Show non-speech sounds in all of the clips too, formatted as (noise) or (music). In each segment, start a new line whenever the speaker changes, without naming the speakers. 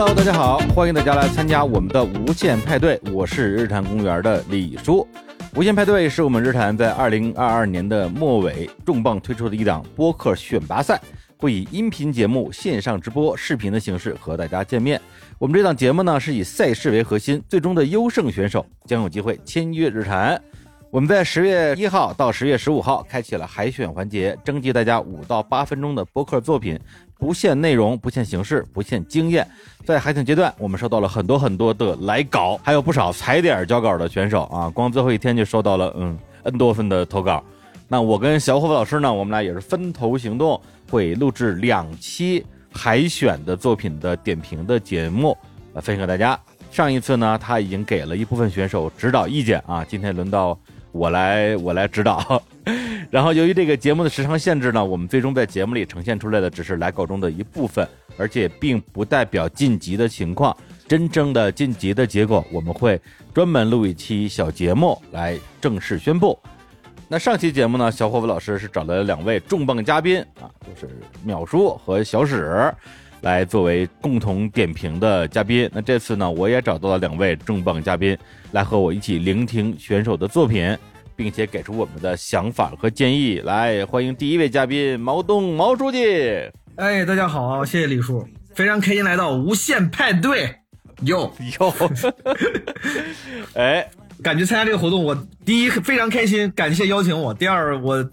Hello，大家好，欢迎大家来参加我们的无限派对，我是日坛公园的李叔。无限派对是我们日坛在二零二二年的末尾重磅推出的一档播客选拔赛，会以音频节目、线上直播、视频的形式和大家见面。我们这档节目呢是以赛事为核心，最终的优胜选手将有机会签约日坛。我们在十月一号到十月十五号开启了海选环节，征集大家五到八分钟的播客作品，不限内容，不限形式，不限经验。在海选阶段，我们收到了很多很多的来稿，还有不少踩点交稿的选手啊，光最后一天就收到了嗯 N 多份的投稿。那我跟小伙伴老师呢，我们俩也是分头行动，会录制两期海选的作品的点评的节目，呃，分享给大家。(laughs) 上一次呢，他已经给了一部分选手指导意见啊，今天轮到。我来，我来指导。(laughs) 然后，由于这个节目的时长限制呢，我们最终在节目里呈现出来的只是来稿中的一部分，而且并不代表晋级的情况。真正的晋级的结果，我们会专门录一期小节目来正式宣布。那上期节目呢，小伙子老师是找来了两位重磅嘉宾啊，就是淼叔和小史，来作为共同点评的嘉宾。那这次呢，我也找到了两位重磅嘉宾，来和我一起聆听选手的作品。并且给出我们的想法和建议。来，欢迎第一位嘉宾毛东毛书记。
哎，大家好，谢谢李叔，非常开心来到无限派对。哟 (laughs)
哟，(laughs) 哎。
感觉参加这个活动，我第一非常开心，感谢邀请我。第二，我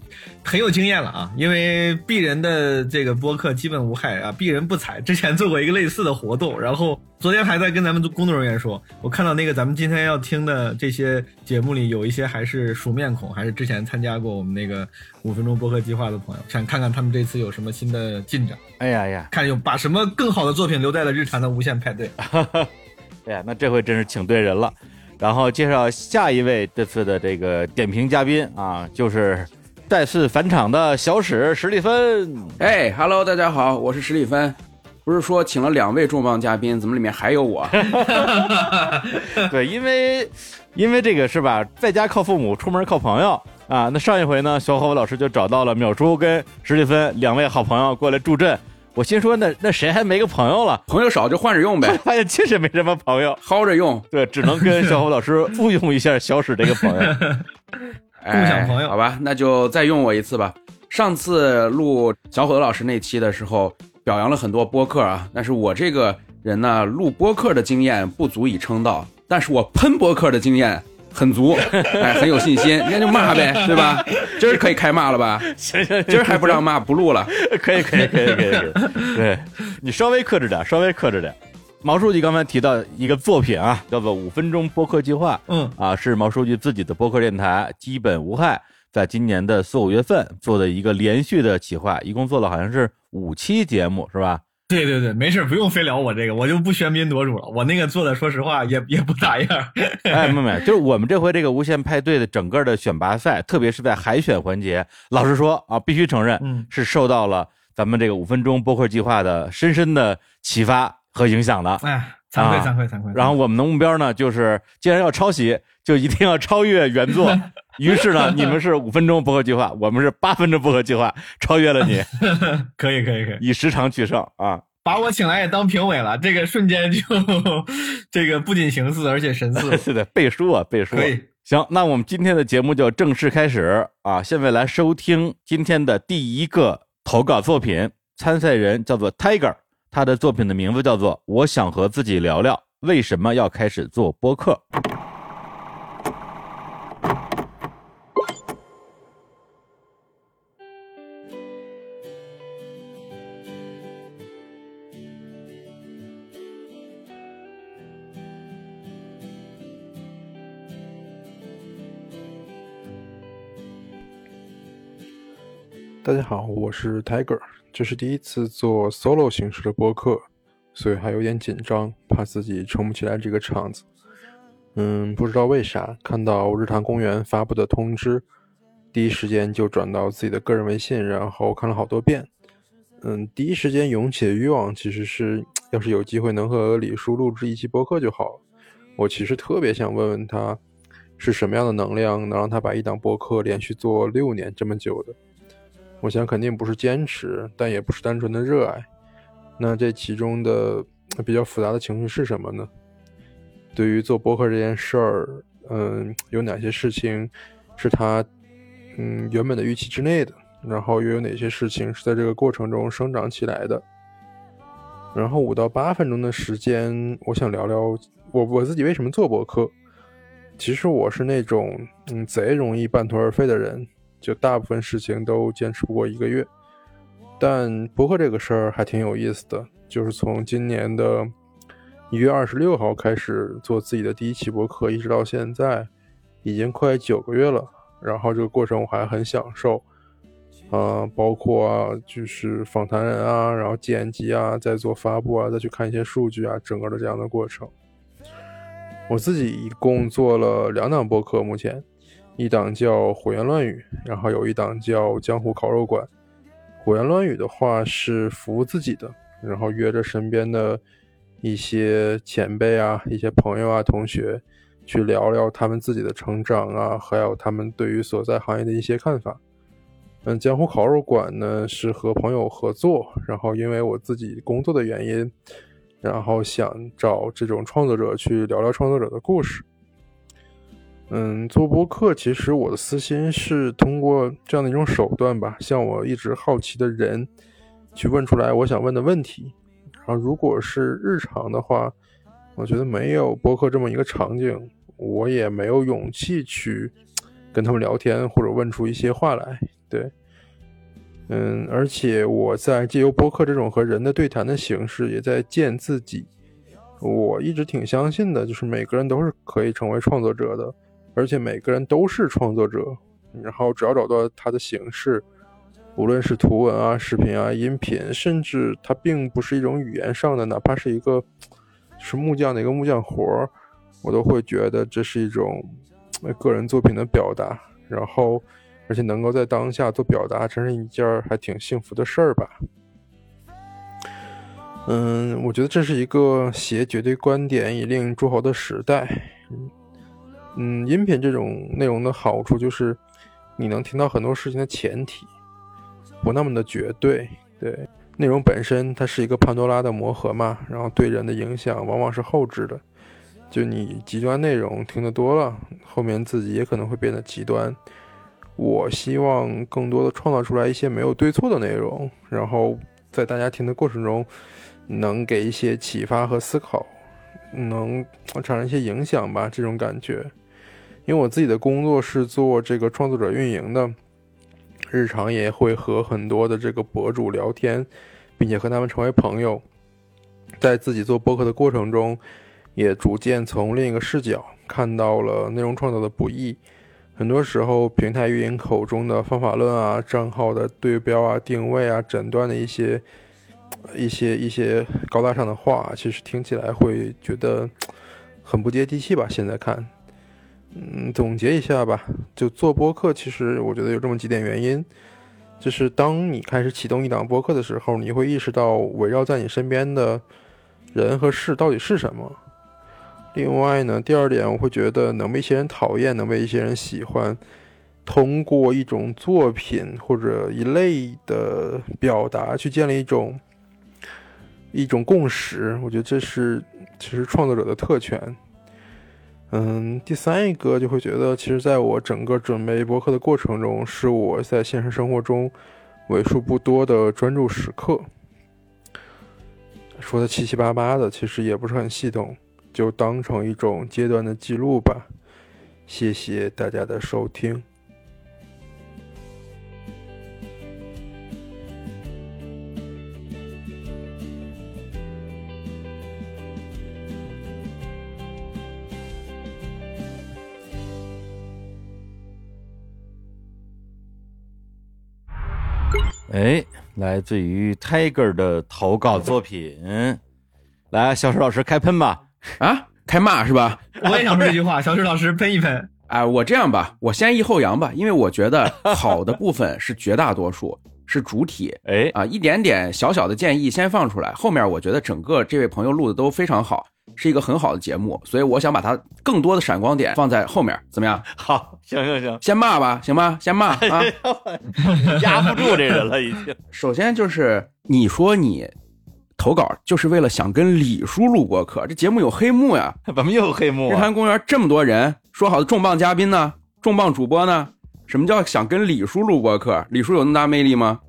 很有经验了啊，因为鄙人的这个播客基本无害啊，鄙人不踩。之前做过一个类似的活动，然后昨天还在跟咱们工作人员说，我看到那个咱们今天要听的这些节目里，有一些还是熟面孔，还是之前参加过我们那个五分钟播客计划的朋友，想看看他们这次有什么新的进展。
哎呀呀，
看有把什么更好的作品留在了日常的无限派对。(laughs)
哎呀，那这回真是请对人了。然后介绍下一位这次的这个点评嘉宾啊，就是再次返场的小史史蒂芬。
哎，Hello，大家好，我是史蒂芬。不是说请了两位重磅嘉宾，怎么里面还有我？(laughs)
对，因为因为这个是吧，在家靠父母，出门靠朋友啊。那上一回呢，小伙老师就找到了淼叔跟史蒂芬两位好朋友过来助阵。我心说，那那谁还没个朋友了？
朋友少就换着用呗。(laughs)
发现确实没什么朋友，
薅着用。
对，只能跟小虎老师复用一下小史这个朋友，
共享朋友。
好吧，那就再用我一次吧。上次录小虎老师那期的时候，表扬了很多播客啊，但是我这个人呢，录播客的经验不足以称道，但是我喷播客的经验。很足，哎，很有信心，那就骂呗，对吧？今儿可以开骂了吧？
行行，
今儿还不让骂，不录了。
可以可以可以可以可以。对你稍微克制点，稍微克制点。毛书记刚才提到一个作品啊，叫做《五分钟播客计划》。
嗯，
啊，是毛书记自己的播客电台，基本无害，在今年的四五月份做的一个连续的企划，一共做了好像是五期节目，是吧？(laughs)
对对对，没事，不用非聊我这个，我就不喧宾夺主了。我那个做的，说实话也也不咋样。(laughs)
哎，妹妹，就是我们这回这个无限派对的整个的选拔赛，特别是在海选环节，老实说啊，必须承认，嗯，是受到了咱们这个五分钟播客计划的深深的启发和影响的。
哎，惭愧惭愧惭愧。
然后我们的目标呢，就是既然要抄袭，就一定要超越原作。(laughs) (laughs) 于是呢，你们是五分钟播客计划，我们是八分钟播客计划，超越了你。(laughs)
可以可以可以，
以时长取胜啊！
把我请来也当评委了，这个瞬间就这个不仅形似，而且神似。(laughs)
是的，背书啊，背书。
可以。
行，那我们今天的节目就正式开始啊！现在来收听今天的第一个投稿作品，参赛人叫做 Tiger，他的作品的名字叫做《我想和自己聊聊为什么要开始做播客》。
大家好，我是 Tiger，这是第一次做 solo 形式的播客，所以还有点紧张，怕自己撑不起来这个场子。嗯，不知道为啥，看到日坛公园发布的通知，第一时间就转到自己的个人微信，然后看了好多遍。嗯，第一时间涌起的欲望其实是，要是有机会能和李叔录制一期播客就好了。我其实特别想问问他，是什么样的能量能让他把一档播客连续做六年这么久的？我想肯定不是坚持，但也不是单纯的热爱。那这其中的
比较复杂的情绪是什么呢？对于做博客这件事儿，嗯，有哪些事情是他嗯原本的预期之内的？然后又有哪些事情是在这个过程中生长起来的？然后五到八分钟的时间，我想聊聊我我自己为什么做博客。其实我是那种嗯贼容易半途而废的人，就大部分事情都坚持不过一个月。但博客这个事儿还挺有意思的，就是从今年的一月二十六号开始做自己的第一期博客，一直到现在，已经快九个月了。然后这个过程我还很享受，啊，包括就是访谈人啊，然后剪辑啊，再做发布啊，再去看一些数据啊，整个的这样的过程。我自己一共做了两档播客，目前一档叫《胡言乱语》，然后有一档叫《江湖烤肉馆》。《胡言乱语》的话是服务自己的，然后约着身边的一些前辈啊、一些朋友啊、同学去聊聊他们自己的成长啊，还有他们对于所在行业的一些看法。嗯，《江湖烤肉馆》呢是和朋友合作，然后因为我自己工作的原因。然后想找这种创作者去聊聊创作者的故事。嗯，做播客其实我的私心是通过这样的一种手段吧，向我一直好奇的人去问出来我想问的问题。然后如果是日常的话，我觉得没有播客这么一个场景，我也没有勇气去跟他们聊天或者问出一些话来。对。嗯，而且我在借由播客这种和人的对谈的形式，也在见自己。我一直挺相信的，就是每个人都是可以成为创作者的，而且每个人都是创作者。然后只要找到它的形式，无论是图文啊、视频啊、音频，甚至它并不是一种语言上的，哪怕是一个是木匠的一个木匠活儿，我都会觉得这是一种个人作品的表达。然后。而且能够在当下做表达，真是一件还挺幸福的事儿吧。嗯，我觉得这是一个携绝对观点以令诸侯的时代。嗯，音频这种内容的好处就是，你能听到很多事情的前提，不那么的绝对。对，内容本身它是一个潘多拉的魔盒嘛，然后对人的影响往往是后置的。就你极端内容听得多了，后面自己也可能会变得极端。我希望更多的创造出来一些没有对错的内容，然后在大家听的过程中，能给一些启发和思考，能产生一些影响吧。这种感觉，因为我自己的工作是做这个创作者运营的，日常也会和很多的这个博主聊天，并且和他们成为朋友。在自己做播客的过程中，也逐渐从另一个视角看到了内容创造的不易。很多时候，平台运营口中的方法论啊、账号的对标啊、定位啊、诊断的一些、一些、一些高大上的话，其实听起来会觉得很不接地气吧？现在看，嗯，总结一下吧，就做播客，其实我觉得有这么几点原因，就是当你开始启动一档播客的时候，你会意识到围绕在你身边的人和事到底是什么。另外呢，第二点，我会觉得能被一些人讨厌，能被一些人喜欢，通过一种作品或者一类的表达去建立一种一种共识，我觉得这是其实创作者的特权。嗯，第三一个就会觉得，其实在我整个准备博客的过程中，是我在现实生活中为数不多的专注时刻。说的七七八八的，其实也不是很系统。就当成一种阶段的记录吧。谢谢大家的收听。
哎，来自于 Tiger 的投稿作品，来，小石老师开喷吧。
啊，开骂是吧？
我也想说这句话，(laughs) 小石老师喷一喷。
哎，我这样吧，我先抑后扬吧，因为我觉得好的部分是绝大多数，(laughs) 是主体。
哎，
啊，一点点小小的建议先放出来，后面我觉得整个这位朋友录的都非常好，是一个很好的节目，所以我想把它更多的闪光点放在后面，怎么样？(laughs)
好，行行行，
先骂吧，行吧，先骂啊，
压不住这人了已经。
首先就是你说你投稿就是为了想跟李叔录播客，这节目有黑幕呀！(laughs)
怎么又有黑幕啊？
日坛公园这么多人，说好的重磅嘉宾呢？重磅主播呢？什么叫想跟李叔录播客？李叔有那么大魅力吗？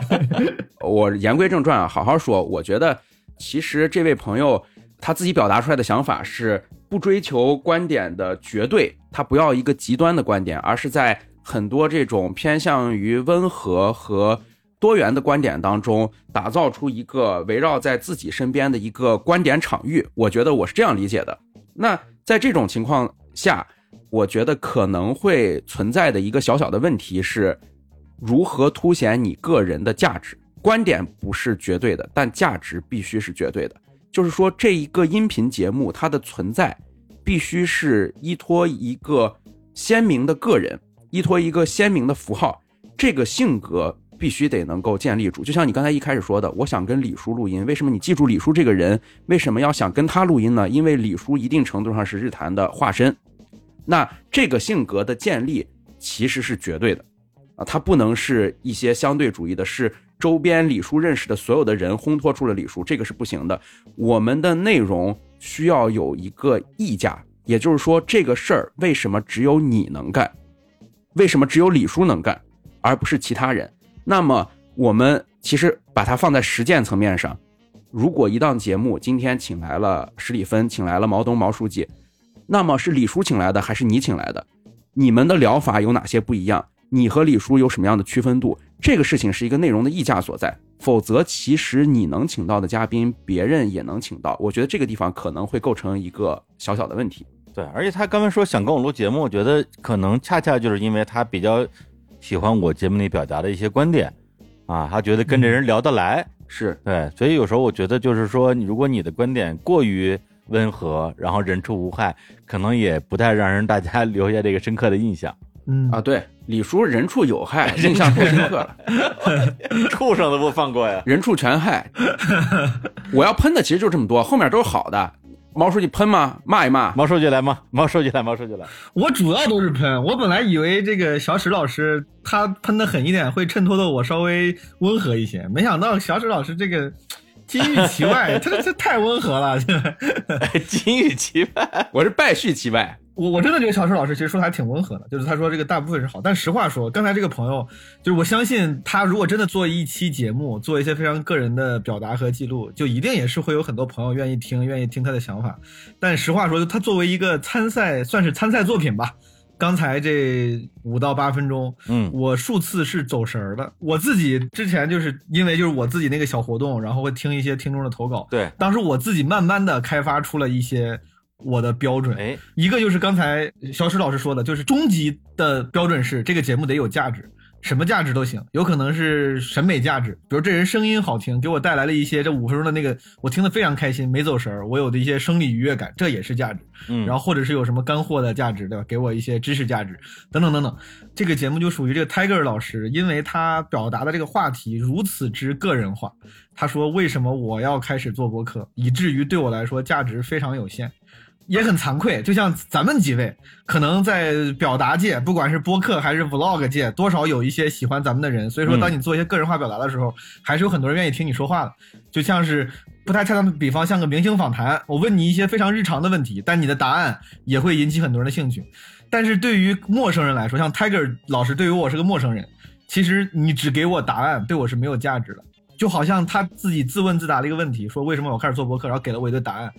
(laughs) 我言归正传啊，好好说。我觉得其实这位朋友他自己表达出来的想法是不追求观点的绝对，他不要一个极端的观点，而是在很多这种偏向于温和和多元的观点当中，打造出一个围绕在自己身边的一个观点场域。我觉得我是这样理解的。那在这种情况下，我觉得可能会存在的一个小小的问题是，如何凸显你个人的价值？观点不是绝对的，但价值必须是绝对的。就是说，这一个音频节目它的存在，必须是依托一个鲜明的个人，依托一个鲜明的符号，这个性格必须得能够建立住。就像你刚才一开始说的，我想跟李叔录音，为什么你记住李叔这个人？为什么要想跟他录音呢？因为李叔一定程度上是日坛的化身。那这个性格的建立其实是绝对的，啊，它不能是一些相对主义的，是周边李叔认识的所有的人烘托出了李叔，这个是不行的。我们的内容需要有一个溢价，也就是说，这个事儿为什么只有你能干？为什么只有李叔能干，而不是其他人？那么我们其实把它放在实践层面上，如果一档节目今天请来了史蒂芬，请来了毛东毛书记。那么是李叔请来的还是你请来的？你们的疗法有哪些不一样？你和李叔有什么样的区分度？这个事情是一个内容的溢价所在。否则，其实你能请到的嘉宾，别人也能请到。我觉得这个地方可能会构成一个小小的问题。
对，而且他刚才说想跟我录节目，我觉得可能恰恰就是因为他比较喜欢我节目里表达的一些观点啊，他觉得跟这人聊得来，
是
对，所以有时候我觉得就是说，如果你的观点过于温和，然后人畜无害，可能也不太让人大家 (laughs) 留下这个深刻的印象。
嗯
啊，对，李叔人畜有害，(laughs) 印象太深刻了，(laughs)
畜生都不放过呀！
人畜全害。我要喷的其实就这么多，后面都是好的。毛书记喷吗？骂一骂。
毛书记来吗？毛书记来，毛书记来。
我主要都是喷。我本来以为这个小史老师他喷的狠一点，会衬托的我稍微温和一些，没想到小史老师这个金玉其外，(laughs) 他这太温和了。
金玉其外，
我是败絮其外。
我我真的觉得小史老师其实说的还挺温和的，就是他说这个大部分是好，但实话说，刚才这个朋友，就是我相信他如果真的做一期节目，做一些非常个人的表达和记录，就一定也是会有很多朋友愿意听，愿意听他的想法。但实话说，他作为一个参赛，算是参赛作品吧。刚才这五到八分钟，
嗯，
我数次是走神儿的。我自己之前就是因为就是我自己那个小活动，然后会听一些听众的投稿，
对，
当时我自己慢慢的开发出了一些。我的标准，
哎，
一个就是刚才小史老师说的，就是终极的标准是这个节目得有价值，什么价值都行，有可能是审美价值，比如这人声音好听，给我带来了一些这五分钟的那个我听得非常开心，没走神儿，我有的一些生理愉悦感，这也是价值。
嗯，
然后或者是有什么干货的价值，对吧？给我一些知识价值，等等等等。这个节目就属于这个 Tiger 老师，因为他表达的这个话题如此之个人化，他说为什么我要开始做播客，以至于对我来说价值非常有限。也很惭愧，就像咱们几位，可能在表达界，不管是播客还是 vlog 界，多少有一些喜欢咱们的人。所以说，当你做一些个人化表达的时候，还是有很多人愿意听你说话的。就像是不太恰当的比方，像个明星访谈，我问你一些非常日常的问题，但你的答案也会引起很多人的兴趣。但是对于陌生人来说，像 Tiger 老师对于我是个陌生人，其实你只给我答案，对我是没有价值的。就好像他自己自问自答的一个问题，说为什么我开始做博客，然后给了我一个答案。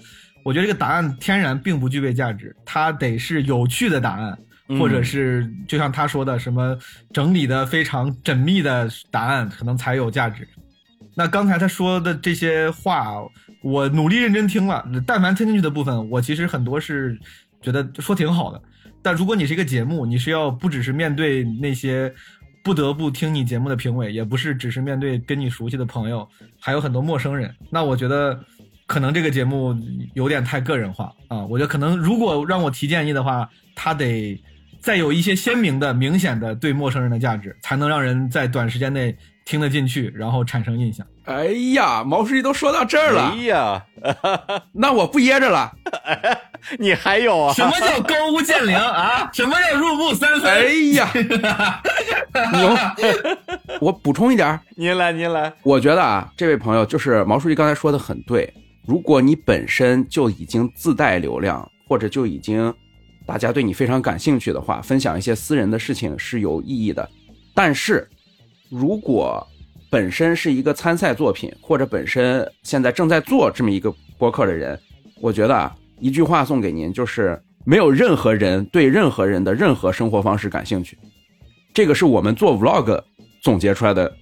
我觉得这个答案天然并不具备价值，它得是有趣的答案，或者是就像他说的什么整理的非常缜密的答案，可能才有价值。那刚才他说的这些话，我努力认真听了，但凡听进去的部分，我其实很多是觉得说挺好的。但如果你是一个节目，你是要不只是面对那些不得不听你节目的评委，也不是只是面对跟你熟悉的朋友，还有很多陌生人，那我觉得。可能这个节目有点太个人化啊，我觉得可能如果让我提建议的话，他得再有一些鲜明的、明显的对陌生人的价值，才能让人在短时间内听得进去，然后产生印象。
哎呀，毛书记都说到这儿了，
哎呀，
那我不噎着了。(laughs)
你还有啊？
什么叫高屋建瓴啊？什么叫入木三分？
哎呀，(laughs) 牛！我补充一点儿，
您来，您来。
我觉得啊，这位朋友就是毛书记刚才说的很对。如果你本身就已经自带流量，或者就已经大家对你非常感兴趣的话，分享一些私人的事情是有意义的。但是，如果本身是一个参赛作品，或者本身现在正在做这么一个播客的人，我觉得啊，一句话送给您，就是没有任何人对任何人的任何生活方式感兴趣。这个是我们做 vlog 总结出来的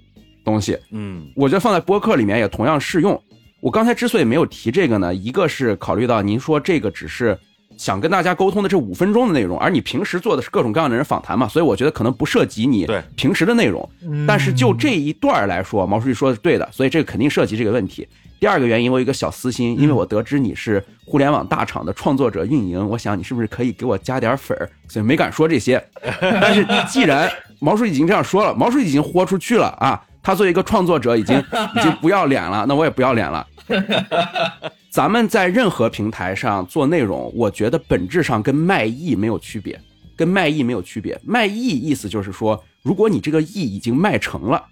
东西。
嗯
我觉得放在播客里面也同样适用。我刚才之所以没有提这个呢，一个是考虑到您说这个只是想跟大家沟通的这五分钟的内容，而你平时做的是各种各样的人访谈嘛，所以我觉得可能不涉及你
对
平时的内容。但是就这一段来说，毛书记说的是对的，所以这个肯定涉及这个问题。第二个原因，我有一个小私心，因为我得知你是互联网大厂的创作者运营，我想你是不是可以给我加点粉儿，所以没敢说这些。但是既然毛书记已经这样说了，毛书记已经豁出去了啊，他作为一个创作者已经已经不要脸了，那我也不要脸了。(laughs) 咱们在任何平台上做内容，我觉得本质上跟卖艺没有区别，跟卖艺没有区别。卖艺意思就是说，如果你这个艺已经卖成了，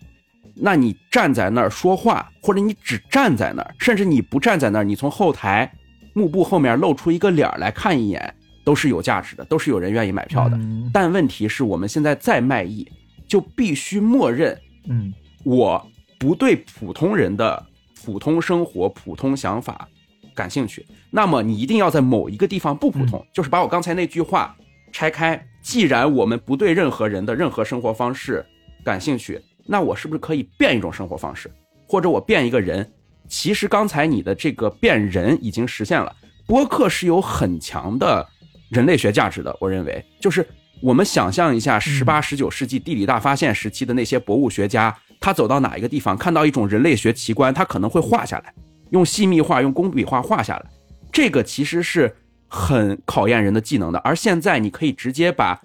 那你站在那儿说话，或者你只站在那儿，甚至你不站在那儿，你从后台幕布后面露出一个脸来看一眼，都是有价值的，都是有人愿意买票的。
嗯
但问题是我们现在再卖艺，就必须默认
嗯
我不对普通人的普通生活、普通想法感兴趣，那么你一定要在某一个地方不普通，就是把我刚才那句话拆开。既然我们不对任何人的任何生活方式感兴趣，那我是不是可以变一种生活方式，或者我变一个人？其实刚才你的这个变人已经实现了。播客是有很强的人类学价值的，我认为就是我们想象一下，十八、十九世纪地理大发现时期的那些博物学家，他走到哪一个地方，看到一种人类学奇观，他可能会画下来，用细密画、用工笔画画下来。这个其实是很考验人的技能的。而现在，你可以直接把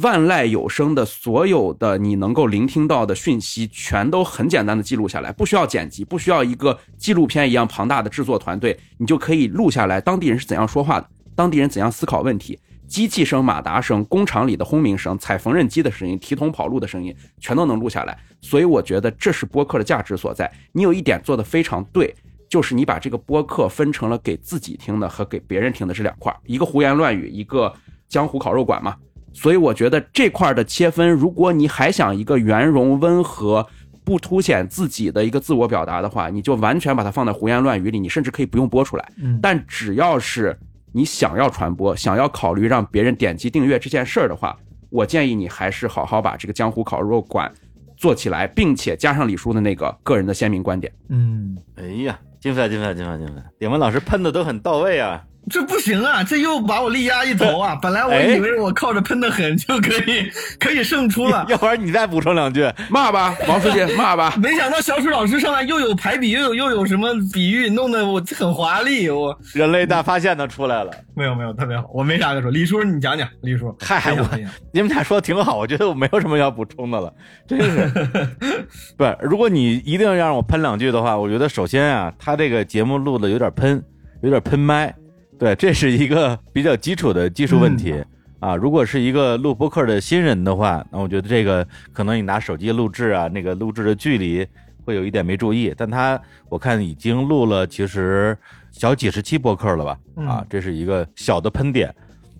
万籁有声的所有的你能够聆听到的讯息，全都很简单的记录下来，不需要剪辑，不需要一个纪录片一样庞大的制作团队，你就可以录下来当地人是怎样说话的，当地人怎样思考问题。机器声、马达声、工厂里的轰鸣声、踩缝纫机的声音、提桶跑路的声音，全都能录下来。所以我觉得这是播客的价值所在。你有一点做得非常对，就是你把这个播客分成了给自己听的和给别人听的这两块，一个胡言乱语，一个江湖烤肉馆嘛。所以我觉得这块的切分，如果你还想一个圆融温和、不凸显自己的一个自我表达的话，你就完全把它放在胡言乱语里，你甚至可以不用播出来。
嗯
但只要是你想要传播，想要考虑让别人点击订阅这件事儿的话，我建议你还是好好把这个江湖烤肉馆做起来，并且加上李叔的那个个人的鲜明观点。
嗯，
哎呀，精彩，精彩，精彩，精彩，点文老师喷的都很到位啊。
这不行啊，这又把我力压一头啊！本来我
哎
以为我靠着喷的狠就可以可以胜出了，(laughs)
要不然你再补充两句。
骂吧，王书记，(laughs) 骂吧。
没想到小楚老师上来又有排比，又有又有什么比喻，弄得我很华丽。我
人类大发现都出来了。
没有没有特别好，我没啥可说。李叔，你讲讲，李叔，
嗨我你们俩说的挺好，我觉得我没有什么要补充的了，真是。(laughs) 不是，如果你一定要让我喷两句的话，我觉得首先啊，他这个节目录的有点喷，有点喷麦，对，这是一个比较基础的技术问题。啊，如果是一个录播客的新人的话，那我觉得这个可能你拿手机录制啊，那个录制的距离会有一点没注意。但他我看已经录了其实小几十期播客了吧？啊
嗯，
这是一个小的喷点。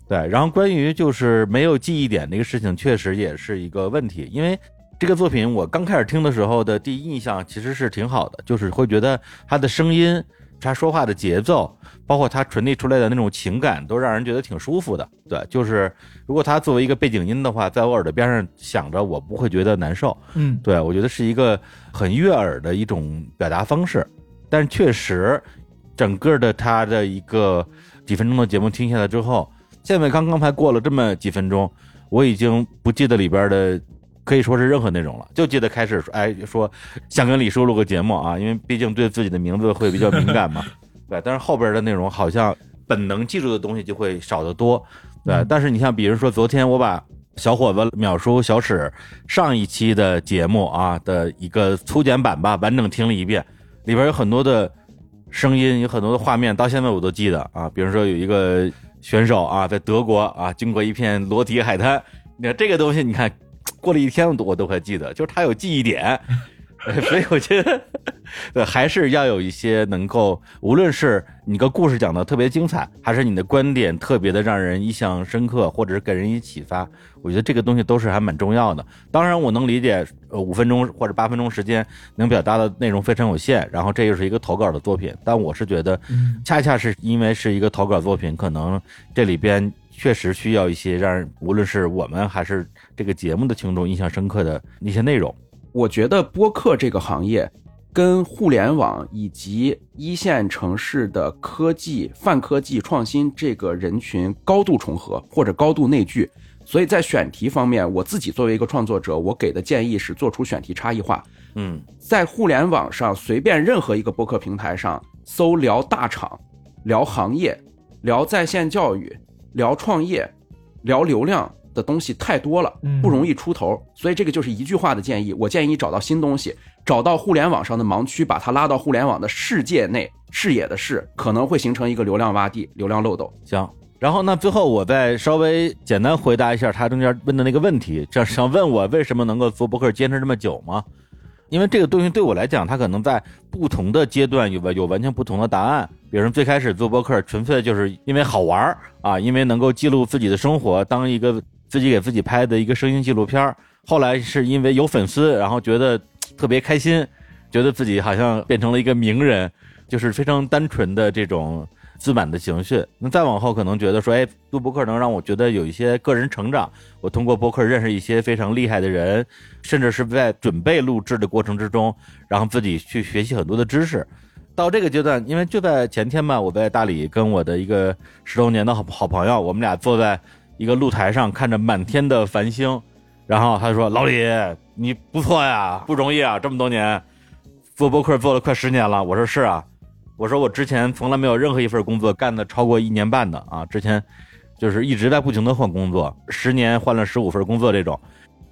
对，然后关于就是没有记忆点这个事情，确实也是一个问题，因为这个作品我刚开始听的时候的第一印象其实是挺好的，就是会觉得他的声音、他说话的节奏，包括他传递出来的那种情感，都让人觉得挺舒服的。对，就是如果他作为一个背景音的话，在我耳朵边上响着，我不会觉得难受。
嗯
对我觉得是一个很悦耳的一种表达方式，但确实，整个的他的一个几分钟的节目听下来之后，现在刚刚才过了这么几分钟，我已经不记得里边的可以说是任何内容了，就记得开始说，哎，说想跟李叔录个节目啊，因为毕竟对自己的名字会比较敏感嘛，(laughs) 对，但是后边的内容好像本能记住的东西就会少得多，对，
嗯
但是你像比如说昨天我把小伙子淼叔小史上一期的节目啊的一个粗剪版吧，完整听了一遍，里边有很多的声音，有很多的画面，到现在我都记得啊。比如说有一个选手啊，在德国啊，经过一片裸体海滩，你看这个东西，你看过了一天我都我都还记得，就是它有记忆点。呃 (laughs) 所以我觉得，对，还是要有一些能够，无论是你个故事讲的特别精彩，还是你的观点特别的让人印象深刻，或者是给人以启发，我觉得这个东西都是还蛮重要的。当然，我能理解，呃，五分钟或者八分钟时间能表达的内容非常有限，然后这又是一个投稿的作品，但我是觉得，恰恰是因为是一个投稿作品，可能这里边确实需要一些让人无论是我们还是这个节目的听众印象深刻的那些内容。
我觉得播客这个行业跟互联网以及一线城市的科技、泛科技创新这个人群高度重合或者高度内聚，所以在选题方面，我自己作为一个创作者，我给的建议是做出选题差异化。
嗯，
在互联网上随便任何一个播客平台上搜聊大厂、聊行业、聊在线教育、聊创业、聊流量的东西太多了
嗯，
不容易出头。所以这个就是一句话的建议，我建议你找到新东西，找到互联网上的盲区，把它拉到互联网的世界内，视野的视，可能会形成一个流量洼地、流量漏斗。
行。然后呢，最后我再稍微简单回答一下他中间问的那个问题，这想问我为什么能够做博客坚持这么久吗？因为这个东西对我来讲，它可能在不同的阶段有有完全不同的答案。比如说最开始做播客，纯粹就是因为好玩啊，因为能够记录自己的生活，当一个自己给自己拍的一个声音纪录片。后来是因为有粉丝，然后觉得特别开心，觉得自己好像变成了一个名人，就是非常单纯的这种自满的情绪。那再往后，可能觉得说，哎，录播客能让我觉得有一些个人成长。我通过播客认识一些非常厉害的人，甚至是在准备录制的过程之中，然后自己去学习很多的知识。到这个阶段，因为就在前天吧，我在大理跟我的一个十多年的好好朋友，我们俩坐在一个露台上，看着满天的繁星，然后他说：“老李，你不错呀，不容易啊，这么多年做播客做了快十年了。”我说：“是啊。”我说：“我之前从来没有任何一份工作干的超过一年半的啊，之前就是一直在不停的换工作，十年换了十五份工作这种。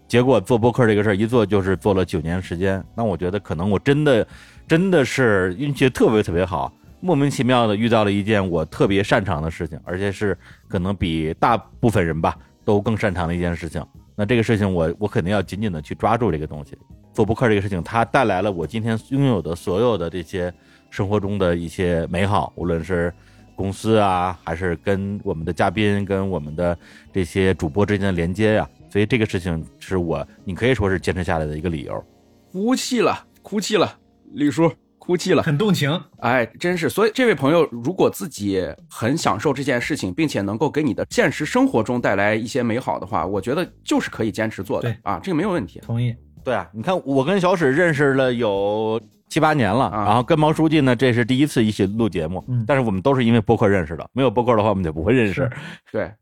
结果做播客这个事儿一做就是做了九年时间，那我觉得可能我真的真的是运气特别特别好，莫名其妙的遇到了一件我特别擅长的事情，而且是可能比大部分人吧都更擅长的一件事情。那这个事情我我肯定要紧紧的去抓住这个东西。做播客这个事情，它带来了我今天拥有的所有的这些生活中的一些美好，无论是公司啊，还是跟我们的嘉宾、跟我们的这些主播之间的连接呀、所以这个事情是我你可以说是坚持下来的一个理由。
哭泣了，哭泣了，李叔哭泣了。
很动情。
哎，真是，所以这位朋友，如果自己很享受这件事情，并且能够给你的现实生活中带来一些美好的话，我觉得就是可以坚持做的
对
啊，这个没有问题。
同意。
对啊，你看我跟小史认识了有七八年了，
啊
然后跟毛书记呢，这是第一次一起录节目，
嗯
但是我们都是因为播客认识的，没有播客的话，我们就不会认识。
对，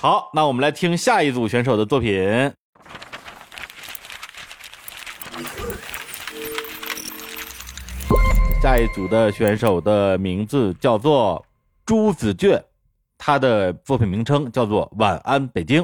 好，那我们来听下一组选手的作品。下一组的选手的名字叫做朱子倔，他的作品名称叫做《晚安北京》。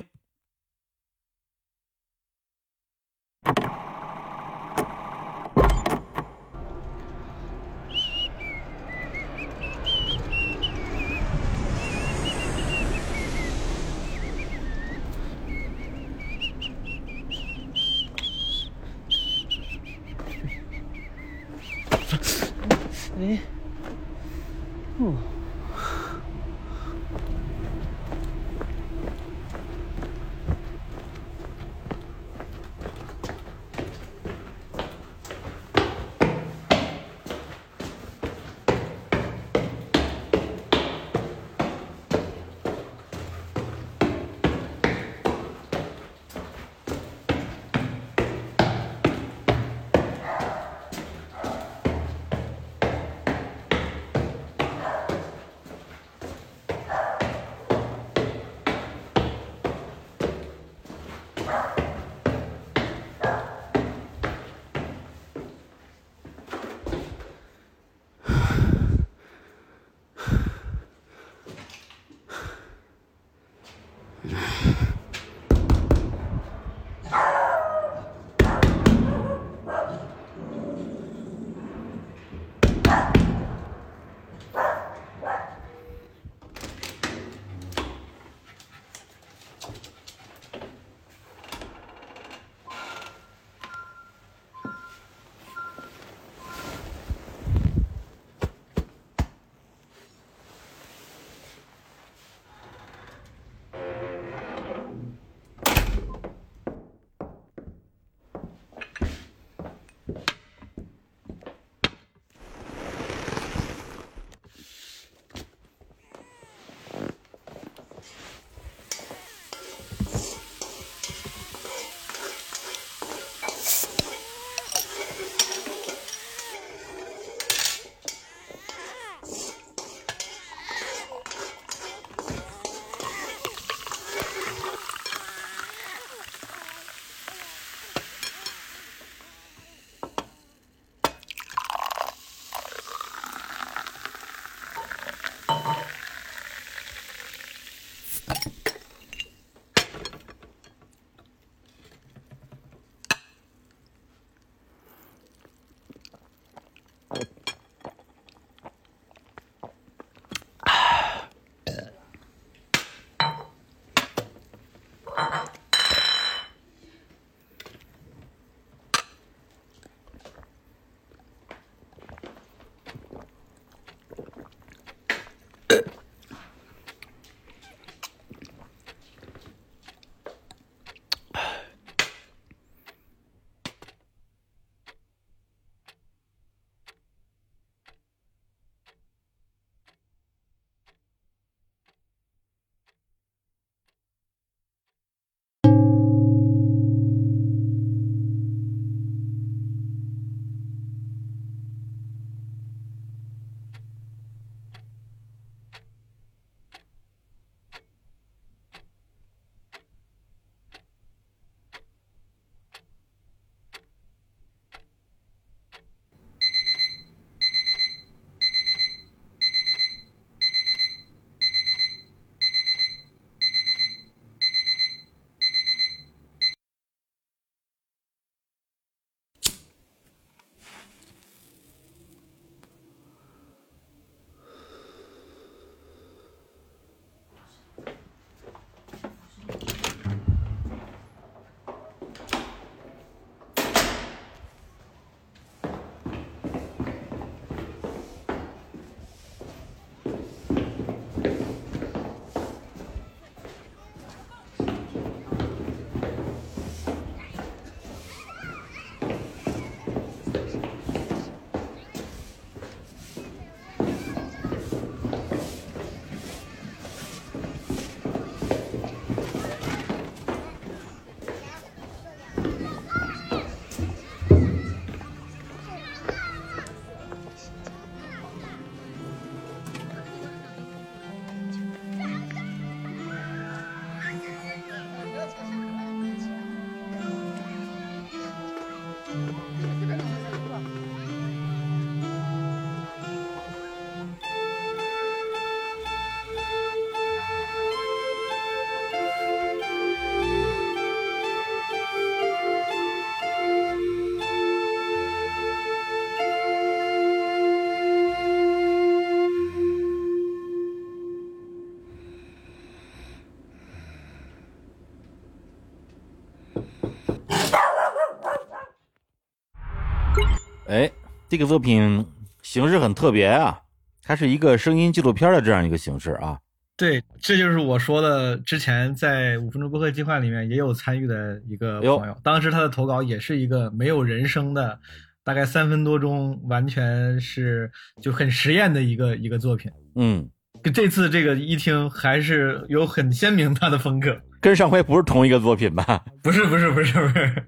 这个作品形式很特别啊，它是一个声音纪录片的这样一个形式啊。
对，这就是我说的，之前在五分钟播客计划里面也有参与的一个朋友，当时他的投稿也是一个没有人声的，大概三分多钟，完全是就很实验的一个一个作品。
嗯，
这次这个一听还是有很鲜明他的风格。
跟上回不是同一个作品吧？
不是不是不是不是，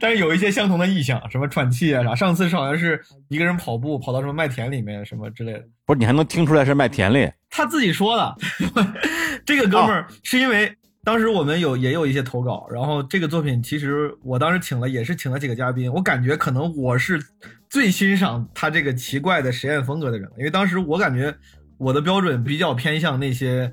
但是有一些相同的意象，什么喘气啊啥。上次是好像是一个人跑步跑到什么麦田里面什么之类的。
不是你还能听出来是麦田里？
他自己说的。这个哥们儿是因为当时我们有也有一些投稿，然后这个作品其实我当时请了也是请了几个嘉宾，我感觉可能我是最欣赏他这个奇怪的实验风格的人，因为当时我感觉我的标准比较偏向那些。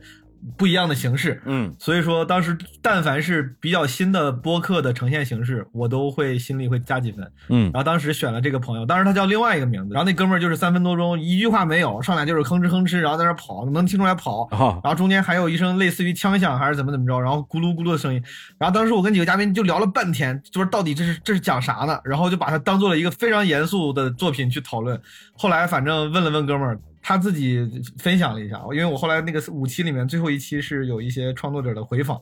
不一样的形式，
嗯，
所以说当时但凡是比较新的播客的呈现形式，我都会心里会加几分，
嗯，
然后当时选了这个朋友，当时他叫另外一个名字，然后那哥们儿就是三分多钟一句话没有，上来就是吭哧吭哧，然后在那跑，能听出来跑，然后中间还有一声类似于枪响还是怎么怎么着，然后咕噜咕噜的声音，然后当时我跟几个嘉宾就聊了半天，就是到底这是这是讲啥呢？然后就把它当做了一个非常严肃的作品去讨论，后来反正问了问哥们儿。他自己分享了一下，因为我后来那个五期里面最后一期是有一些创作者的回访，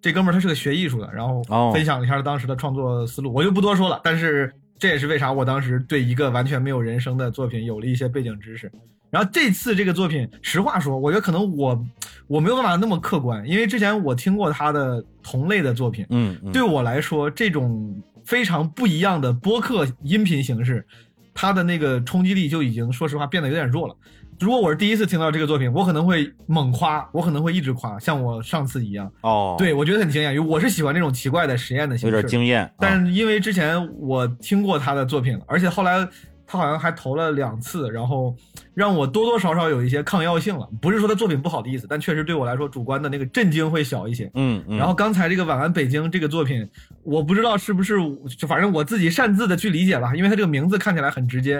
这哥们儿他是个学艺术的，然后分享了一下当时的创作思路，我就不多说了。但是这也是为啥我当时对一个完全没有人生的作品有了一些背景知识。然后这次这个作品，实话说，我觉得可能我我没有办法那么客观，因为之前我听过他的同类的作品，
嗯，
对我来说这种非常不一样的播客音频形式，它的那个冲击力就已经说实话变得有点弱了。如果我是第一次听到这个作品，我可能会猛夸，我可能会一直夸，像我上次一样。
哦，
对我觉得很惊艳，因为我是喜欢这种奇怪的实验的形
式，有点惊艳。
但是因为之前我听过他的作品，而且后来。他好像还投了两次，然后让我多多少少有一些抗药性了。不是说他作品不好的意思，但确实对我来说主观的那个震惊会小一些。
嗯，嗯
然后刚才这个晚安北京这个作品，我不知道是不是就反正我自己擅自的去理解了，因为他这个名字看起来很直接，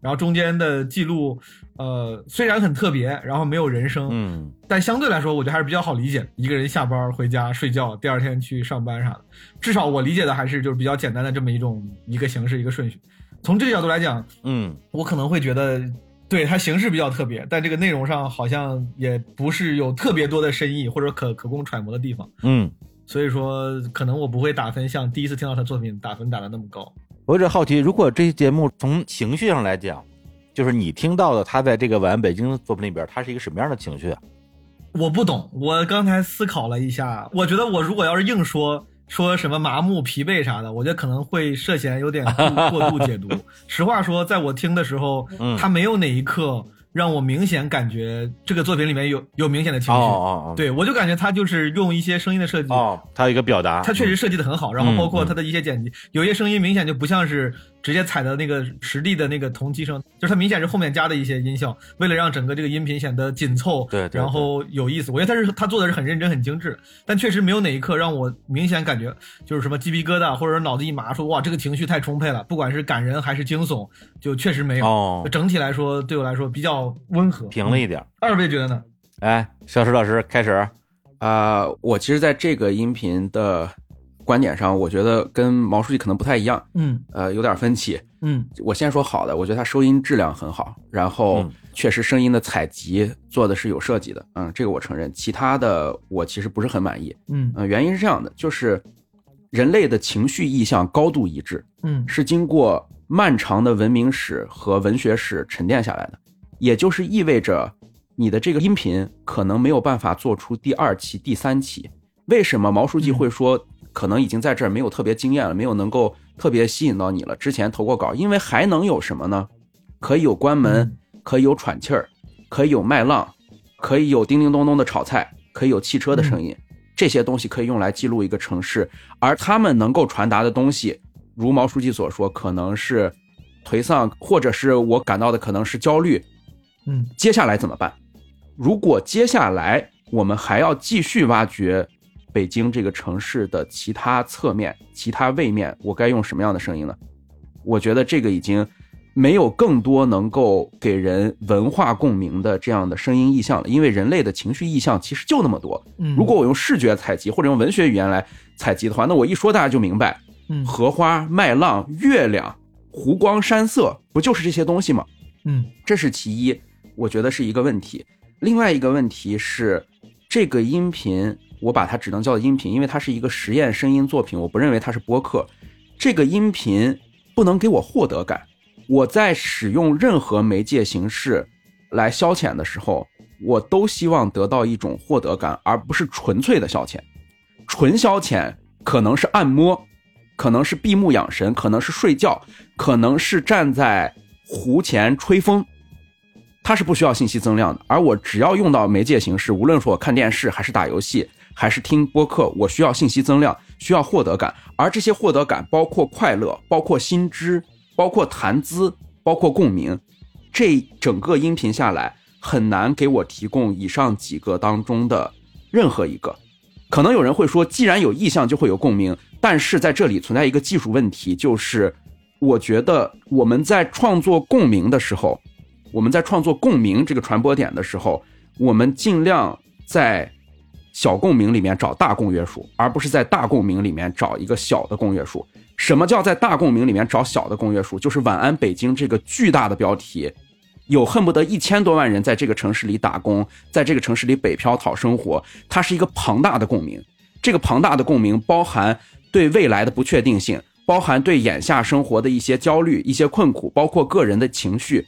然后中间的记录，呃，虽然很特别，然后没有人声，
嗯，
但相对来说我觉得还是比较好理解。一个人下班回家睡觉，第二天去上班啥的，至少我理解的还是就是比较简单的这么一种一个形式一个顺序。从这个角度来讲，
嗯，
我可能会觉得，对它形式比较特别，但这个内容上好像也不是有特别多的深意或者可可供揣摩的地方，
嗯，
所以说可能我不会打分像第一次听到他作品打分打的那么高。
我有点好奇，如果这期节目从情绪上来讲，就是你听到的他在这个《晚安北京》作品里边，他是一个什么样的情绪啊？
我不懂，我刚才思考了一下，我觉得我如果要是硬说。说什么麻木、疲惫啥的，我觉得可能会涉嫌有点过度 (laughs) 解读。实话说，在我听的时候，他没有哪一刻。让我明显感觉这个作品里面有有明显的情绪，对我就感觉他就是用一些声音的设计，
他有一个表达，
他确实设计的很好，然后包括他的一些剪辑，有些声音明显就不像是直接踩的那个实地的那个同期声，就是它明显是后面加的一些音效，为了让整个这个音频显得紧凑，
对，
然后有意思。我觉得他是他做的是很认真、很精致，但确实没有哪一刻让我明显感觉就是什么鸡皮疙瘩，或者脑子一麻，说哇这个情绪太充沛了，不管是感人还是惊悚，就确实没有。整体来说，对我来说比较。温和
平了一点，
二位觉得呢？
哎，小石老师开始
啊！我其实在这个音频的观点上，我觉得跟毛书记可能不太一样，
嗯，
呃，有点分歧，
嗯。
我先说好的，我觉得它收音质量很好，然后确实声音的采集做的是有设计的，嗯，这个我承认。其他的我其实不是很满意，
嗯，
呃，原因是这样的，就是人类的情绪意向高度一致，
嗯，
是经过漫长的文明史和文学史沉淀下来的。也就是意味着，你的这个音频可能没有办法做出第二期、第三期。为什么毛书记会说可能已经在这儿没有特别惊艳了，没有能够特别吸引到你了？之前投过稿，因为还能有什么呢？可以有关门，可以有喘气儿，可以有麦浪，可以有叮叮咚咚的炒菜，可以有汽车的声音。这些东西可以用来记录一个城市，而他们能够传达的东西，如毛书记所说，可能是颓丧，或者是我感到的可能是焦虑。
嗯，
接下来怎么办？如果接下来我们还要继续挖掘北京这个城市的其他侧面、其他位面，我该用什么样的声音呢？我觉得这个已经没有更多能够给人文化共鸣的这样的声音意象了，因为人类的情绪意象其实就那么多。如果我用视觉采集或者用文学语言来采集的话，那我一说大家就明白。
嗯，
荷花、麦浪、月亮。湖光山色，不就是这些东西吗？
嗯
这是其一，我觉得是一个问题。另外一个问题是，这个音频我把它只能叫音频，因为它是一个实验声音作品，我不认为它是播客。这个音频不能给我获得感。我在使用任何媒介形式来消遣的时候，我都希望得到一种获得感，而不是纯粹的消遣。纯消遣可能是按摩，可能是闭目养神，可能是睡觉，可能是站在湖前吹风，它是不需要信息增量的。而我只要用到媒介形式，无论说我看电视，还是打游戏，还是听播客，我需要信息增量，需要获得感。而这些获得感包括快乐，包括新知，包括谈资，包括共鸣。这整个音频下来，很难给我提供以上几个当中的任何一个。可能有人会说，既然有意向，就会有共鸣。但是在这里存在一个技术问题，就是我觉得我们在创作共鸣的时候，我们在创作共鸣这个传播点的时候，我们尽量在小共鸣里面找大共约数，而不是在大共鸣里面找一个小的共约数。什么叫在大共鸣里面找小的共约数？就是“晚安北京”这个巨大的标题，有恨不得一千多万人在这个城市里打工，在这个城市里北漂讨生活，它是一个庞大的共鸣。这个庞大的共鸣包含对未来的不确定性，包含对眼下生活的一些焦虑、一些困苦，包括个人的情绪。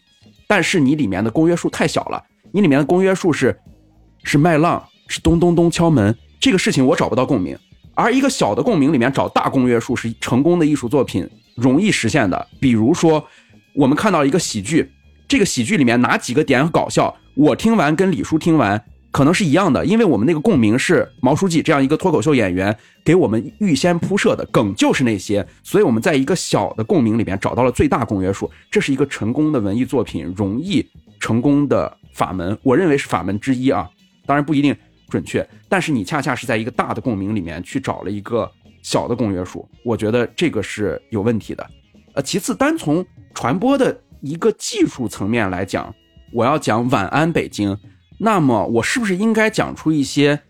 但是你里面的公约数太小了，你里面的公约数是是麦浪，是咚咚咚敲门，这个事情我找不到共鸣。而一个小的共鸣里面找大公约数是成功的艺术作品容易实现的。比如说，我们看到一个喜剧，这个喜剧里面哪几个点搞笑，我听完跟李叔听完可能是一样的，因为我们那个共鸣是毛书记这样一个脱口秀演员给我们预先铺设的梗就是那些，所以我们在一个小的共鸣里面找到了最大公约数，这是一个成功的文艺作品容易成功的法门，我认为是法门之一啊，当然不一定准确，但是你恰恰是在一个大的共鸣里面去找了一个小的公约数，我觉得这个是有问题的。呃，其次，单从传播的一个技术层面来讲，我要讲晚安北京，那么我是不是应该讲出一些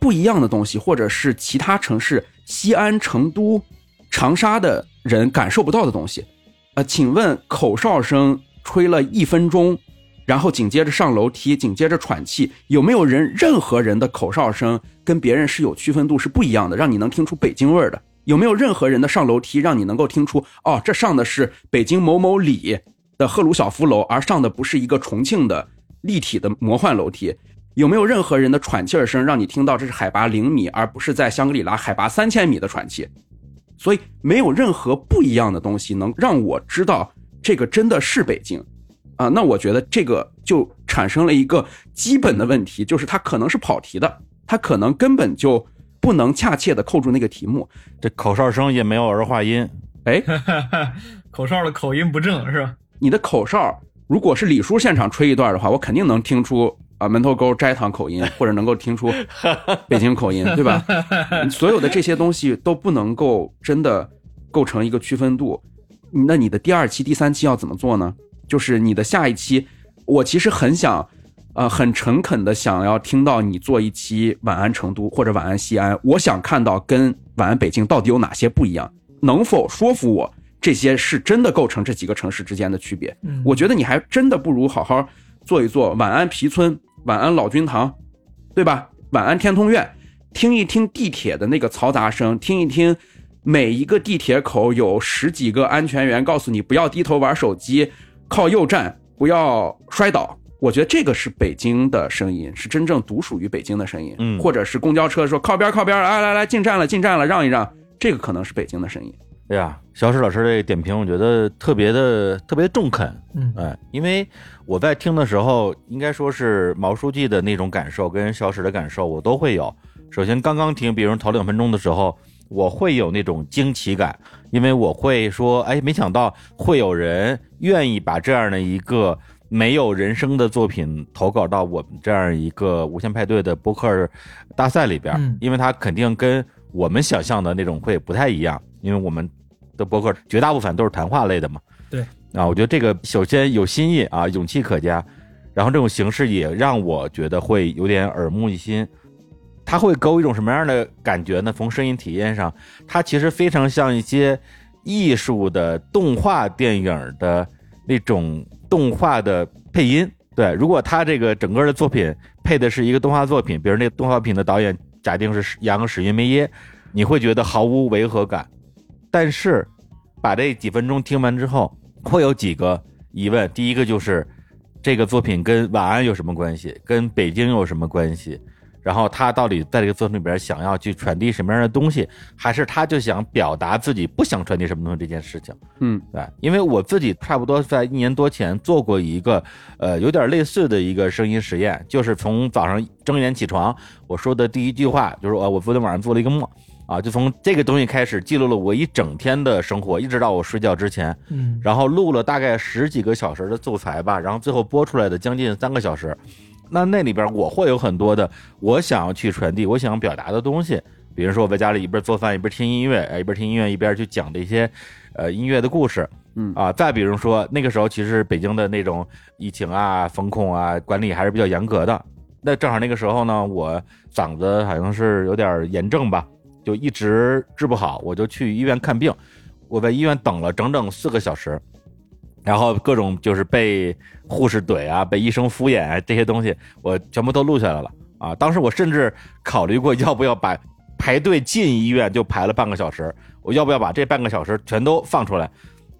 不一样的东西，或者是其他城市西安、成都、长沙的人感受不到的东西？呃，请问口哨声吹了一分钟，然后紧接着上楼梯，紧接着喘气，有没有人任何人的口哨声跟别人是有区分度是不一样的，让你能听出北京味儿的？有没有任何人的上楼梯让你能够听出哦，这上的是北京某某里的赫鲁晓夫楼，而上的不是一个重庆的立体的魔幻楼梯？有没有任何人的喘气声让你听到这是海拔零米，而不是在香格里拉海拔三千米的喘气？所以没有任何不一样的东西能让我知道这个真的是北京，啊，那我觉得这个就产生了一个基本的问题，就是它可能是跑题的，它可能根本就不能恰切的扣住那个题目。
这口哨声也没有儿化音，
哎，(laughs)
口哨的口音不正是吧？
你的口哨如果是李叔现场吹一段的话，我肯定能听出啊门头沟斋堂口音，或者能够听出北京口音，对吧？(laughs) 所有的这些东西都不能够真的构成一个区分度。那你的第二期、第三期要怎么做呢？就是你的下一期，我其实很想，呃，很诚恳的想要听到你做一期晚安成都或者晚安西安，我想看到跟晚安北京到底有哪些不一样，能否说服我这些是真的构成这几个城市之间的区别？
嗯
我觉得你还真的不如好好做一做晚安皮村、晚安老君堂，对吧？晚安天通苑，听一听地铁的那个嘈杂声，听一听每一个地铁口有十几个安全员告诉你不要低头玩手机，靠右站，不要摔倒。我觉得这个是北京的声音，是真正独属于北京的声音。
嗯
或者是公交车说靠边靠边，来来来进站了进站了，让一让，这个可能是北京的声音。
哎呀，小史老师这个点评，我觉得特别的特别中肯，
嗯
哎，因为我在听的时候，应该说是毛书记的那种感受跟小史的感受，我都会有。首先，刚刚听，比如头两分钟的时候，我会有那种惊奇感，因为我会说，哎，没想到会有人愿意把这样的一个没有人声的作品投稿到我们这样一个无限派对的播客大赛里边，
嗯
因为它肯定跟我们想象的那种会不太一样，因为我们的播客绝大部分都是谈话类的嘛。
对
啊，我觉得这个首先有新意啊，勇气可嘉，然后这种形式也让我觉得会有点耳目一新。它会给我一种什么样的感觉呢？从声音体验上，它其实非常像一些艺术的动画电影的那种动画的配音。对，如果他这个整个的作品配的是一个动画作品，比如那动画品的导演假定是杨史云梅耶，你会觉得毫无违和感。但是把这几分钟听完之后，会有几个疑问。第一个就是这个作品跟晚安有什么关系？跟北京有什么关系？然后他到底在这个作品里边想要去传递什么样的东西，还是他就想表达自己不想传递什么东西这件事情？
嗯，
对，因为我自己差不多在一年多前做过一个，呃，有点类似的一个声音实验，就是从早上睁眼起床，我说的第一句话就是，呃，我昨天晚上做了一个梦，啊，就从这个东西开始记录了我一整天的生活，一直到我睡觉之前，
嗯
然后录了大概十几个小时的素材吧，然后最后播出来的将近三个小时。那那里边我会有很多的我想要去传递、我想要表达的东西，比如说我在家里一边做饭一边听音乐，哎，一边听音乐一边去讲这些，呃，音乐的故事，
嗯。
啊，再比如说那个时候其实北京的那种疫情啊、风控啊管理还是比较严格的，那正好那个时候呢，我嗓子好像是有点炎症吧，就一直治不好，我就去医院看病，我在医院等了整整四个小时，然后各种就是被护士怼啊，被医生敷衍啊，这些东西我全部都录下来了啊。当时我甚至考虑过要不要把排队进医院就排了半个小时，我要不要把这半个小时全都放出来，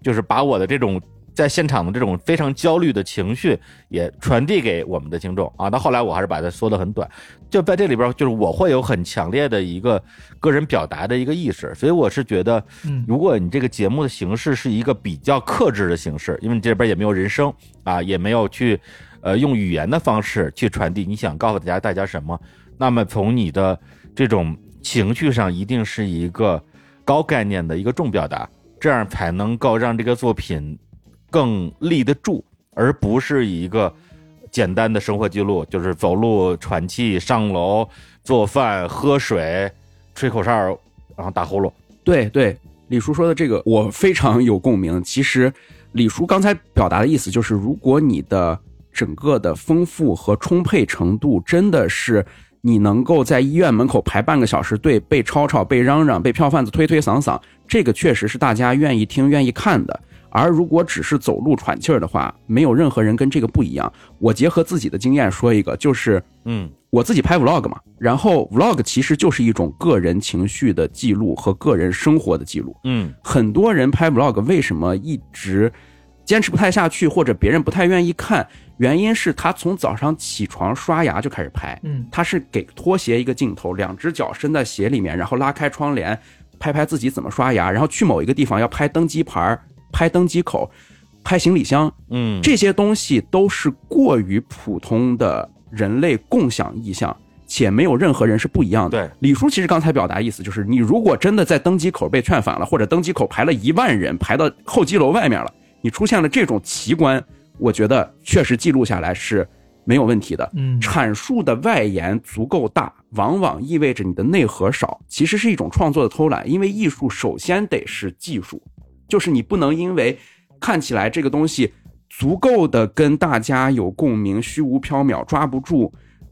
就是把我的这种在现场的这种非常焦虑的情绪也传递给我们的听众啊。到后来我还是把它缩得很短，就在这里边，就是我会有很强烈的一个个人表达的一个意识，所以我是觉得，
嗯
如果你这个节目的形式是一个比较克制的形式，因为你这边也没有人声啊，也没有去，呃，用语言的方式去传递你想告诉大家大家什么，那么从你的这种情绪上，一定是一个高概念的一个重表达，这样才能够让这个作品更立得住，而不是一个简单的生活记录，就是走路、喘气、上楼、做饭、喝水、吹口哨，然后打呼噜。
对对，李叔说的这个我非常有共鸣。其实李叔刚才表达的意思就是，如果你的整个的丰富和充沛程度真的是你能够在医院门口排半个小时队，被吵吵、被嚷嚷、被票贩子推推搡搡，这个确实是大家愿意听、愿意看的。而如果只是走路喘气儿的话，没有任何人跟这个不一样。我结合自己的经验说一个，就是
嗯
我自己拍 vlog 嘛，然后 vlog 其实就是一种个人情绪的记录和个人生活的记录。
嗯
很多人拍 vlog 为什么一直坚持不太下去，或者别人不太愿意看？原因是他从早上起床刷牙就开始拍，
嗯
他是给拖鞋一个镜头，两只脚伸在鞋里面，然后拉开窗帘，拍拍自己怎么刷牙，然后去某一个地方要拍登机牌儿、拍登机口、拍行李箱，
嗯，
这些东西都是过于普通的人类共享意向，且没有任何人是不一样的。
对，
李叔其实刚才表达意思就是，你如果真的在登机口被劝返了，或者登机口排了一万人排到候机楼外面了，你出现了这种奇观，我觉得确实记录下来是没有问题的。
嗯
阐述的外延足够大，往往意味着你的内核少，其实是一种创作的偷懒。因为艺术首先得是技术，就是你不能因为看起来这个东西足够的跟大家有共鸣，虚无缥缈抓不住，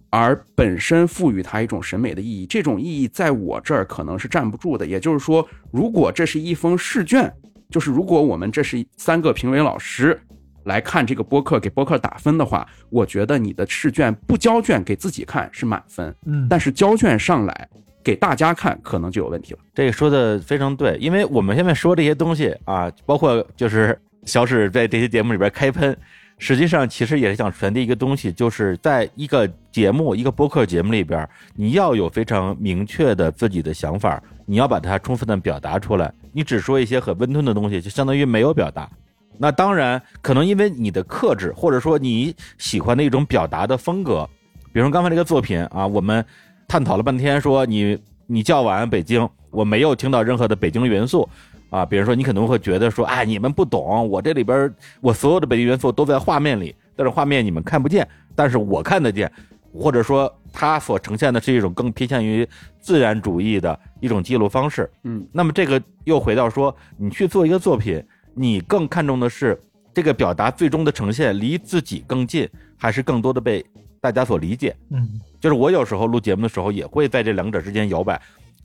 而本身赋予它一种审美的意义。这种意义在我这儿可能是站不住的。也就是说，如果这是一封试卷，就是如果我们这是三个评委老师来看这个播客，给播客打分的话，我觉得你的试卷不交卷给自己看是满分，
嗯，
但是交卷上来给大家看，可能就有问题了。
这个说的非常对，因为我们现在说这些东西啊，包括就是小史在这些节目里边开喷，实际上其实也是想传递一个东西，就是在一个节目、一个播客节目里边，你要有非常明确的自己的想法，你要把它充分的表达出来。你只说一些很温吞的东西，就相当于没有表达。那当然，可能因为你的克制，或者说你喜欢的一种表达的风格，比如刚才这个作品啊，我们探讨了半天，说你你叫晚安北京，我没有听到任何的北京元素啊。比如说你可能会觉得说，哎，你们不懂，我这里边我所有的北京元素都在画面里，但是画面你们看不见，但是我看得见，或者说它所呈现的是一种更偏向于自然主义的一种记录方式。
嗯，
那么这个又回到说，你去做一个作品，你更看重的是这个表达最终的呈现离自己更近，还是更多的被大家所理解？
嗯
就是我有时候录节目的时候，也会在这两者之间摇摆。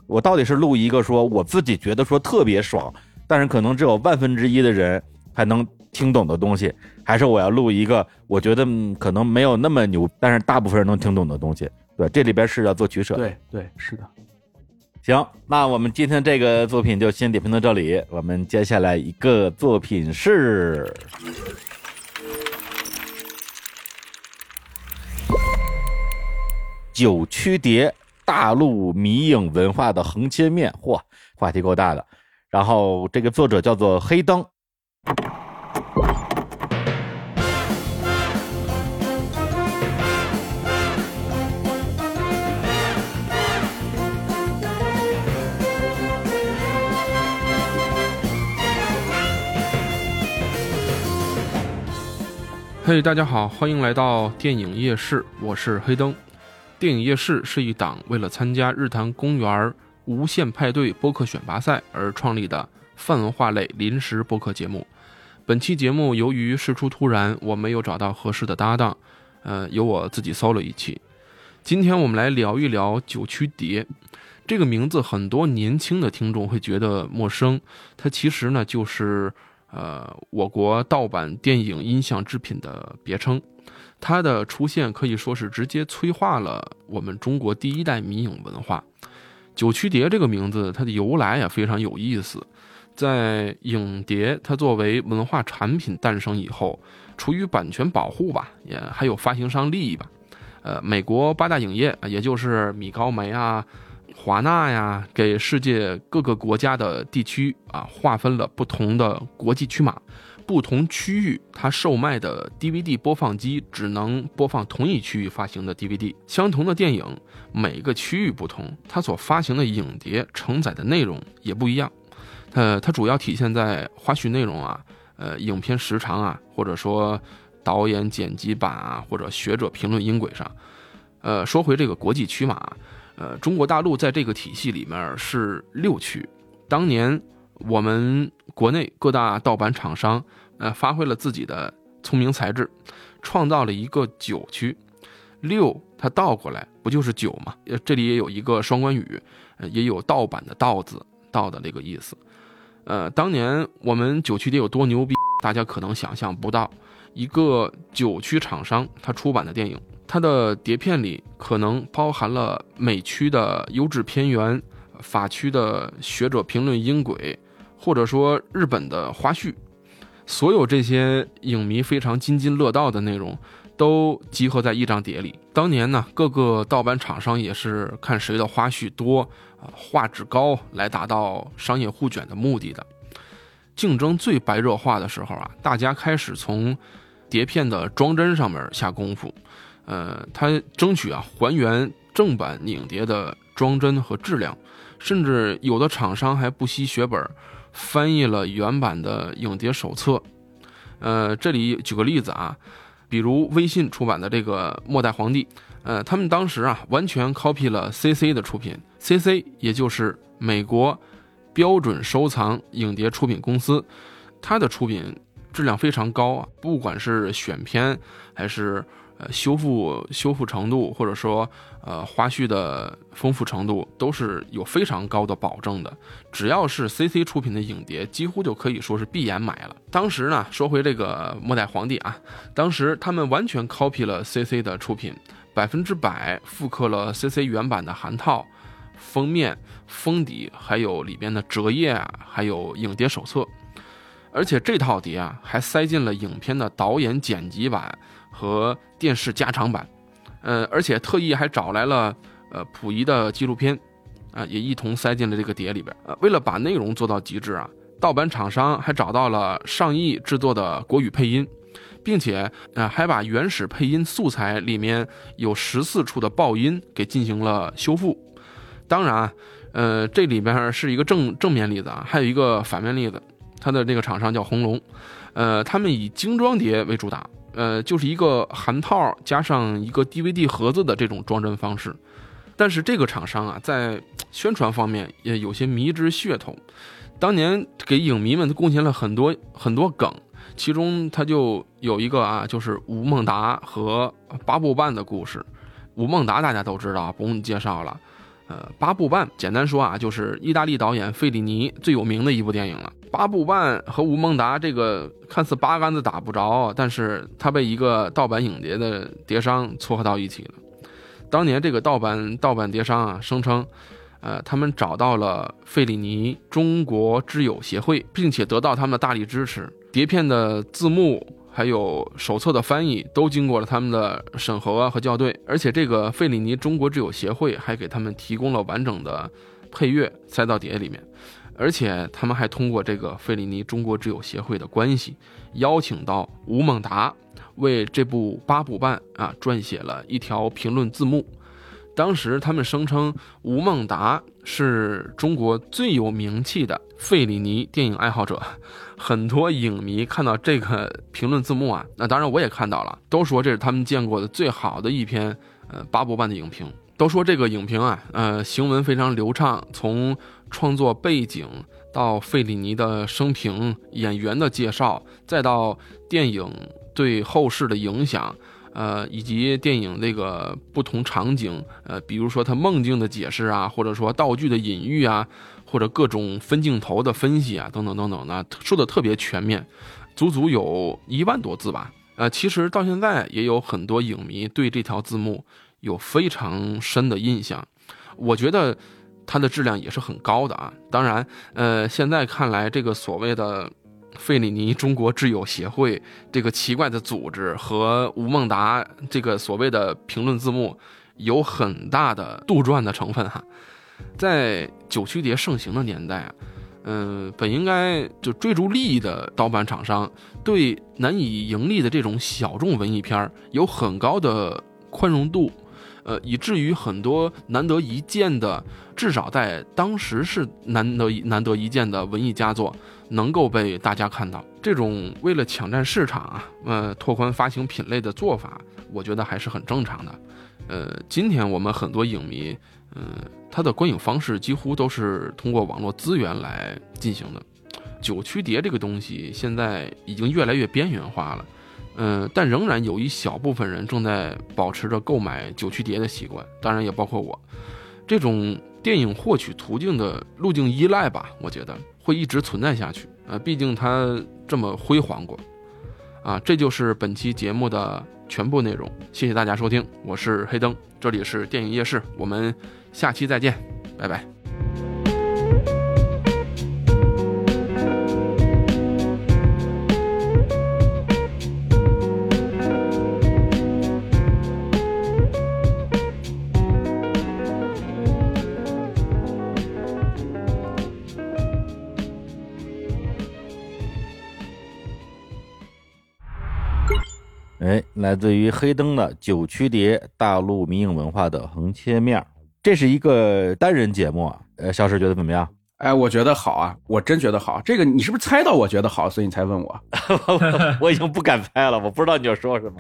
我到底是录一个说我自己觉得说特别爽，但是可能只有万分之一的人才能听懂的东西，还是我要录一个我觉得嗯可能没有那么牛，但是大部分人能听懂的东西？对，这里边是要做取舍。
对对，是的。
行，那我们今天这个作品就先点评到这里。我们接下来一个作品是九曲碟，大陆迷影文化的横切面。嚯，话题够大的。然后这个作者叫做黑灯。
嘿、大家好，欢迎来到电影夜市，我是黑灯。电影夜市是一档为了参加日坛公园无限派对播客选拔赛而创立的泛文化类临时播客节目。本期节目由于事出突然，我没有找到合适的搭档，呃，由我自己 solo 一期。今天我们来聊一聊九曲碟。这个名字很多年轻的听众会觉得陌生，它其实呢就是呃，我国盗版电影音像制品的别称，它的出现可以说是直接催化了我们中国第一代迷影文化。九曲碟这个名字，它的由来也非常有意思。在影碟它作为文化产品诞生以后，出于版权保护吧，也还有发行商利益吧，呃，美国八大影业，也就是米高梅啊、华纳呀，给世界各个国家的地区啊划分了不同的国际区码，不同区域它售卖的 DVD 播放机只能播放同一区域发行的 DVD。相同的电影，每个区域不同，它所发行的影碟承载的内容也不一样。呃，它主要体现在花絮内容啊，呃，影片时长啊，或者说导演剪辑版啊，或者学者评论音轨上。呃，说回这个国际区码。呃，中国大陆在这个体系里面是六区。当年我们国内各大盗版厂商，呃，发挥了自己的聪明才智，创造了一个九区。六它倒过来不就是九吗？呃，这里也有一个双关语，呃，也有盗版的“盗”字，盗的这个意思。呃，当年我们九区碟有多牛逼，大家可能想象不到。一个九区厂商他出版的电影。它的碟片里可能包含了美区的优质片源、法区的学者评论音轨，或者说日本的花絮，所有这些影迷非常津津乐道的内容，都集合在一张碟里。当年呢，各个盗版厂商也是看谁的花絮多、啊画质高，来达到商业互卷的目的的。竞争最白热化的时候啊，大家开始从碟片的装帧上面下功夫。呃，他争取啊还原正版影碟的装帧和质量，甚至有的厂商还不惜血本，翻译了原版的影碟手册。呃，这里举个例子啊，比如微信出版的这个《末代皇帝》，呃，他们当时啊完全 copy 了 CC 的出品，CC 也就是美国标准收藏影碟出品公司，它的出品质量非常高啊，不管是选片还是。呃，修复修复程度，或者说呃花絮的丰富程度，都是有非常高的保证的。只要是 CC 出品的影碟，几乎就可以说是闭眼买了。当时呢，说回这个《末代皇帝》啊，当时他们完全 copy 了 CC 的出品，百分之百复刻了 CC 原版的函套、封面、封底，还有里边的折页啊，还有影碟手册。而且这套碟啊，还塞进了影片的导演剪辑版。和电视加长版，呃，而且特意还找来了呃溥仪的纪录片，啊，也一同塞进了这个碟里边。呃，为了把内容做到极致啊，盗版厂商还找到了上亿制作的国语配音，并且呃还把原始配音素材里面有十四处的爆音给进行了修复。当然，呃，这里边是一个正正面例子啊，还有一个反面例子，它的这个厂商叫红龙，呃，他们以精装碟为主打。呃，就是一个含套加上一个 DVD 盒子的这种装帧方式，但是这个厂商啊，在宣传方面也有些迷之噱头。当年给影迷们贡献了很多很多梗，其中他就有一个啊，就是吴孟达和八部半的故事。吴孟达大家都知道，不用介绍了。呃，八部半，简单说啊，就是意大利导演费里尼最有名的一部电影了。八部半和吴孟达这个看似八竿子打不着，但是他被一个盗版影碟的碟商撮合到一起了。当年这个盗版盗版碟商啊，声称，呃，他们找到了费里尼中国之友协会，并且得到他们的大力支持，碟片的字幕。还有手册的翻译都经过了他们的审核和校对，而且这个费里尼中国之友协会还给他们提供了完整的配乐塞到碟里面，而且他们还通过这个费里尼中国之友协会的关系，邀请到吴孟达为这部八部半啊撰写了一条评论字幕。当时他们声称吴孟达是中国最有名气的费里尼电影爱好者。很多影迷看到这个评论字幕啊，那当然我也看到了，都说这是他们见过的最好的一篇呃八部半的影评。都说这个影评啊，呃，行文非常流畅，从创作背景到费里尼的生平、演员的介绍，再到电影对后世的影响，呃，以及电影这个不同场景，呃，比如说他梦境的解释啊，或者说道具的隐喻啊。或者各种分镜头的分析啊，等等等等的，说的特别全面，足足有一万多字吧。呃，其实到现在也有很多影迷对这条字幕有非常深的印象。我觉得它的质量也是很高的啊。当然，呃，现在看来，这个所谓的费里尼中国挚友协会这个奇怪的组织和吴孟达这个所谓的评论字幕有很大的杜撰的成分哈。在九曲碟盛行的年代啊，嗯，本应该就追逐利益的盗版厂商，对难以盈利的这种小众文艺片儿有很高的宽容度，呃，以至于很多难得一见的，至少在当时是难得难得一见的文艺佳作，能够被大家看到。这种为了抢占市场啊，呃，拓宽发行品类的做法，我觉得还是很正常的。呃，今天我们很多影迷。嗯，他的观影方式几乎都是通过网络资源来进行的。九曲碟这个东西现在已经越来越边缘化了，嗯，但仍然有一小部分人正在保持着购买九曲碟的习惯，当然也包括我。这种电影获取途径的路径依赖吧，我觉得会一直存在下去。啊，毕竟它这么辉煌过。啊，这就是本期节目的全部内容。谢谢大家收听，我是黑灯，这里是电影夜市，我们。下期再见，拜拜。
哎，来自于黑灯的九曲碟，大陆民影文化的横切面这是一个单人节目啊，呃，肖师觉得怎么样？
哎，我觉得好啊，我真觉得好。这个你是不是猜到我觉得好，所以你才问我？(laughs)
我已经不敢猜了，我不知道你要说什么。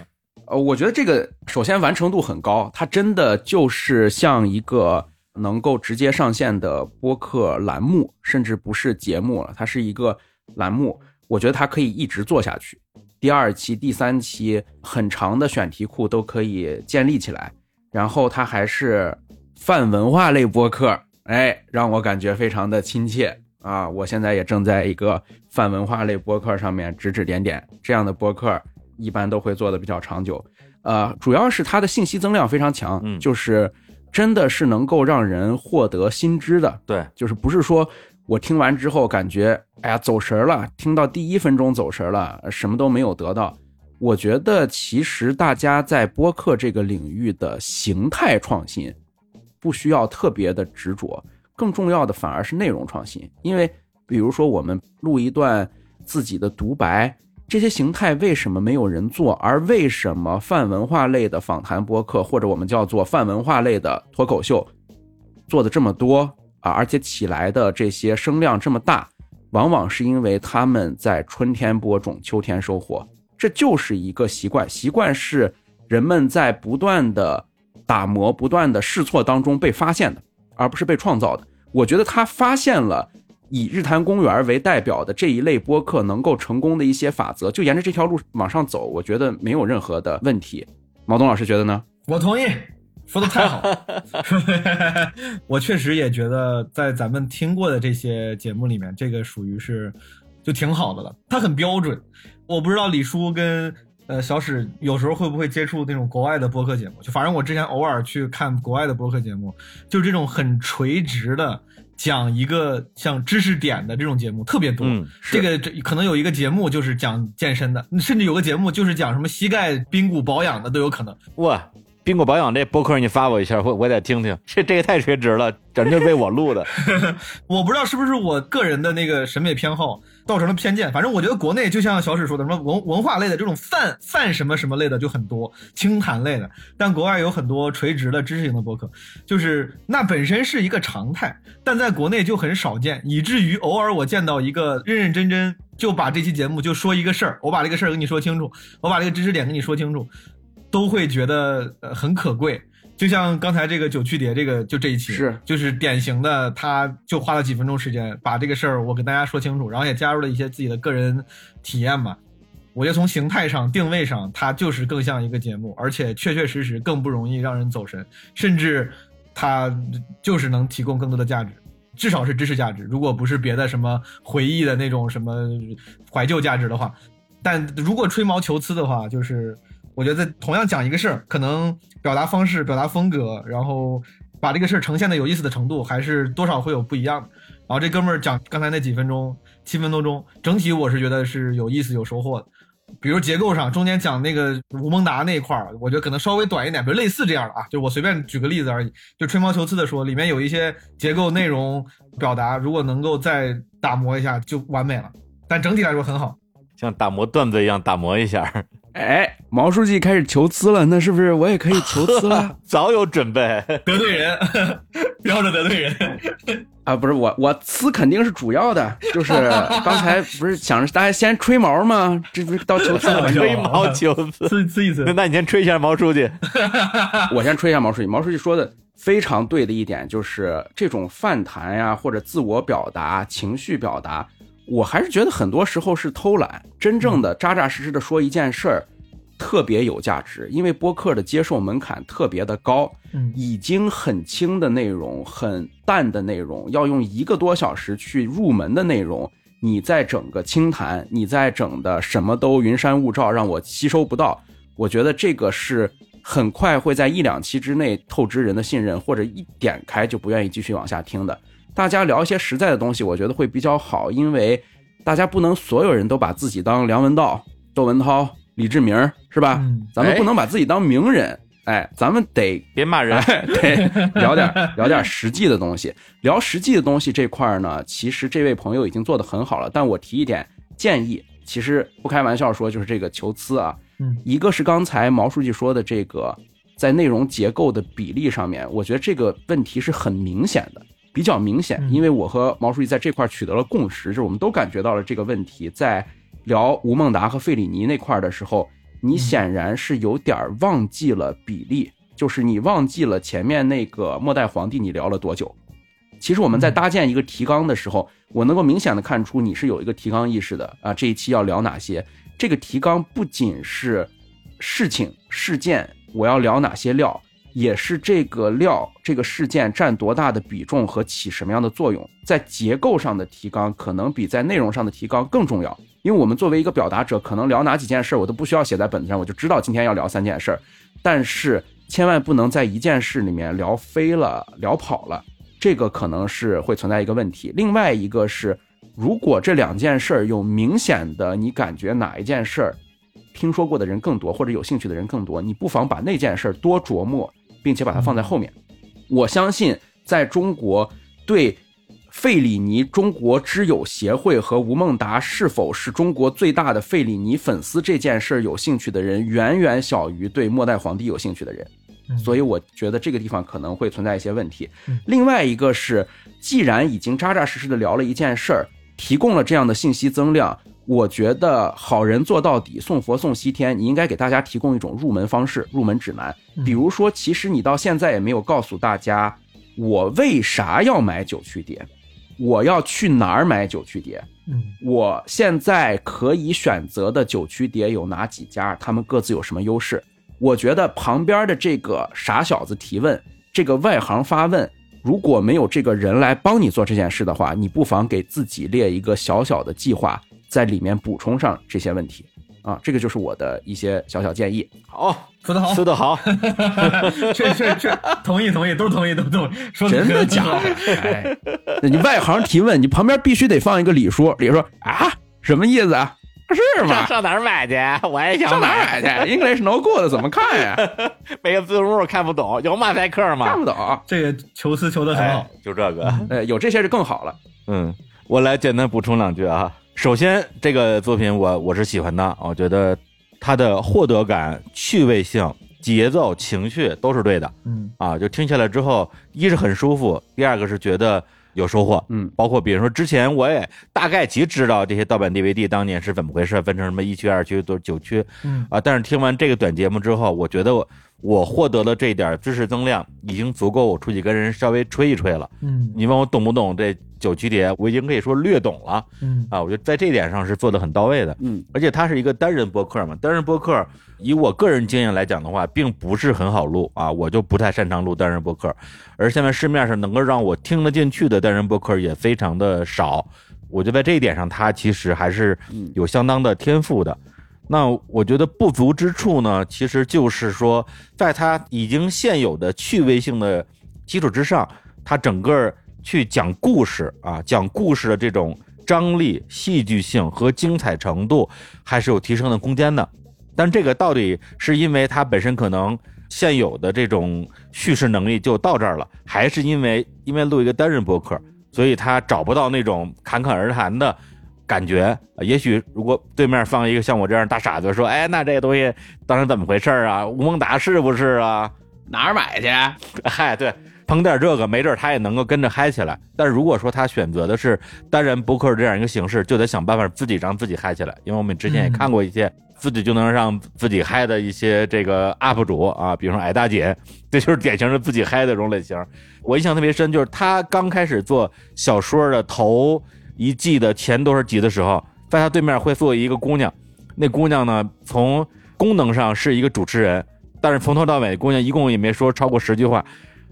呃，我觉得这个首先完成度很高，它真的就是像一个能够直接上线的播客栏目，甚至不是节目了，它是一个栏目。我觉得它可以一直做下去，第二期、第三期很长的选题库都可以建立起来，然后它还是。泛文化类播客，哎，让我感觉非常的亲切啊！我现在也正在一个泛文化类播客上面指指点点，这样的播客一般都会做的比较长久。呃，主要是它的信息增量非常强，
嗯，
就是真的是能够让人获得新知的。
对，
就是不是说我听完之后感觉哎呀走神了，听到第一分钟走神了，什么都没有得到。我觉得其实大家在播客这个领域的形态创新。不需要特别的执着，更重要的反而是内容创新。因为，比如说我们录一段自己的独白，这些形态为什么没有人做？而为什么泛文化类的访谈播客，或者我们叫做泛文化类的脱口秀，做的这么多啊？而且起来的这些声量这么大，往往是因为他们在春天播种，秋天收获。这就是一个习惯，习惯是人们在不断的。打磨不断的试错当中被发现的，而不是被创造的。我觉得他发现了以日坛公园为代表的这一类播客能够成功的一些法则，就沿着这条路往上走，我觉得没有任何的问题。毛东老师觉得呢？
我同意。说的太好了，(laughs) 我确实也觉得在咱们听过的这些节目里面，这个属于是就挺好的了。它很标准，我不知道李叔跟呃小史有时候会不会接触那种国外的播客节目，就反正我之前偶尔去看国外的播客节目，就是这种很垂直的讲一个像知识点的这种节目特别多。
嗯
这个这可能有一个节目就是讲健身的，甚至有个节目就是讲什么膝盖髌骨保养的都有可能。
哇，髌骨保养这播客你发我一下，我我得听听。(laughs) 这这个太垂直了，整就为我录的。(laughs)
我不知道是不是我个人的那个审美偏好造成了偏见，反正我觉得国内就像小史说的，什么文文化类的这种泛泛什么什么类的就很多，清谈类的，但国外有很多垂直的知识型的博客，就是那本身是一个常态，但在国内就很少见，以至于偶尔我见到一个认认真真就把这期节目就说一个事儿，我把这个事儿跟你说清楚，我把这个知识点跟你说清楚，都会觉得呃很可贵。就像刚才这个九曲蝶，这个就这一期
是
就是典型的，他就花了几分钟时间把这个事儿我跟大家说清楚，然后也加入了一些自己的个人体验嘛。我觉得从形态上、定位上，它就是更像一个节目，而且确确实实更不容易让人走神，甚至它就是能提供更多的价值，至少是知识价值。如果不是别的什么回忆的那种什么怀旧价值的话，但如果吹毛求疵的话，就是我觉得同样讲一个事儿，可能表达方式、表达风格，然后把这个事儿呈现的有意思的程度，还是多少会有不一样的。然后这哥们儿讲刚才那几分钟，七分多钟，整体我是觉得是有意思、有收获的。比如结构上，中间讲那个吴孟达那一块儿，我觉得可能稍微短一点，比如类似这样的啊，就我随便举个例子而已，就吹毛求疵的说，里面有一些结构内容表达，如果能够再打磨一下，就完美了。但整体来说很好。
像打磨段子一样打磨一下，
哎，毛书记开始求疵了，那是不是我也可以求疵了 (laughs)
早有准备。
得罪人，(laughs) 标着得罪人。
啊？不是我，我呲肯定是主要的，就是 (laughs) 刚才不是想着大家先吹毛吗？这不是到求疵了吗？
吹毛求疵。
刺刺一次
那，那你先吹一下毛书记。
我先吹一下毛书记，毛书记说的非常对的一点就是这种泛谈呀，或者自我表达、情绪表达，我还是觉得很多时候是偷懒。真正的扎扎实实的说一件事儿，特别有价值，因为播客的接受门槛特别的高，
嗯
已经很轻的内容、很淡的内容，要用一个多小时去入门的内容，你在整个清谈，你在整的什么都云山雾罩，让我吸收不到。我觉得这个是很快会在一两期之内透支人的信任，或者一点开就不愿意继续往下听的。大家聊一些实在的东西，我觉得会比较好，因为大家不能所有人都把自己当梁文道、窦文涛、李志明，是吧？
嗯
咱们不能把自己当名人，哎，咱们得
别骂人，
哎，对，聊点 (laughs) 聊点实际的东西。聊实际的东西这块儿呢，其实这位朋友已经做得很好了。但我提一点建议，其实不开玩笑说，就是这个求疵啊，
嗯
一个是刚才毛书记说的这个在内容结构的比例上面，我觉得这个问题是很明显的。比较明显，
嗯
因为我和毛书记在这块儿取得了共识，就是我们都感觉到了这个问题。在聊吴孟达和费里尼那块儿的时候，你显然是有点儿忘记了比例，就是你忘记了前面那个末代皇帝你聊了多久。其实我们在搭建一个提纲的时候，我能够明显的看出你是有一个提纲意识的啊。这一期要聊哪些？这个提纲不仅是事情事件，我要聊哪些料，也是这个料这个事件占多大的比重和起什么样的作用。在结构上的提纲可能比在内容上的提纲更重要，因为我们作为一个表达者，可能聊哪几件事我都不需要写在本子上，我就知道今天要聊三件事儿。但是千万不能在一件事里面聊飞了、聊跑了，这个可能是会存在一个问题。另外一个是，如果这两件事儿有明显的你感觉哪一件事儿听说过的人更多，或者有兴趣的人更多，你不妨把那件事多琢磨，并且把它放在后面。我相信，在中国对费里尼中国之友协会和吴孟达是否是中国最大的费里尼粉丝这件事儿有兴趣的人，远远小于对末代皇帝有兴趣的人。所以我觉得这个地方可能会存在一些问题。另外一个是，既然已经扎扎实实的聊了一件事儿，提供了这样的信息增量，我觉得好人做到底，送佛送西天，你应该给大家提供一种入门方式、入门指南。比如说，其实你到现在也没有告诉大家，我为啥要买九曲碟，我要去哪儿买九曲碟。
嗯
我现在可以选择的九曲碟有哪几家？他们各自有什么优势？我觉得旁边的这个傻小子提问，这个外行发问，如果没有这个人来帮你做这件事的话，你不妨给自己列一个小小的计划，在里面补充上这些问题啊，这个就是我的一些小小建议。
好，
说得好，
说得好，(laughs)
确确确，同意同意，都同意都同意，说得
真的假的？哎，那你外行提问，你旁边必须得放一个李叔，李叔说啊，什么意思啊？是吗？
上哪儿买去？我也想
上哪儿买去？English no good 怎么看呀？(laughs)
每个字幕看不懂，有马赛克吗？
看不懂。
这个求词求得很好
哎，，就这个。
哎，有这些就更好了。
嗯，我来简单补充两句啊。首先，这个作品我我是喜欢的，我觉得它的获得感、趣味性、节奏、情绪都是对的
嗯
啊。就听下来之后，一是很舒服，第二个是觉得有收获。
嗯，
包括比如说之前我也大概其知道这些盗版 DVD 当年是怎么回事，分成什么一区、二区、都九区
嗯
啊。但是听完这个短节目之后，我觉得我我获得了这点知识增量，已经足够我出去跟人稍微吹一吹了。
嗯
你问我懂不懂这九曲碟，我已经可以说略懂了
嗯
啊。我觉得在这点上是做的很到位的，
嗯，
而且它是一个单人播客嘛，单人播客以我个人经验来讲的话，并不是很好录啊，我就不太擅长录单人播客，而现在市面上能够让我听得进去的单人播客也非常的少，我觉得在这一点上，它其实还是有相当的天赋的。那我觉得不足之处呢，其实就是说，在它已经现有的趣味性的基础之上，它整个去讲故事啊，讲故事的这种张力、戏剧性和精彩程度，还是有提升的空间的。但这个到底是因为它本身可能现有的这种叙事能力就到这儿了，还是因为因为录一个单人播客，所以他找不到那种侃侃而谈的感觉？呃也许如果对面放一个像我这样大傻子说：“哎，那这个东西当时怎么回事啊？吴孟达是不是啊？”
哪儿买去？(laughs)
嗨，对，捧点这个，没准他也能够跟着嗨起来。但如果说他选择的是单人播客这样一个形式，就得想办法自己让自己嗨起来。因为我们之前也看过一些自己就能让自己嗨的一些这个 UP 主啊，比如说矮大姐，这就是典型的自己嗨的这种类型。我印象特别深，就是他刚开始做小说的头一季的前多少集的时候，在他对面会坐一个姑娘，那姑娘呢，从功能上是一个主持人，但是从头到尾，姑娘一共也没说超过十句话，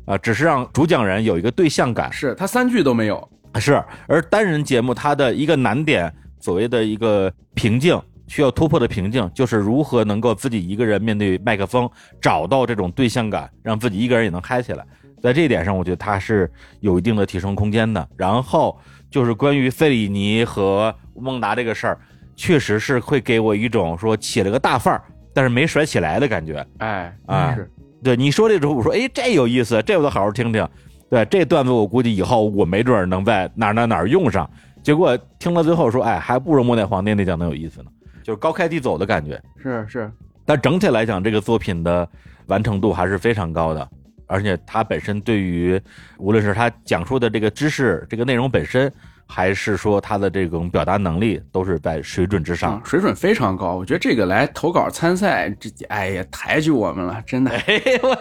啊、只是让主讲人有一个对象感。
是他三句都没有。
是，而单人节目它的一个难点，所谓的一个瓶颈，需要突破的瓶颈，就是如何能够自己一个人面对麦克风，找到这种对象感，让自己一个人也能嗨起来。在这一点上，我觉得它是有一定的提升空间的。然后就是关于费里尼和吴孟达这个事儿，确实是会给我一种说起了个大范儿，但是没甩起来的感觉。
哎，
啊
是
对你说这之后，我说哎，这有意思，这我得好好听听。对这段子，我估计以后我没准儿能在哪儿哪儿哪儿用上。结果听了最后说，哎，还不如末代皇帝那讲的有意思呢，就是高开低走的感觉。
是是，
但整体来讲，这个作品的完成度还是非常高的，而且他本身对于无论是他讲述的这个知识、这个内容本身，还是说他的这种表达能力，都是在水准之上
啊。，水准非常高。我觉得这个来投稿参赛，这哎呀抬举我们了，真的。(laughs)
嘿嘿，我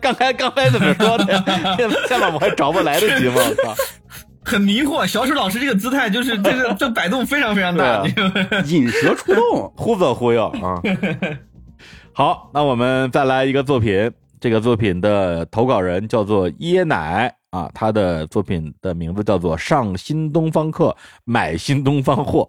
刚才刚才怎么说的？(laughs) 下面我还找不来得及吗？
很迷惑。小史老师这个姿态，就是这个这摆动非常非常大。(laughs)
引蛇出洞，
忽左忽右啊。好，那我们再来一个作品，这个作品的投稿人叫做椰奶啊，他的作品的名字叫做《上新东方课，买新东方货》。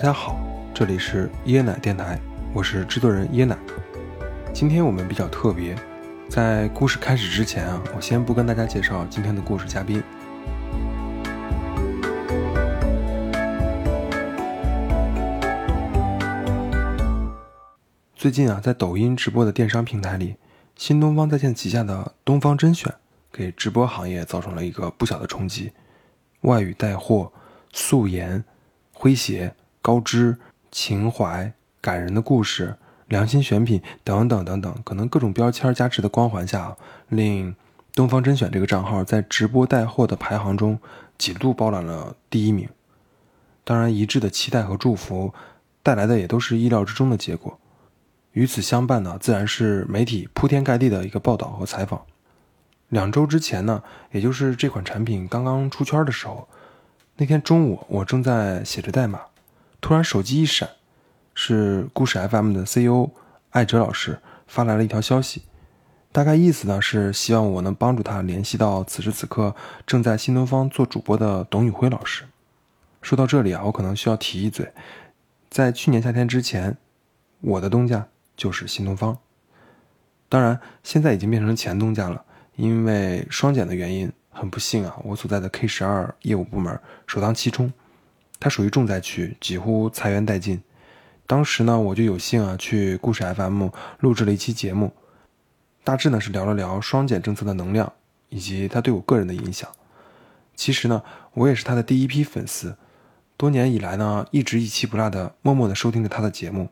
大家好，这里是椰奶电台，我是制作人椰奶。今天我们比较特别，在故事开始之前啊，我先不跟大家介绍今天的故事嘉宾。最近啊，在抖音直播的电商平台里，新东方在线旗下的东方甄选给直播行业造成了一个不小的冲击。外语带货、素颜、诙谐、高知、情怀、感人的故事、良心选品等等等等，可能各种标签加持的光环下，令东方甄选这个账号在直播带货的排行中几度包揽了第一名。当然，一致的期待和祝福带来的也都是意料之中的结果。与此相伴呢，自然是媒体铺天盖地的一个报道和采访。两周之前呢，也就是这款产品刚刚出圈的时候，那天中午我正在写着代码，突然手机一闪。是故事 FM 的 CEO 艾哲老师发来了一条消息，大概意思呢是希望我能帮助他联系到此时此刻正在新东方做主播的董宇辉老师。说到这里啊，我可能需要提一嘴，在去年夏天之前，我的东家就是新东方，当然现在已经变成前东家了，因为双减的原因，很不幸啊，我所在的 K 十二业务部门首当其冲，它属于重灾区，几乎裁员殆尽。当时呢，我就有幸啊去故事 FM 录制了一期节目，大致呢是聊了聊双减政策的能量以及它对我个人的影响。其实呢，我也是他的第一批粉丝，多年以来呢一直一期不落的默默的收听着他的节目。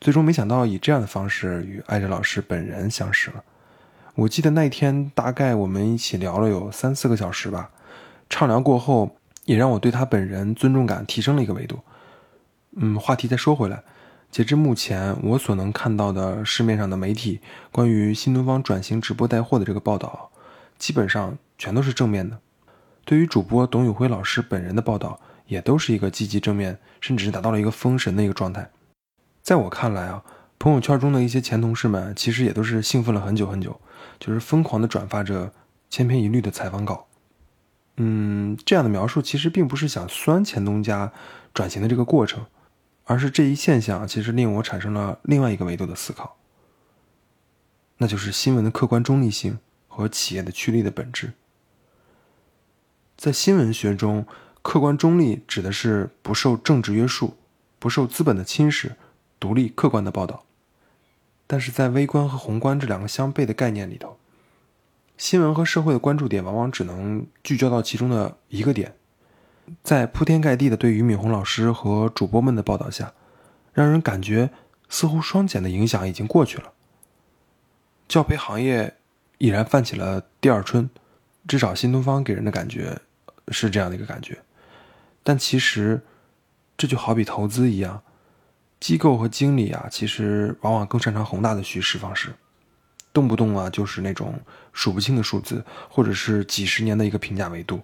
最终没想到以这样的方式与艾哲老师本人相识了。我记得那一天大概我们一起聊了有三四个小时吧，畅聊过后也让我对他本人尊重感提升了一个维度。嗯，话题再说回来，截至目前我所能看到的市面上的媒体关于新东方转型直播带货的这个报道，基本上全都是正面的。对于主播董宇辉老师本人的报道，也都是一个积极正面，甚至是达到了一个封神的一个状态。在我看来啊，朋友圈中的一些前同事们其实也都是兴奋了很久很久，就是疯狂的转发着千篇一律的采访稿。嗯，这样的描述其实并不是想酸前东家转型的这个过程。而是这一现象，其实令我产生了另外一个维度的思考，那就是新闻的客观中立性和企业的趋利的本质。在新闻学中，客观中立指的是不受政治约束、不受资本的侵蚀、独立客观的报道。但是在微观和宏观这两个相悖的概念里头，新闻和社会的关注点往往只能聚焦到其中的一个点。在铺天盖地的对俞敏洪老师和主播们的报道下，让人感觉似乎双减的影响已经过去了。教培行业已然泛起了第二春，至少新东方给人的感觉是这样的一个感觉。但其实这就好比投资一样，机构和经理啊，其实往往更擅长宏大的叙事方式，动不动啊就是那种数不清的数字，或者是几十年的一个评价维度。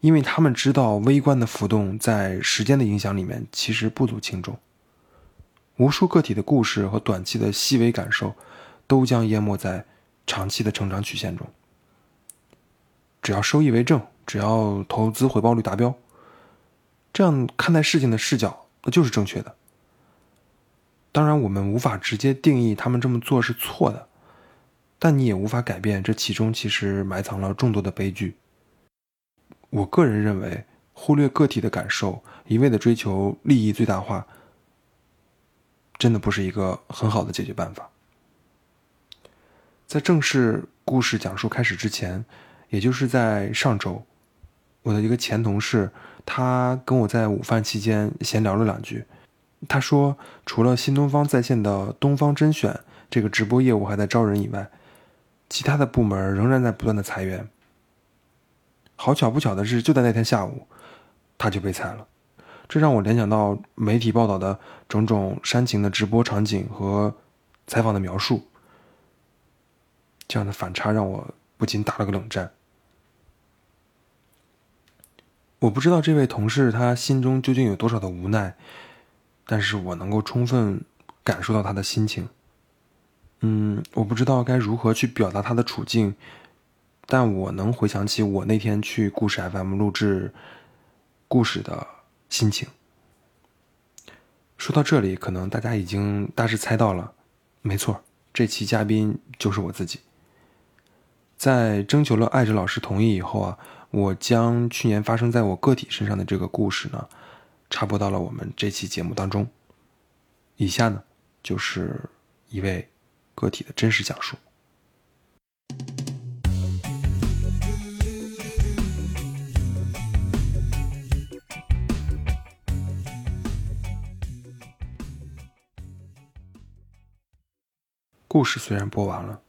因为他们知道微观的浮动在时间的影响里面其实不足轻重，无数个体的故事和短期的细微感受，都将淹没在长期的成长曲线中。只要收益为正，只要投资回报率达标，这样看待事情的视角那就是正确的。当然，我们无法直接定义他们这么做是错的，但你也无法改变这其中其实埋藏了众多的悲剧。我个人认为，忽略个体的感受，一味的追求利益最大化，真的不是一个很好的解决办法。在正式故事讲述开始之前，也就是在上周，我的一个前同事，他跟我在午饭期间闲聊了两句。他说，除了新东方在线的东方甄选这个直播业务还在招人以外，其他的部门仍然在不断的裁员。好巧不巧的是，就在那天下午，他就被裁了。这让我联想到媒体报道的种种煽情的直播场景和采访的描述。这样的反差让我不禁打了个冷战。我不知道这位同事他心中究竟有多少的无奈，但是我能够充分感受到他的心情。嗯，我不知道该如何去表达他的处境。但我能回想起我那天去故事 FM 录制故事的心情。说到这里，可能大家已经大致猜到了，没错，这期嘉宾就是我自己。在征求了艾哲老师同意以后啊，我将去年发生在我个体身上的这个故事呢，插播到了我们这期节目当中。以下呢，就是一位个体的真实讲述。故事虽然播完了，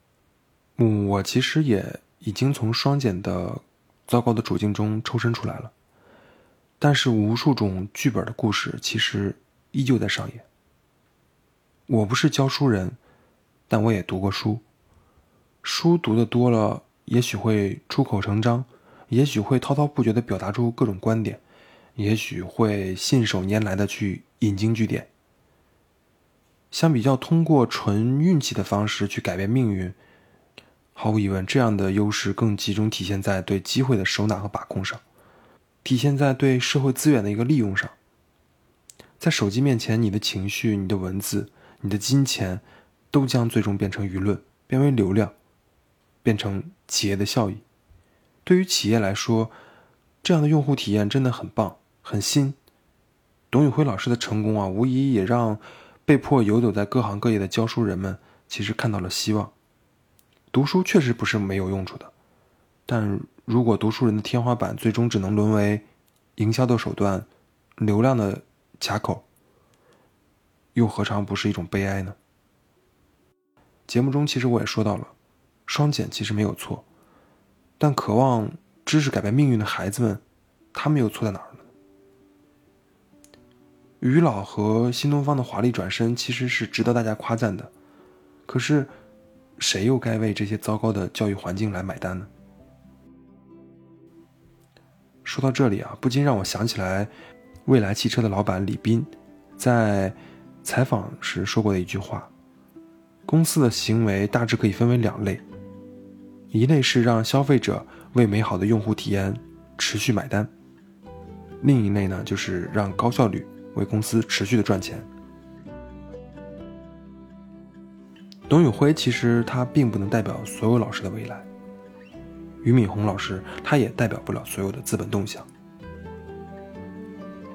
嗯，我其实也已经从双减的糟糕的处境中抽身出来了，但是无数种剧本的故事其实依旧在上演。我不是教书人，但我也读过书。书读的多了，也许会出口成章，也许会滔滔不绝地表达出各种观点，也许会信手拈来的去引经据典。相比较通过纯运气的方式去改变命运，毫无疑问，这样的优势更集中体现在对机会的收纳和把控上，体现在对社会资源的一个利用上。在手机面前，你的情绪、你的文字、你的金钱，都将最终变成舆论，变为流量。变成企业的效益，对于企业来说，这样的用户体验真的很棒，很新。董宇辉老师的成功啊，无疑也让被迫游走在各行各业的教书人们其实看到了希望。读书确实不是没有用处的，但如果读书人的天花板最终只能沦为营销的手段、流量的卡口，又何尝不是一种悲哀呢？节目中其实我也说到了。双减其实没有错，但渴望知识改变命运的孩子们，他们又错在哪儿呢？于老和新东方的华丽转身其实是值得大家夸赞的，可是，谁又该为这些糟糕的教育环境来买单呢？说到这里啊，不禁让我想起来，蔚来汽车的老板李斌，在采访时说过的一句话：公司的行为大致可以分为两类。一类是让消费者为美好的用户体验持续买单，另一类呢就是让高效率为公司持续的赚钱。董宇辉其实他并不能代表所有老师的未来，俞敏洪老师他也代表不了所有的资本动向。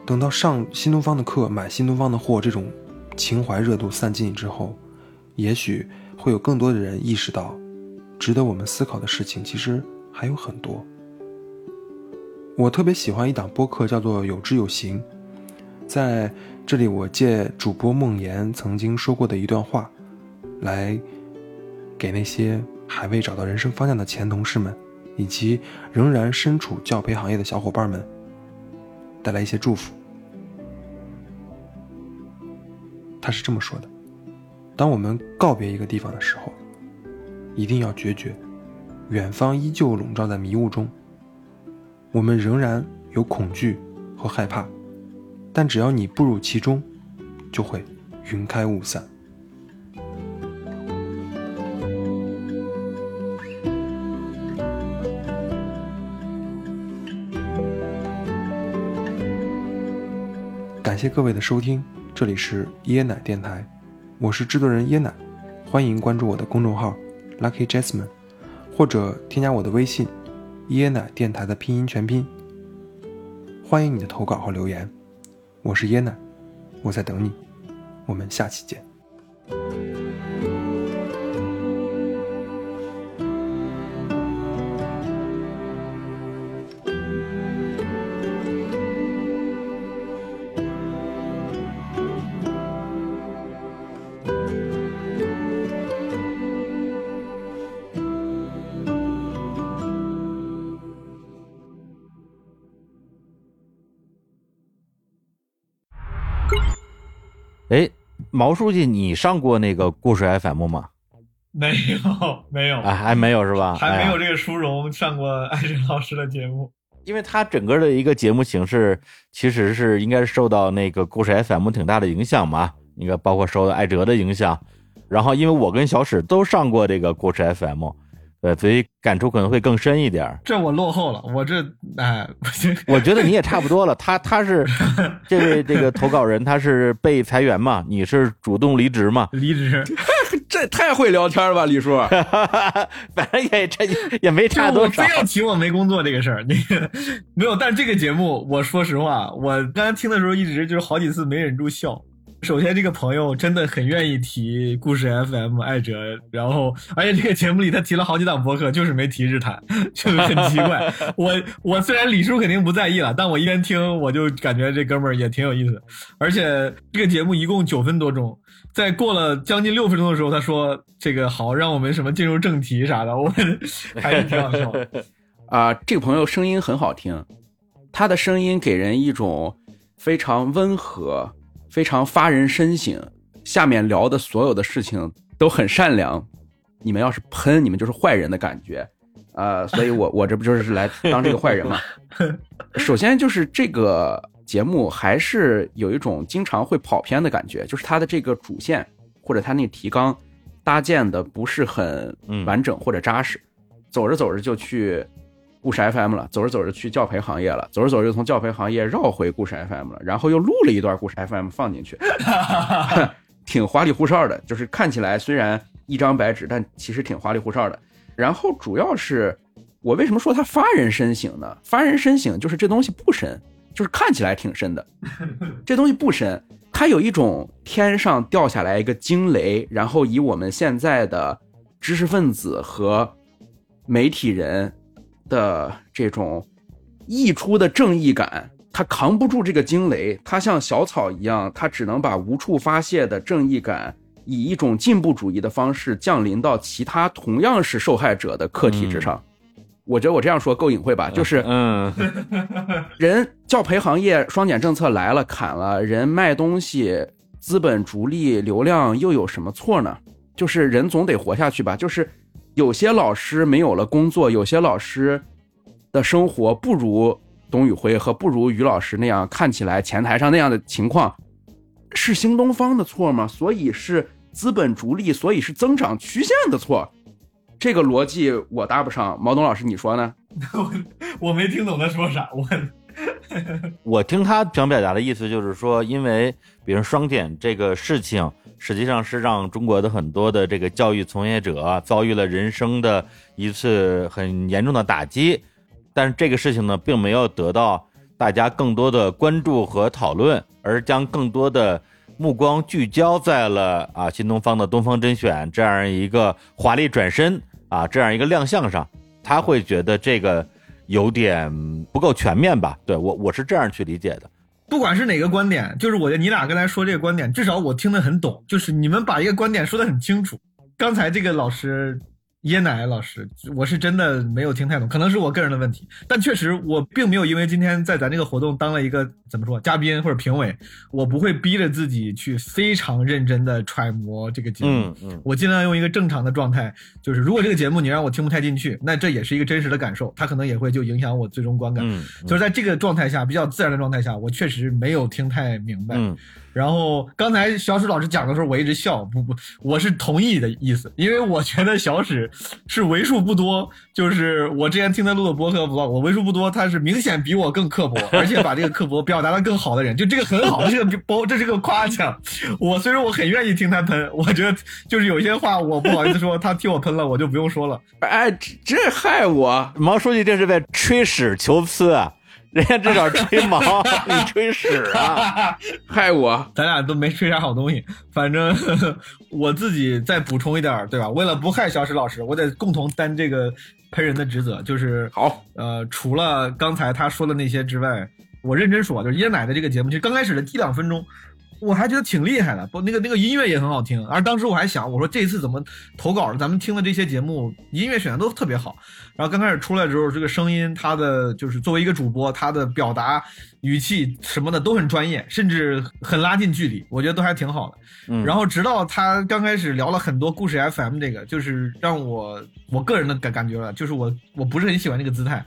等到上新东方的课、买新东方的货这种情怀热度散尽之后，也许会有更多的人意识到。值得我们思考的事情其实还有很多。我特别喜欢一档播客，叫做《有知有行》。在这里，我借主播梦妍曾经说过的一段话，来给那些还未找到人生方向的前同事们，以及仍然身处教培行业的小伙伴们，带来一些祝福。他是这么说的：当我们告别一个地方的时候。一定要决绝，远方依旧笼罩在迷雾中。我们仍然有恐惧和害怕，但只要你步入其中，就会云开雾散。感谢各位的收听，这里是椰奶电台，我是制作人椰奶，欢迎关注我的公众号。Lucky Jasmine，或者添加我的微信“椰奶电台”的拼音全拼。欢迎你的投稿和留言，我是椰奶，我在等你，我们下期见。
毛书记，你上过那个故事 FM 吗？
没有，没有，
哎，还没有是吧？
还没有这个殊荣上过艾哲老师的节目，
因为他整个的一个节目形式其实是应该是受到那个故事 FM 挺大的影响嘛，应该包括受到艾哲的影响，然后因为我跟小史都上过这个故事 FM。对，所以感触可能会更深一点。
这我落后了，我这哎，
我觉得你也差不多了。他他是 (laughs) 这位这个投稿人，他是被裁员嘛？你是主动离职嘛？
离职，(laughs)
这太会聊天了吧，李叔？(laughs)
反正也这也没差多少。
非要提我没工作这个事儿，那个没有。但这个节目，我说实话，我刚才听的时候一直就是好几次没忍住笑。首先，这个朋友真的很愿意提故事 FM 艾哲，然后而且这个节目里他提了好几档播客，就是没提日坛，就是很奇怪。(laughs) 我我虽然李叔肯定不在意了，但我一边听我就感觉这哥们儿也挺有意思。而且这个节目一共九分多钟，在过了将近六分钟的时候，他说这个好，让我们什么进入正题啥的，我 (laughs) 还是挺好笑的。
啊、这个朋友声音很好听，他的声音给人一种非常温和、非常发人深省。下面聊的所有的事情都很善良，你们要是喷，你们就是坏人的感觉。呃，所以我我这不就是来当这个坏人嘛？(laughs) 首先就是这个节目还是有一种经常会跑偏的感觉，就是它的这个主线或者它那个提纲搭建的不是很
嗯
完整或者扎实，走着走着就去故事 FM 了，走着走着去教培行业了，走着走着又从教培行业绕回故事 FM 了，然后又录了一段故事 FM 放进去，(laughs) 挺花里胡哨的，就是看起来虽然一张白纸，但其实挺花里胡哨的。然后主要是我为什么说它发人深省呢？发人深省就是这东西不深，就是看起来挺深的，(laughs) 这东西不深，它有一种天上掉下来一个惊雷，然后以我们现在的知识分子和媒体人的这种溢出的正义感，他扛不住这个惊雷，他像小草一样，他只能把无处发泄的正义感，以一种进步主义的方式降临到其他同样是受害者的客体之上。我觉得我这样说够隐晦吧？就是
嗯
人教培行业双减政策来了，砍了人卖东西，资本逐利，流量又有什么错呢？就是人总得活下去吧。就是有些老师没有了工作，有些老师的生活不如董宇辉和不如于老师那样看起来前台上那样的情况，是新东方的错吗？所以是资本逐利，所以是增长曲线的错。这个逻辑我搭不上，毛东老师你说呢？
我没听懂他说啥，我
我听他想表达的意思就是说，因为比如双减这个事情，实际上是让中国的很多的这个教育从业者遭遇了人生的一次很严重的打击，但是这个事情呢，并没有得到大家更多的关注和讨论，而将更多的目光聚焦在了啊新东方的东方甄选这样一个华丽转身啊这样一个亮相上，他会觉得这个有点不够全面吧？对我我是这样去理解的。
不管是哪个观点，就是我觉得你俩刚才说这个观点，至少我听得很懂，就是你们把一个观点说得很清楚。刚才这个老师椰奶老师，我是真的没有听太懂，可能是我个人的问题，但确实我并没有因为今天在咱这个活动当了一个怎么说嘉宾或者评委，我不会逼着自己去非常认真的揣摩这个节目。
嗯嗯
我尽量用一个正常的状态，就是如果这个节目你让我听不太进去，那这也是一个真实的感受，它可能也会就影响我最终观感。
嗯，
就是在这个状态下，比较自然的状态下，我确实没有听太明白。
嗯
然后刚才小史老师讲的时候，我一直笑，不不，我是同意的意思，因为我觉得小史是为数不多，就是我之前听他录的播客 vlog，我为数不多，他是明显比我更刻薄，而且把这个刻薄表达的更好的人，就这个很好，这个包这是个夸奖。我虽然我很愿意听他喷，我觉得就是有些话我不好意思说，他替我喷了，我就不用说了。
哎，这这害我！
毛书记这是在吹屎求疵啊！人家至少吹毛，(laughs) 你吹屎啊！(laughs)
害我！
咱俩都没吹啥好东西，反正呵 (laughs) 呵我自己再补充一点，对吧？为了不害小史老师，我得共同担这个喷人的职责，就是
好，
呃，除了刚才他说的那些之外，我认真说，就是椰奶的这个节目，其实刚开始的一两分钟，我还觉得挺厉害的，不，那个那个音乐也很好听。而当时我还想，我说这一次怎么投稿的，咱们听的这些节目音乐选的都特别好。然后刚开始出来的时候，这个声音，他的就是作为一个主播，他的表达语气什么的都很专业，甚至很拉近距离，我觉得都还挺好的。
嗯
然后直到他刚开始聊了很多故事 FM 这个，就是让我我个人的感感觉了，就是我我不是很喜欢这个姿态。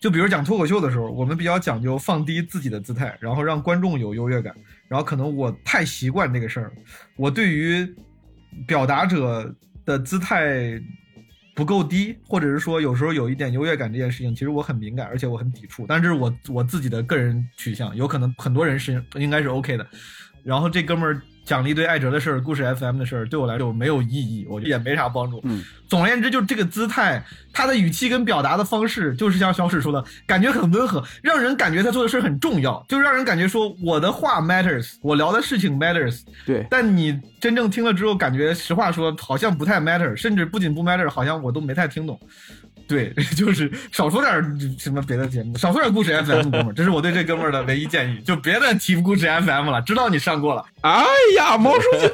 就比如讲脱口秀的时候，我们比较讲究放低自己的姿态，然后让观众有优越感。然后可能我太习惯这个事儿，我对于表达者的姿态不够低，或者是说有时候有一点优越感这件事情，其实我很敏感，而且我很抵触。但是这是我我自己的个人取向，有可能很多人是应该是 OK 的。然后这哥们儿讲了一堆艾哲的事儿、故事 FM 的事儿，对我来说没有意义，我觉得也没啥帮助。
嗯，
总而言之，就是这个姿态，他的语气跟表达的方式，就是像小史说的，感觉很温和，让人感觉他做的事儿很重要，就让人感觉说我的话 matters，我聊的事情 matters。
对，
但你真正听了之后，感觉实话说好像不太 matter，甚至不仅不 matter，好像我都没太听懂。对，(laughs) 就是少说点什么别的节目，少说点故事 FM，哥们儿，这是我对这哥们儿的唯一建议，就别再提故事 FM 了，知道你上过了。
哎呀，毛书记，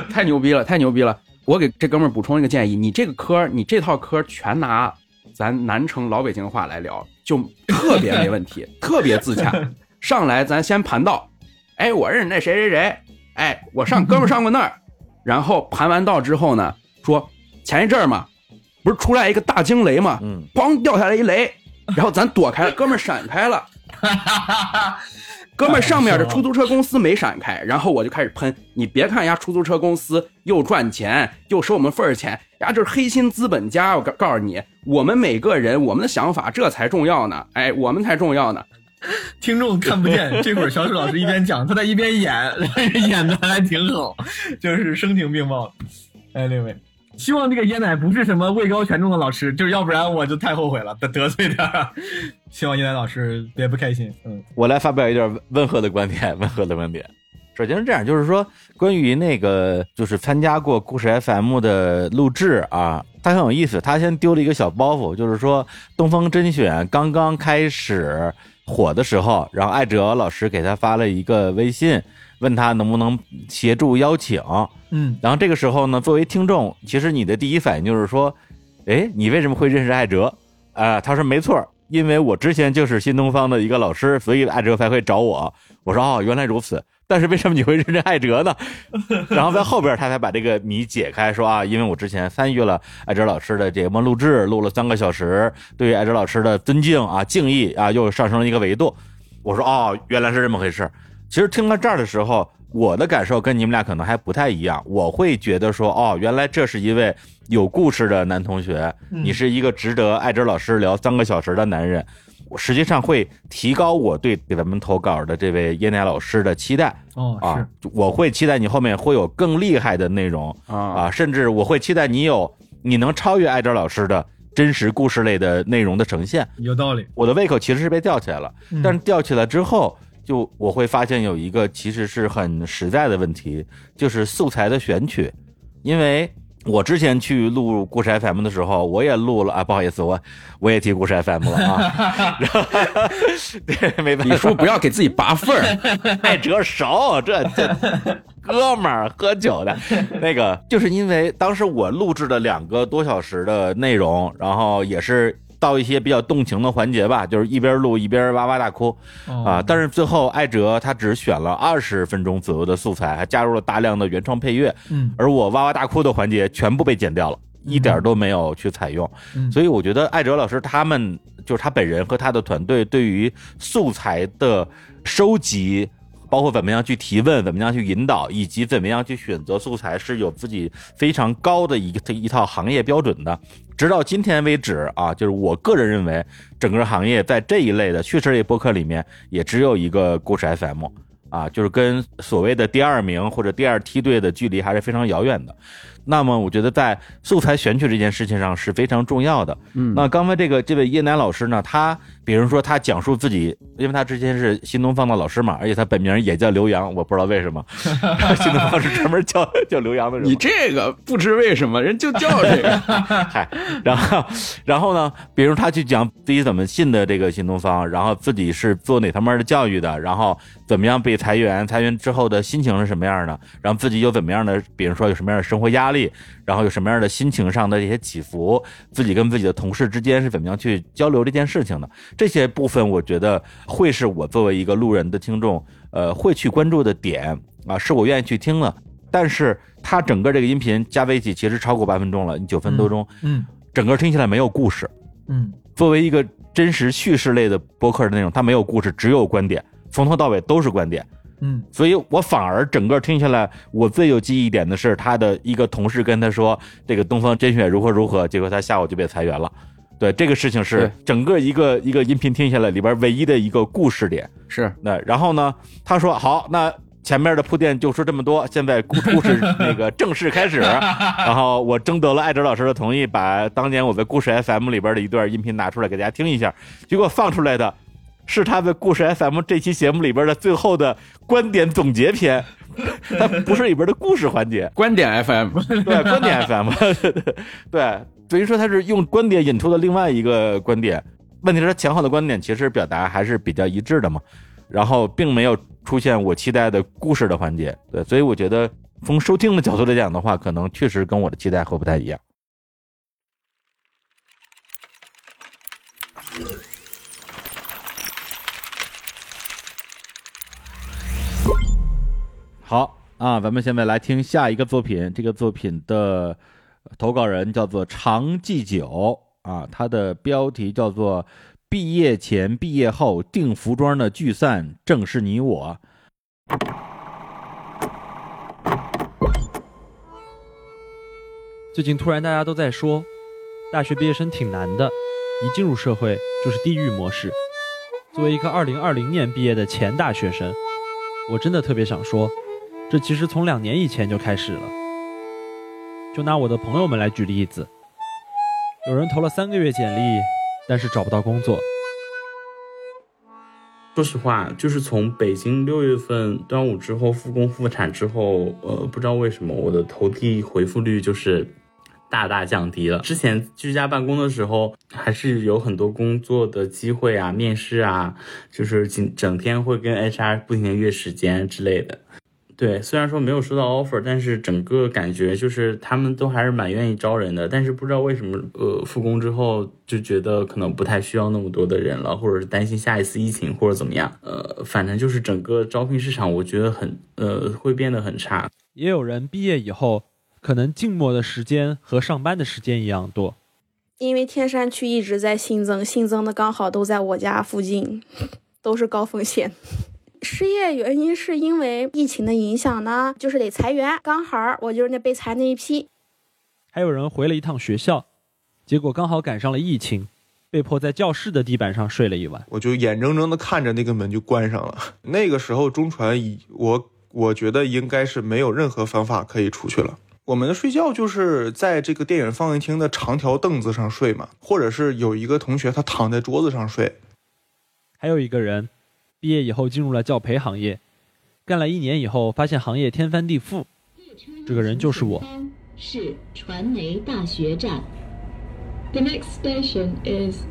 (laughs) 太牛逼了，太牛逼了！我给这哥们儿补充一个建议，你这个科，你这套科全拿咱南城老北京话来聊，就特别没问题，(laughs) 特别自洽。上来咱先盘道，哎，我认识那谁谁谁，哎，我上哥们儿上过那儿，然后盘完道之后呢，说前一阵儿嘛，不是出来一个大惊雷嘛，
嗯，
咣掉下来一雷，(laughs) 然后咱躲开了，哥们儿闪开了。(laughs) 哥们儿，上面的出租车公司没闪开，然后我就开始喷。你别看人家出租车公司又赚钱又收我们份儿钱，人家就是黑心资本家。我告告诉你，我们每个人我们的想法这才重要呢。哎，我们才重要呢。
听众看不见，(laughs) 这会儿小史老师一边讲，他在一边演，演的还挺好，就是声情并茂。哎，那位，希望这个椰奶不是什么位高权重的老师，就是要不然我就太后悔了，得得罪他。(laughs) 希望椰奶老师别不开心。嗯，
我来发表一点温和的观点，温和的观点。首先是这样，就是说关于那个就是参加过故事 FM 的录制啊，他很有意思。他先丢了一个小包袱，就是说东风甄选刚刚开始火的时候，然后艾哲老师给他发了一个微信，问他能不能协助邀请。
嗯，
然后这个时候呢，作为听众，其实你的第一反应就是说，哎，你为什么会认识艾哲？啊、他说没错，因为我之前就是新东方的一个老师，所以艾哲才会找我。我说哦，原来如此。但是为什么你会认识艾哲呢？(laughs) 然后在后边他才把这个谜解开，说啊，因为我之前参与了艾哲老师的节目录制，录了三个小时，对于艾哲老师的尊敬啊、敬意啊，又上升了一个维度。我说哦，原来是这么回事。其实听到这儿的时候，我的感受跟你们俩可能还不太一样。我会觉得说，哦，原来这是一位有故事的男同学，你是一个值得艾哲老师聊三个小时的男人。我实际上会提高我对给咱们投稿的这位椰奶老师的期待
哦，
啊
是，，
我会期待你后面会有更厉害的内容
啊
啊，甚至我会期待你有你能超越艾哲老师的真实故事类的内容的呈现。
有道理。
我的胃口其实是被吊起来了，
嗯
但是吊起来之后，就我会发现有一个其实是很实在的问题，就是素材的选取，因为。我之前去录故事 FM 的时候，我也录了啊，不好意思，我我也提故事 FM 了啊，(laughs) 然后对，没办法，
你说不要给自己拔份儿。
爱折手，这这哥们儿喝酒的，那个就是因为当时我录制了两个多小时的内容，然后也是到一些比较动情的环节吧，就是一边录一边哇哇大哭。
哦。
啊。但是最后艾哲他只选了二十分钟左右的素材，还加入了大量的原创配乐，
嗯。
而我哇哇大哭的环节全部被剪掉了。一点都没有去采用，
嗯。
所以我觉得艾哲老师他们就是他本人和他的团队对于素材的收集，包括怎么样去提问、怎么样去引导，以及怎么样去选择素材，是有自己非常高的一个一套行业标准的。直到今天为止啊，就是我个人认为，整个行业在这一类的叙事类播客里面，也只有一个故事 FM。啊，就是跟所谓的第二名或者第二梯队的距离还是非常遥远的。那么，我觉得在素材选取这件事情上是非常重要的。
嗯
那刚才这个这位叶楠老师呢，他比如说他讲述自己，因为他之前是新东方的老师嘛，而且他本名也叫刘洋，我不知道为什么。(laughs) 新东方是专门叫 (laughs) 叫刘洋的人。
你这个不知为什么人就叫这个，(laughs)
嗨，然后，然后呢，比如他去讲自己怎么信的这个新东方，然后自己是做哪方面的教育的，然后怎么样被裁员，裁员之后的心情是什么样的，然后自己有怎么样的，比如说有什么样的生活压力，然后有什么样的心情上的这些起伏，自己跟自己的同事之间是怎么样去交流这件事情的，这些部分我觉得会是我作为一个路人的听众，呃，会去关注的点啊，是我愿意去听的。但是它整个这个音频加在一起，其实超过八分钟了，九分多钟。
嗯
整个听起来没有故事。
嗯
作为一个真实叙事类的播客的内容，它没有故事，只有观点，从头到尾都是观点。
嗯
所以我反而整个听下来，我最有记忆点的是他的一个同事跟他说这个东方甄选如何如何，结果他下午就被裁员了。对这个事情是整个一个一个音频听下来里边唯一的一个故事点。
是
那然后呢，他说好，那前面的铺垫就说这么多，现在故故事那个正式开始。(laughs) 然后我征得了艾哲老师的同意，把当年我在故事 FM 里边的一段音频拿出来给大家听一下。结果放出来的是他在故事 FM 这期节目里边的最后的观点总结篇，(laughs) 它不是里边的故事环节。
观点 FM，
对，观点 FM，(laughs) 对，等于说他是用观点引出的另外一个观点。问题是，他前后的观点其实表达还是比较一致的嘛，然后并没有出现我期待的故事的环节。对，所以我觉得从收听的角度来讲的话，可能确实跟我的期待会不太一样。好啊，咱们现在来听下一个作品。这个作品的投稿人叫做常记久啊，他的标题叫做“毕业前、毕业后订服装的聚散，正是你我”。
最近突然大家都在说，大学毕业生挺难的，一进入社会就是地狱模式。作为一个2020年毕业的前大学生，我真的特别想说，这其实从两年以前就开始了。就拿我的朋友们来举例子，有人投了三个月简历，但是找不到工作。
说实话，就是从北京六月份端午之后复工复产之后，呃，不知道为什么我的投递回复率就是大大降低了。之前居家办公的时候，还是有很多工作的机会啊、面试啊，就是整整天会跟 HR 不停的约时间之类的。对，虽然说没有收到 offer，但是整个感觉就是他们都还是蛮愿意招人的。但是不知道为什么，呃，复工之后就觉得可能不太需要那么多的人了，或者是担心下一次疫情或者怎么样。呃，反正就是整个招聘市场，我觉得很呃会变得很差。
也有人毕业以后，可能静默的时间和上班的时间一样多。
因为天山区一直在新增，新增的刚好都在我家附近，都是高风险。失业原因是因为疫情的影响呢，就是得裁员，刚好我就是那被裁那一批。
还有人回了一趟学校，结果刚好赶上了疫情，被迫在教室的地板上睡了一晚。
我就眼睁睁的看着那个门就关上了。那个时候中传已我我觉得应该是没有任何方法可以出去了。我们的睡觉就是在这个电影放映厅的长条凳子上睡嘛，或者是有一个同学他躺在桌子上睡。
还有一个人。毕业以后进入了教培行业，干了一年以后，发现行业天翻地覆。这个人就是我。
是传媒大学站。The next station is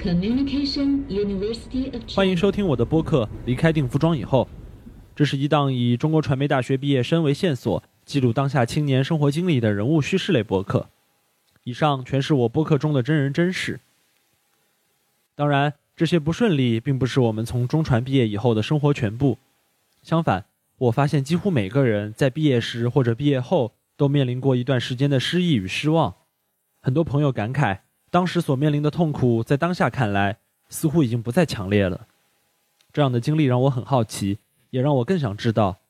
Communication University of。
欢迎收听我的播客《离开定服装以后》，这是一档以中国传媒大学毕业生为线索，记录当下青年生活经历的人物叙事类播客。以上全是我播客中的真人真事。当然。这些不顺利，并不是我们从中传毕业以后的生活全部。相反，我发现几乎每个人在毕业时或者毕业后，都面临过一段时间的失意与失望。很多朋友感慨，当时所面临的痛苦，在当下看来，似乎已经不再强烈了。这样的经历让我很好奇，也让我更想知道，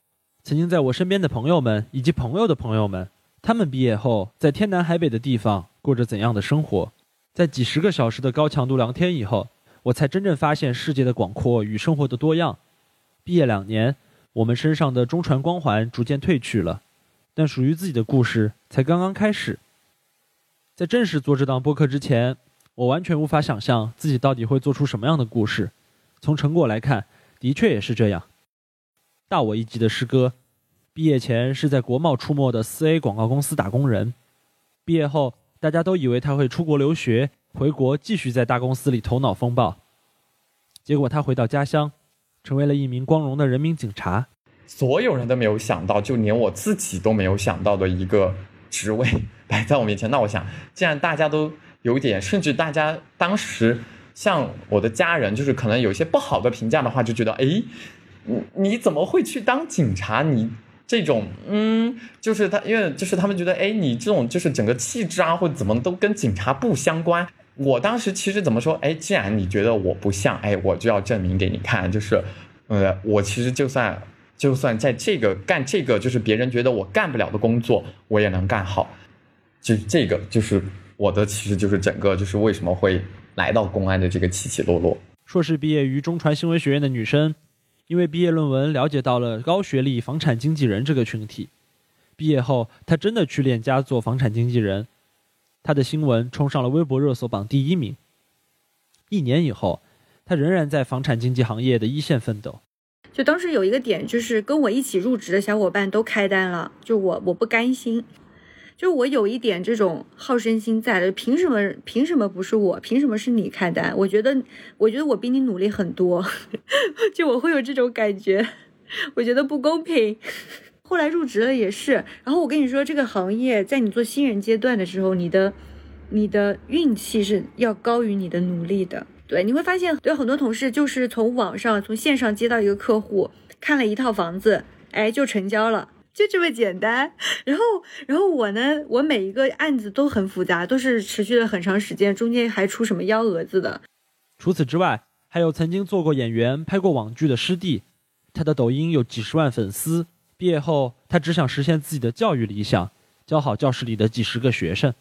曾经在我身边的朋友们以及朋友的朋友们，他们毕业后在天南海北的地方过着怎样的生活？在几十个小时的高强度聊天以后。我才真正发现世界的广阔与生活的多样。毕业两年，我们身上的中传光环逐渐褪去了，但属于自己的故事才刚刚开始。在正式做这档播客之前，我完全无法想象自己到底会做出什么样的故事。从成果来看，的确也是这样。大我一级的师哥，毕业前是在国贸出没的四 A 广告公司打工人，毕业后大家都以为他会出国留学。回国继续在大公司里头脑风暴，结果他回到家乡，成为了一名光荣的人民警察。
所有人都没有想到，就连我自己都没有想到的一个职位摆在我面前。那我想，既然大家都有点，甚至大家当时像我的家人，就是可能有些不好的评价的话，就觉得，哎，你你怎么会去当警察？你这种，嗯，就是他，因为就是他们觉得，哎，你这种就是整个气质啊，或者怎么都跟警察不相关。我当时其实怎么说？哎，既然你觉得我不像，哎，我就要证明给你看。就是，呃，我其实就算就算在这个干这个，就是别人觉得我干不了的工作，我也能干好。就这个，就是我的，其实就是整个，就是为什么会来到公安的这个起起落落。
硕士毕业于中传新闻学院的女生，因为毕业论文了解到了高学历房产经纪人这个群体。毕业后，他真的去链家做房产经纪人，他的新闻冲上了微博热搜榜第一名。一年以后，他仍然在房产经纪行业的一线奋斗。
就当时有一个点，就是跟我一起入职的小伙伴都开单了，就我我不甘心，就我有一点这种好胜心在的，凭什么凭什么不是我？凭什么是你开单？我觉得我觉得我比你努力很多，(laughs) 就我会有这种感觉，我觉得不公平。后来入职了也是，然后我跟你说，这个行业在你做新人阶段的时候，你的你的运气是要高于你的努力的。对，你会发现，对很多同事就是从网上、从线上接到一个客户，看了一套房子，哎，就成交了，就这么简单。然后，然后我呢，我每一个案子都很复杂，都是持续了很长时间，中间还出什么幺蛾子的。
除此之外，还有曾经做过演员、拍过网剧的师弟，他的抖音有几十万粉丝。毕业后，他只想实现自己的教育理想，教好教室里的几十个学生。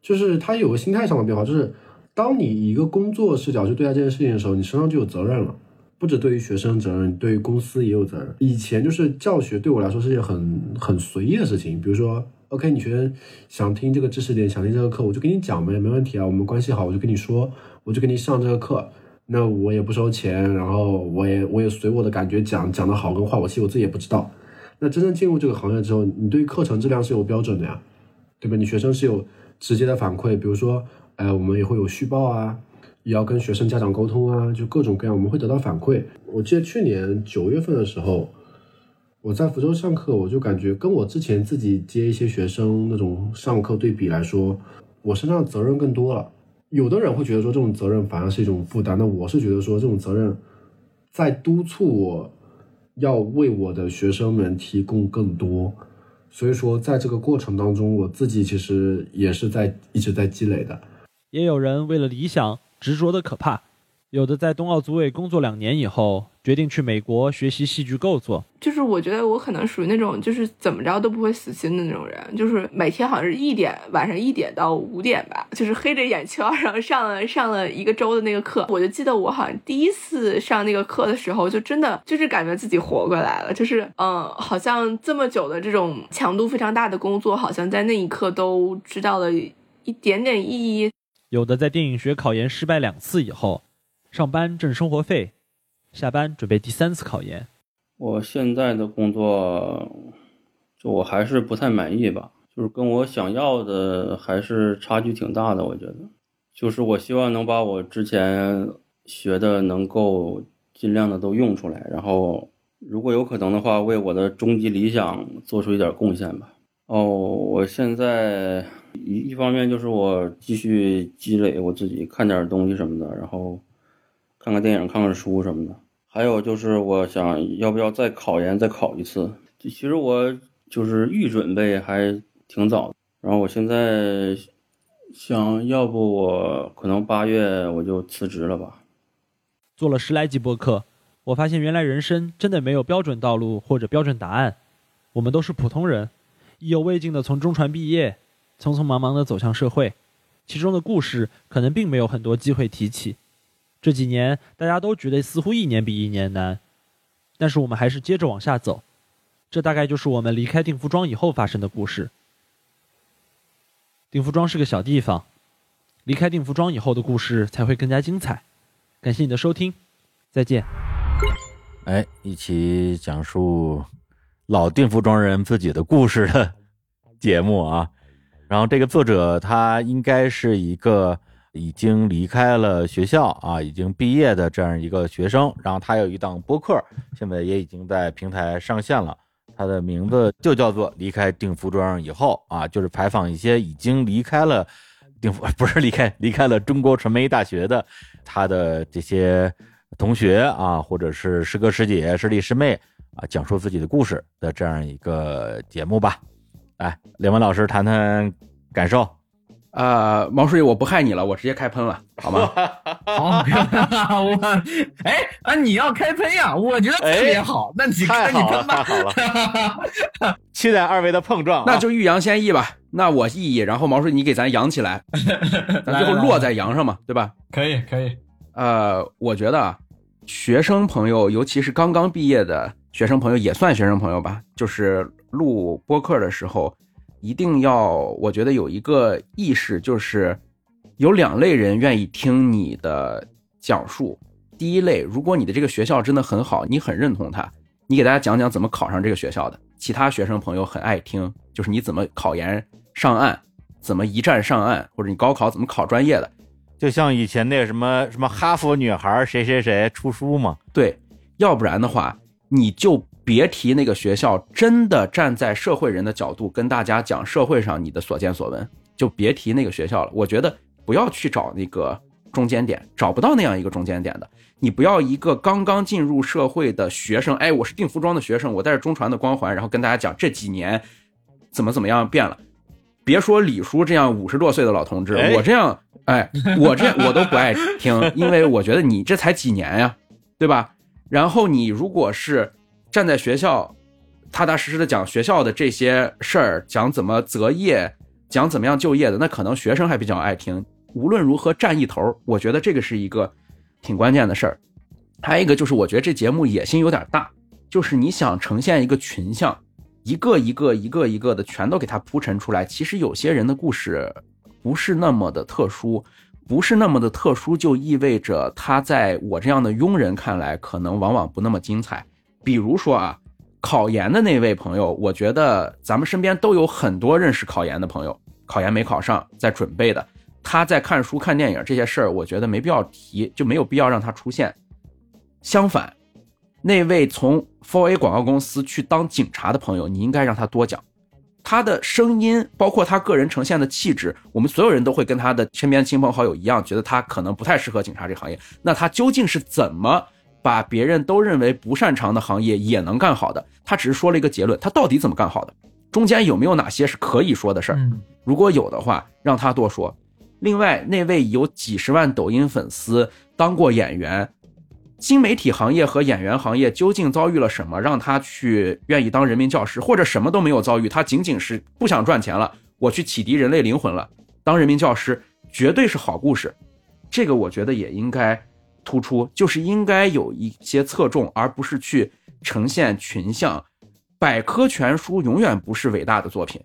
就是他有个心态上的变化，就是当你以一个工作视角去对待这件事情的时候，你身上就有责任了，不止对于学生责任，对于公司也有责任。以前就是教学对我来说是件很很随意的事情，比如说，OK，你学生想听这个知识点，想听这个课，我就给你讲呗，没问题啊，我们关系好，我就跟你说，我就给你上这个课。那我也不收钱，然后我也我也随我的感觉讲，讲的好跟坏，我其实我自己也不知道。那真正进入这个行业之后，你对课程质量是有标准的呀，对吧？你学生是有直接的反馈，比如说，哎，我们也会有续报啊，也要跟学生家长沟通啊，就各种各样，我们会得到反馈。我记得去年九月份的时候，我在福州上课，我就感觉跟我之前自己接一些学生那种上课对比来说，我身上责任更多了。有的人会觉得说这种责任反而是一种负担，那我是觉得说这种责任在督促我。要为我的学生们提供更多，所以说在这个过程当中，我自己其实也是在一直在积累的。
也有人为了理想执着的可怕。有的在冬奥组委工作两年以后，决定去美国学习戏剧构作。
就是我觉得我可能属于那种，就是怎么着都不会死心的那种人。就是每天好像是一点晚上一点到五点吧，就是黑着眼圈，(laughs) 然后上了上了一个周的那个课。我就记得我好像第一次上那个课的时候，就真的就是感觉自己活过来了。就是嗯，好像这么久的这种强度非常大的工作，好像在那一刻都知道了一点点意义。
有的在电影学考研失败两次以后。上班挣生活费，下班准备第三次考研。
我现在的工作，就我还是不太满意吧，就是跟我想要的还是差距挺大的。我觉得，就是我希望能把我之前学的能够尽量的都用出来，然后如果有可能的话，为我的终极理想做出一点贡献吧。哦，我现在一一方面就是我继续积累我自己，看点东西什么的，然后。看看电影，看看书什么的，还有就是我想要不要再考研，再考一次。其实我就是预准备还挺早，然后我现在想要不我可能八月我就辞职了吧。
做了十来集播客，我发现原来人生真的没有标准道路或者标准答案，我们都是普通人，意犹未尽的从中传毕业，匆匆忙忙的走向社会，其中的故事可能并没有很多机会提起。这几年，大家都觉得似乎一年比一年难，但是我们还是接着往下走。这大概就是我们离开定福庄以后发生的故事。定福庄是个小地方，离开定福庄以后的故事才会更加精彩。感谢你的收听，再见。
哎，一起讲述老定福庄人自己的故事的节目啊。然后这个作者他应该是一个。已经离开了学校啊，已经毕业的这样一个学生，然后他有一档播客，现在也已经在平台上线了。他的名字就叫做《离开定服装以后》啊，就是采访一些已经离开了定服，不是离开离开了中国传媒大学的他的这些同学啊，或者是师哥师姐、师弟师妹啊，讲述自己的故事的这样一个节目吧。来，两位老师谈谈感受。
呃，毛书记，我不害你了，我直接开喷了，好吗？(laughs)
好，(laughs) 我哎啊，你要开喷呀？我觉得特别好，那你开你喷吧。
好了，(laughs) 期待二位的碰撞，
那就欲扬先抑吧。那我抑抑，然后毛书记你给咱扬起来，咱最后落在扬上嘛，对吧？
可以，可以。
呃，我觉得啊，学生朋友，尤其是刚刚毕业的学生朋友，也算学生朋友吧，就是录播客的时候，一定要，我觉得有一个意识，就是有两类人愿意听你的讲述。第一类，如果你的这个学校真的很好，你很认同它，你给大家讲讲怎么考上这个学校的，其他学生朋友很爱听，就是你怎么考研上岸，怎么一战上岸，或者你高考怎么考专业的。
就像以前那个什么什么哈佛女孩谁谁谁出书嘛，
对，要不然的话，你就别提那个学校真的站在社会人的角度跟大家讲社会上你的所见所闻，就别提那个学校了。我觉得不要去找那个中间点，找不到那样一个中间点的。你不要一个刚刚进入社会的学生，哎，我是定服装的学生，我带着中传的光环，然后跟大家讲这几年怎么怎么样变了。别说李叔这样五十多岁的老同志，我这样。哎，我这我都不爱听，因为我觉得你这才几年呀，对吧？然后你如果是站在学校，踏踏实实的讲学校的这些事儿，讲怎么择业，讲怎么样就业的，那可能学生还比较爱听。无论如何占一头，我觉得这个是一个挺关键的事儿。还有一个就是，我觉得这节目野心有点大，就是你想呈现一个群像，一个一个一个一个的全都给他铺陈出来。其实有些人的故事。不是那么的特殊，不是那么的特殊，就意味着他在我这样的庸人看来，可能往往不那么精彩。比如说啊，考研的那位朋友，我觉得咱们身边都有很多认识考研的朋友，考研没考上，在准备的，他在看书、看电影这些事儿，我觉得没必要提，就没有必要让他出现。相反，那位从 for a 广告公司去当警察的朋友，你应该让他多讲。他的声音，包括他个人呈现的气质，我们所有人都会跟他的身边亲朋好友一样，觉得他可能不太适合警察这行业。那他究竟是怎么把别人都认为不擅长的行业也能干好的？他只是说了一个结论，他到底怎么干好的？中间有没有哪些是可以说的事儿？如果有的话，让他多说。另外，那位有几十万抖音粉丝，当过演员。新媒体行业和演员行业究竟遭遇了什么，让他去愿意当人民教师，或者什么都没有遭遇，他仅仅是不想赚钱了，我去启迪人类灵魂了，当人民教师绝对是好故事，这个我觉得也应该突出，就是应该有一些侧重，而不是去呈现群像。百科全书永远不是伟大的作品，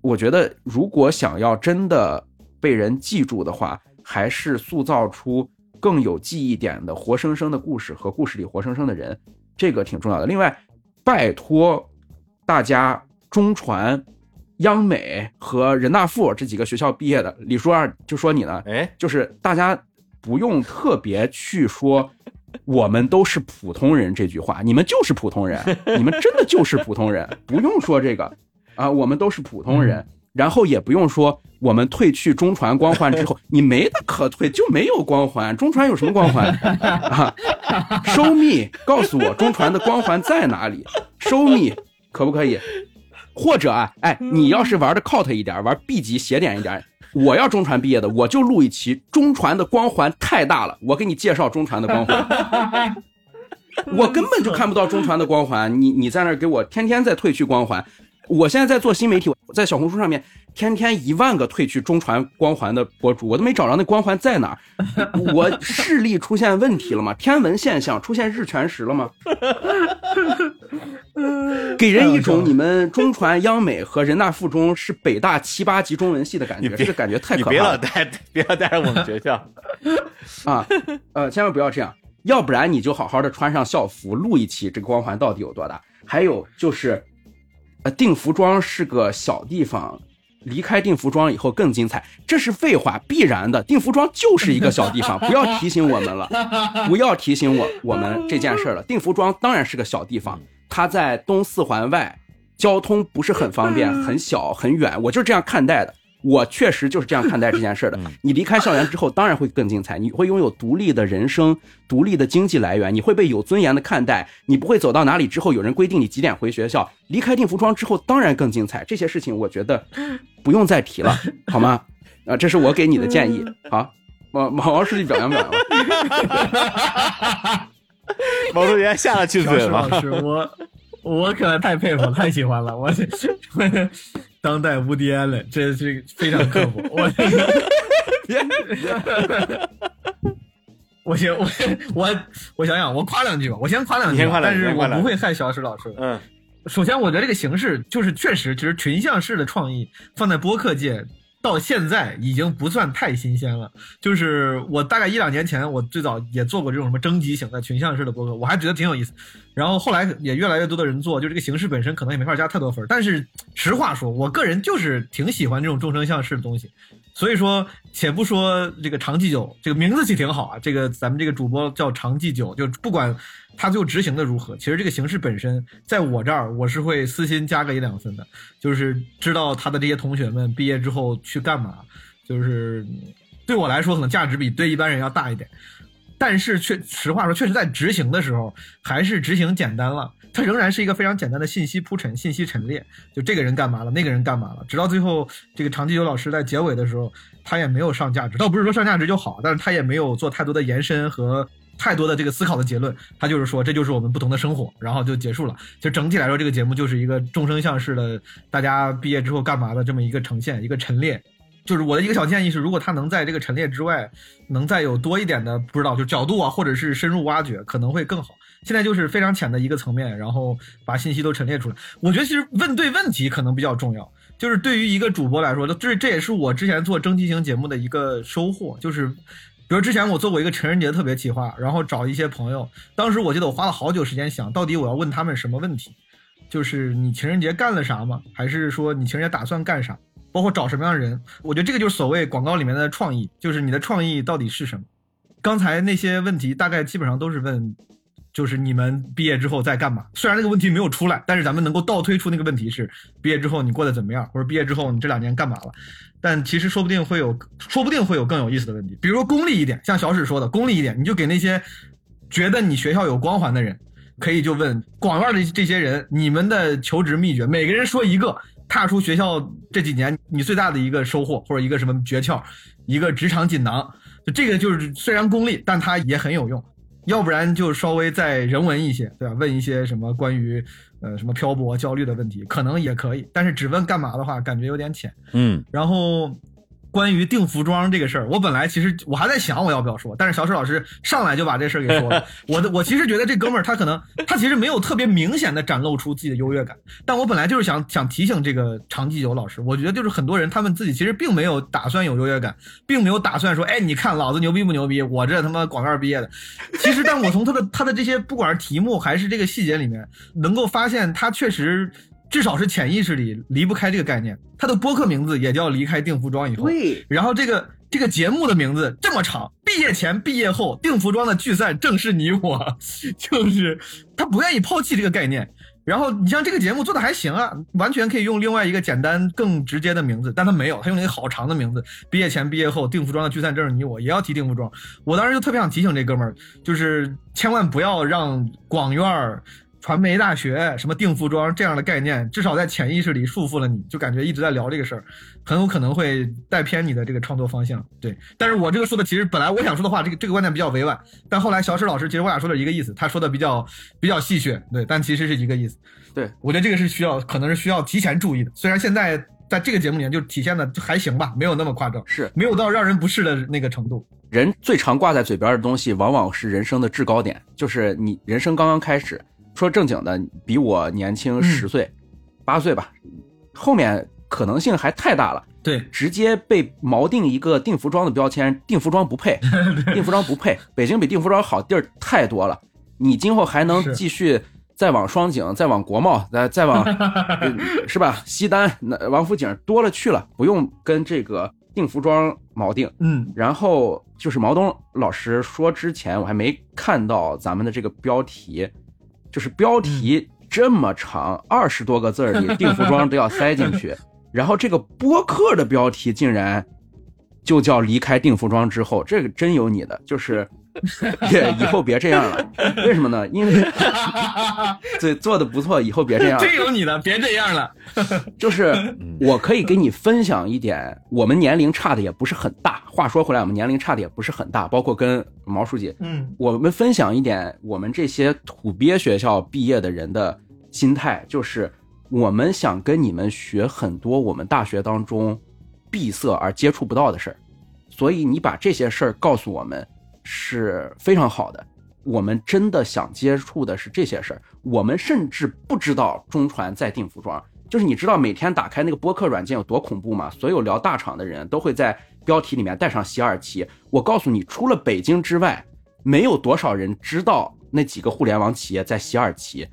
我觉得如果想要真的被人记住的话，还是塑造出。更有记忆点的活生生的故事和故事里活生生的人，这个挺重要的。另外，拜托大家，中传、央美和人大附这几个学校毕业的，李叔二就说你呢，
哎，
就是大家不用特别去说我们都是普通人这句话，你们就是普通人，(laughs) 你们真的就是普通人，不用说这个啊，我们都是普通人。然后也不用说，我们褪去中传光环之后，你没得可退，就没有光环。中传有什么光环 (laughs) 啊？收密，告诉我中传的光环在哪里？收密，可不可以？或者啊，哎，你要是玩的 cot 一点，玩 B 级斜点一点，我要中传毕业的，我就录一期中传的光环太大了，我给你介绍中传的光环。(laughs) 我根本就看不到中传的光环，你你在那给我天天在褪去光环。我现在在做新媒体，在小红书上面天天一万个褪去中传光环的博主，我都没找着那光环在哪儿。(laughs) 我视力出现问题了吗？天文现象出现日全食了吗？(laughs) 给人一种你们中传、央美和人大附中是北大七八级中文系的感觉，这个感觉太可怕了。
别老带，(laughs) 别老带着我们学校
啊！呃，千万不要这样，要不然你就好好的穿上校服录一期，这个光环到底有多大？还有就是。呃，定服装是个小地方，离开定服装以后更精彩，这是废话，必然的。定服装就是一个小地方，不要提醒我们了，不要提醒我我们这件事了。定服装当然是个小地方，它在东四环外，交通不是很方便，很小很远，我就是这样看待的。我确实就是这样看待这件事的。你离开校园之后，当然会更精彩。你会拥有独立的人生、独立的经济来源，你会被有尊严的看待。你不会走到哪里之后，有人规定你几点回学校。离开定服装之后，当然更精彩。这些事情，我觉得 (laughs) 不用再提了，好吗？啊，这是我给你的建议。好，毛毛毛书记表扬表扬。(laughs)
毛书记下了去嘴了。
老师，我我可太佩服，太喜欢了，我。当代无敌安了，这是非常刻薄。我 (laughs) 我先我我我想想，我夸两句吧，我先夸两句但是我不会害小史老师的。
嗯，
首先我觉得这个形式就是确实，其实群像式的创意放在播客界。到现在已经不算太新鲜了，就是我大概一两年前，我最早也做过这种什么征集型的群像式的播客，我还觉得挺有意思。然后后来也越来越多的人做，就这个形式本身可能也没法加太多分。但是实话说，我个人就是挺喜欢这种众生相式的东西。所以说，且不说这个长记久这个名字起挺好啊，这个咱们这个主播叫长记久，就不管他最后执行的如何，其实这个形式本身，在我这儿我是会私心加个一两分的，就是知道他的这些同学们毕业之后去干嘛，就是对我来说可能价值比对一般人要大一点。但是确实话说，确实在执行的时候，还是执行简单了。它仍然是一个非常简单的信息铺陈、信息陈列，就这个人干嘛了，那个人干嘛了，直到最后，这个长期友老师在结尾的时候，他也没有上价值，倒不是说上价值就好，但是他也没有做太多的延伸和太多的这个思考的结论，他就是说这就是我们不同的生活，然后就结束了。就整体来说，这个节目就是一个众生相式的，大家毕业之后干嘛的这么一个呈现，一个陈列。就是我的一个小建议是，如果他能在这个陈列之外，能再有多一点的不知道就角度啊，或者是深入挖掘，可能会更好。现在就是非常浅的一个层面，然后把信息都陈列出来。我觉得其实问对问题可能比较重要。就是对于一个主播来说，这这也是我之前做征集型节目的一个收获。就是比如之前我做过一个情人节特别企划，然后找一些朋友，当时我记得我花了好久时间想到底我要问他们什么问题，就是你情人节干了啥吗？还是说你情人节打算干啥？包括找什么样的人？我觉得这个就是所谓广告里面的创意，就是你的创意到底是什么？刚才那些问题大概基本上都是问。就是你们毕业之后在干嘛？虽然那个问题没有出来，但是咱们能够倒推出那个问题是：毕业之后你过得怎么样，或者毕业之后你这两年干嘛了？但其实说不定会有，说不定会有更有意思的问题。比如说功利一点，像小史说的，功利一点，你就给那些觉得你学校有光环的人，可以就问广院的这些人，你们的求职秘诀，每个人说一个，踏出学校这几年你最大的一个收获或者一个什么诀窍，一个职场锦囊。就这个就是虽然功利，但它也很有用。要不然就稍微再人文一些，对吧？问一些什么关于呃什么漂泊焦虑的问题，可能也可以。但是只问干嘛的话，感觉有点浅。
嗯，
然后。关于订服装这个事儿，我本来其实我还在想我要不要说，但是小史老师上来就把这事儿给说了。(laughs) 我的我其实觉得这哥们儿他可能他其实没有特别明显的展露出自己的优越感，但我本来就是想想提醒这个常继久老师，我觉得就是很多人他们自己其实并没有打算有优越感，并没有打算说，哎，你看老子牛逼不牛逼？我这他妈广院毕业的。其实，但我从他的他的这些不管是题目还是这个细节里面，能够发现他确实。至少是潜意识里离不开这个概念，他的播客名字也叫离开定服装以后。
对，
然后这个这个节目的名字这么长，毕业前、毕业后，定服装的聚散正是你我，就是他不愿意抛弃这个概念。然后你像这个节目做的还行啊，完全可以用另外一个简单更直接的名字，但他没有，他用了一个好长的名字。毕业前、毕业后，定服装的聚散正是你我，也要提定服装。我当时就特别想提醒这哥们儿，就是千万不要让广院儿。传媒大学什么定服装这样的概念，至少在潜意识里束缚了你，就感觉一直在聊这个事儿，很有可能会带偏你的这个创作方向。对，但是我这个说的其实本来我想说的话，这个这个观点比较委婉，但后来小史老师其实我俩说的一个意思，他说的比较比较戏谑，对，但其实是一个意思。
对，
我觉得这个是需要，可能是需要提前注意的。虽然现在在这个节目里面就体现的还行吧，没有那么夸张，
是
没有到让人不适的那个程度。
人最常挂在嘴边的东西，往往是人生的制高点，就是你人生刚刚开始。说正经的，比我年轻十岁、八岁吧，后面可能性还太大了。
对，
直接被锚定一个定服装的标签，定服装不配，(laughs) 定服装不配。北京比定服装好地儿太多了，你今后还能继续再往双井、再往国贸、再再往 (laughs) 是吧？西单、那王府井多了去了，不用跟这个定服装锚定。
嗯，
然后就是毛东老师说之前，我还没看到咱们的这个标题。就是标题这么长，二十多个字里，定服装都要塞进去，(laughs) 然后这个播客的标题竟然就叫离开定服装之后，这个真有你的，就是 (laughs) 也以后别这样了。为什么呢？因为 (laughs) 对做的不错，以后别这样。
真有你的，别这样了。
就是我可以给你分享一点，我们年龄差的也不是很大。话说回来，我们年龄差的也不是很大，包括跟毛书记，
嗯，
我们分享一点我们这些土鳖学校毕业的人的心态，就是我们想跟你们学很多我们大学当中闭塞而接触不到的事儿，所以你把这些事儿告诉我们，是非常好的。我们真的想接触的是这些事儿，我们甚至不知道中传在订服装。就是你知道每天打开那个播客软件有多恐怖吗？所有聊大厂的人都会在标题里面带上西二旗。我告诉你，除了北京之外，没有多少人知道那几个互联网企业在西二旗。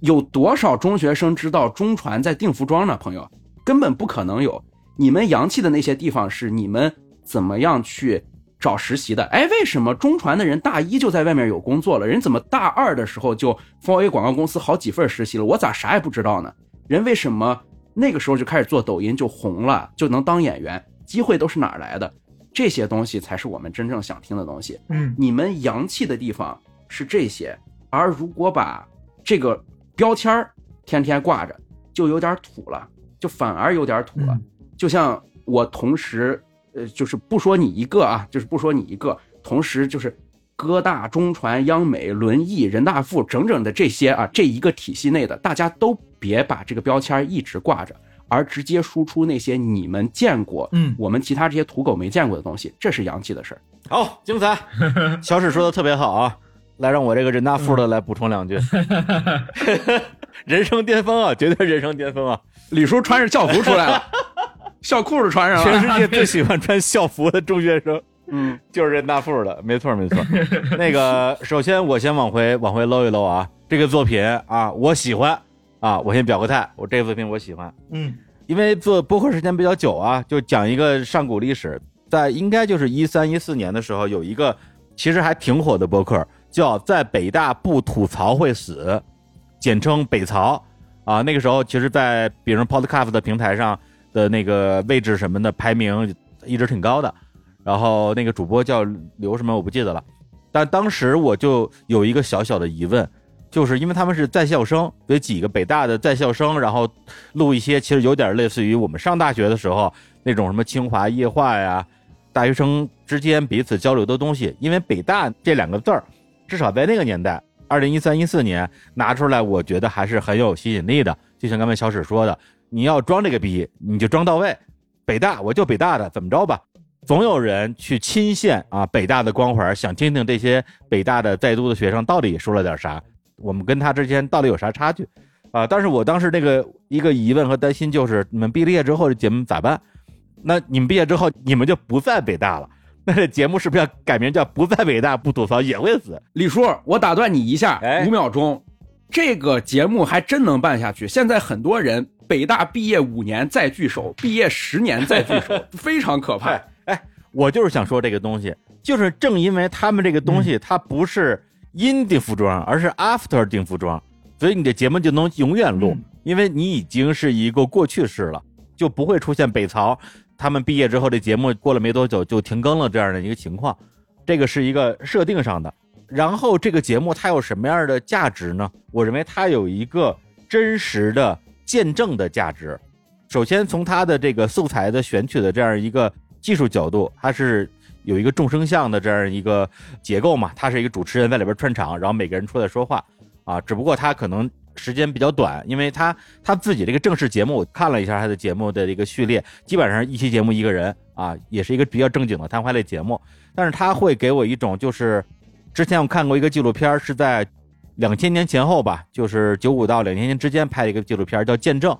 有多少中学生知道中传在订服装呢？朋友，根本不可能有。你们洋气的那些地方是你们怎么样去找实习的？哎，为什么中传的人大一就在外面有工作了？人怎么大二的时候就 for A 广告公司好几份实习了？我咋啥也不知道呢？人为什么那个时候就开始做抖音就红了，就能当演员？机会都是哪来的？这些东西才是我们真正想听的东西。
嗯，
你们洋气的地方是这些，而如果把这个标签儿天天挂着，就有点土了，就反而有点土了。就像我同时，呃，就是不说你一个啊，就是不说你一个，同时就是哥大、中传、央美、轮艺、人大附整整的这些啊，这一个体系内的，大家都别把这个标签一直挂着，而直接输出那些你们见过，
嗯，
我们其他这些土狗没见过的东西，这是洋气的事儿。
好，精彩！(laughs) 小史说的特别好啊，来让我这个人大附的来补充两句。(laughs) 人生巅峰啊，绝对人生巅峰啊！
李叔穿着校服出来了，校裤子穿上了，
全世界最喜欢穿校服的中学生，
嗯，
就是人大附的，没错没错。(laughs) 那个，首先我先往回往回搂一搂啊，这个作品啊，我喜欢。啊，我先表个态，我这个作品我喜欢，
嗯，
因为做播客时间比较久啊，就讲一个上古历史，在应该就是一三一四年的时候，有一个其实还挺火的播客，叫在北大不吐槽会死，简称北曹啊。那个时候其实，在比如 Podcast 的平台上的那个位置什么的排名一直挺高的。然后那个主播叫刘什么我不记得了，但当时我就有一个小小的疑问，就是因为他们是在校生，有几个北大的在校生，然后录一些其实有点类似于我们上大学的时候那种什么清华夜话呀，大学生之间彼此交流的东西。因为北大这两个字儿，至少在那个年代，二零一三一四年拿出来，我觉得还是很有吸引力的。就像刚才小史说的，你要装这个逼，你就装到位。北大我就北大的，怎么着吧？总有人去亲现啊北大的光环，想听听这些北大的在读的学生到底说了点啥，我们跟他之间到底有啥差距啊？但是我当时那个一个疑问和担心就是，你们毕了业之后这节目咋办？那你们毕业之后，你们就不在北大了，(laughs) 那这节目是不是要改名叫“不在北大不吐槽也会死
李叔，我打断你一下，五秒钟，这个节目还真能办下去。现在很多人北大毕业五年再聚首，毕业十年再聚首，(laughs) 非常可怕。
哎，我就是想说这个东西，就是正因为他们这个东西，它不是 in 订服装，而是 after 定服装，所以你的节目就能永远录，因为你已经是一个过去式了，就不会出现北曹他们毕业之后这节目过了没多久就停更了这样的一个情况，这个是一个设定上的。然后这个节目它有什么样的价值呢？我认为它有一个真实的见证的价值。首先从它的这个素材的选取的这样一个技术角度，它是有一个众生相的这样一个结构嘛，它是一个主持人在里边串场，然后每个人出来说话啊。只不过他可能时间比较短，因为他他自己这个正式节目，我看了一下他的节目的一个序列，基本上一期节目一个人啊，也是一个比较正经的谈话类节目。但是他会给我一种就是，之前我看过一个纪录片，是在两千年前后吧，就是九五到两千年之间拍的一个纪录片，叫《见证》。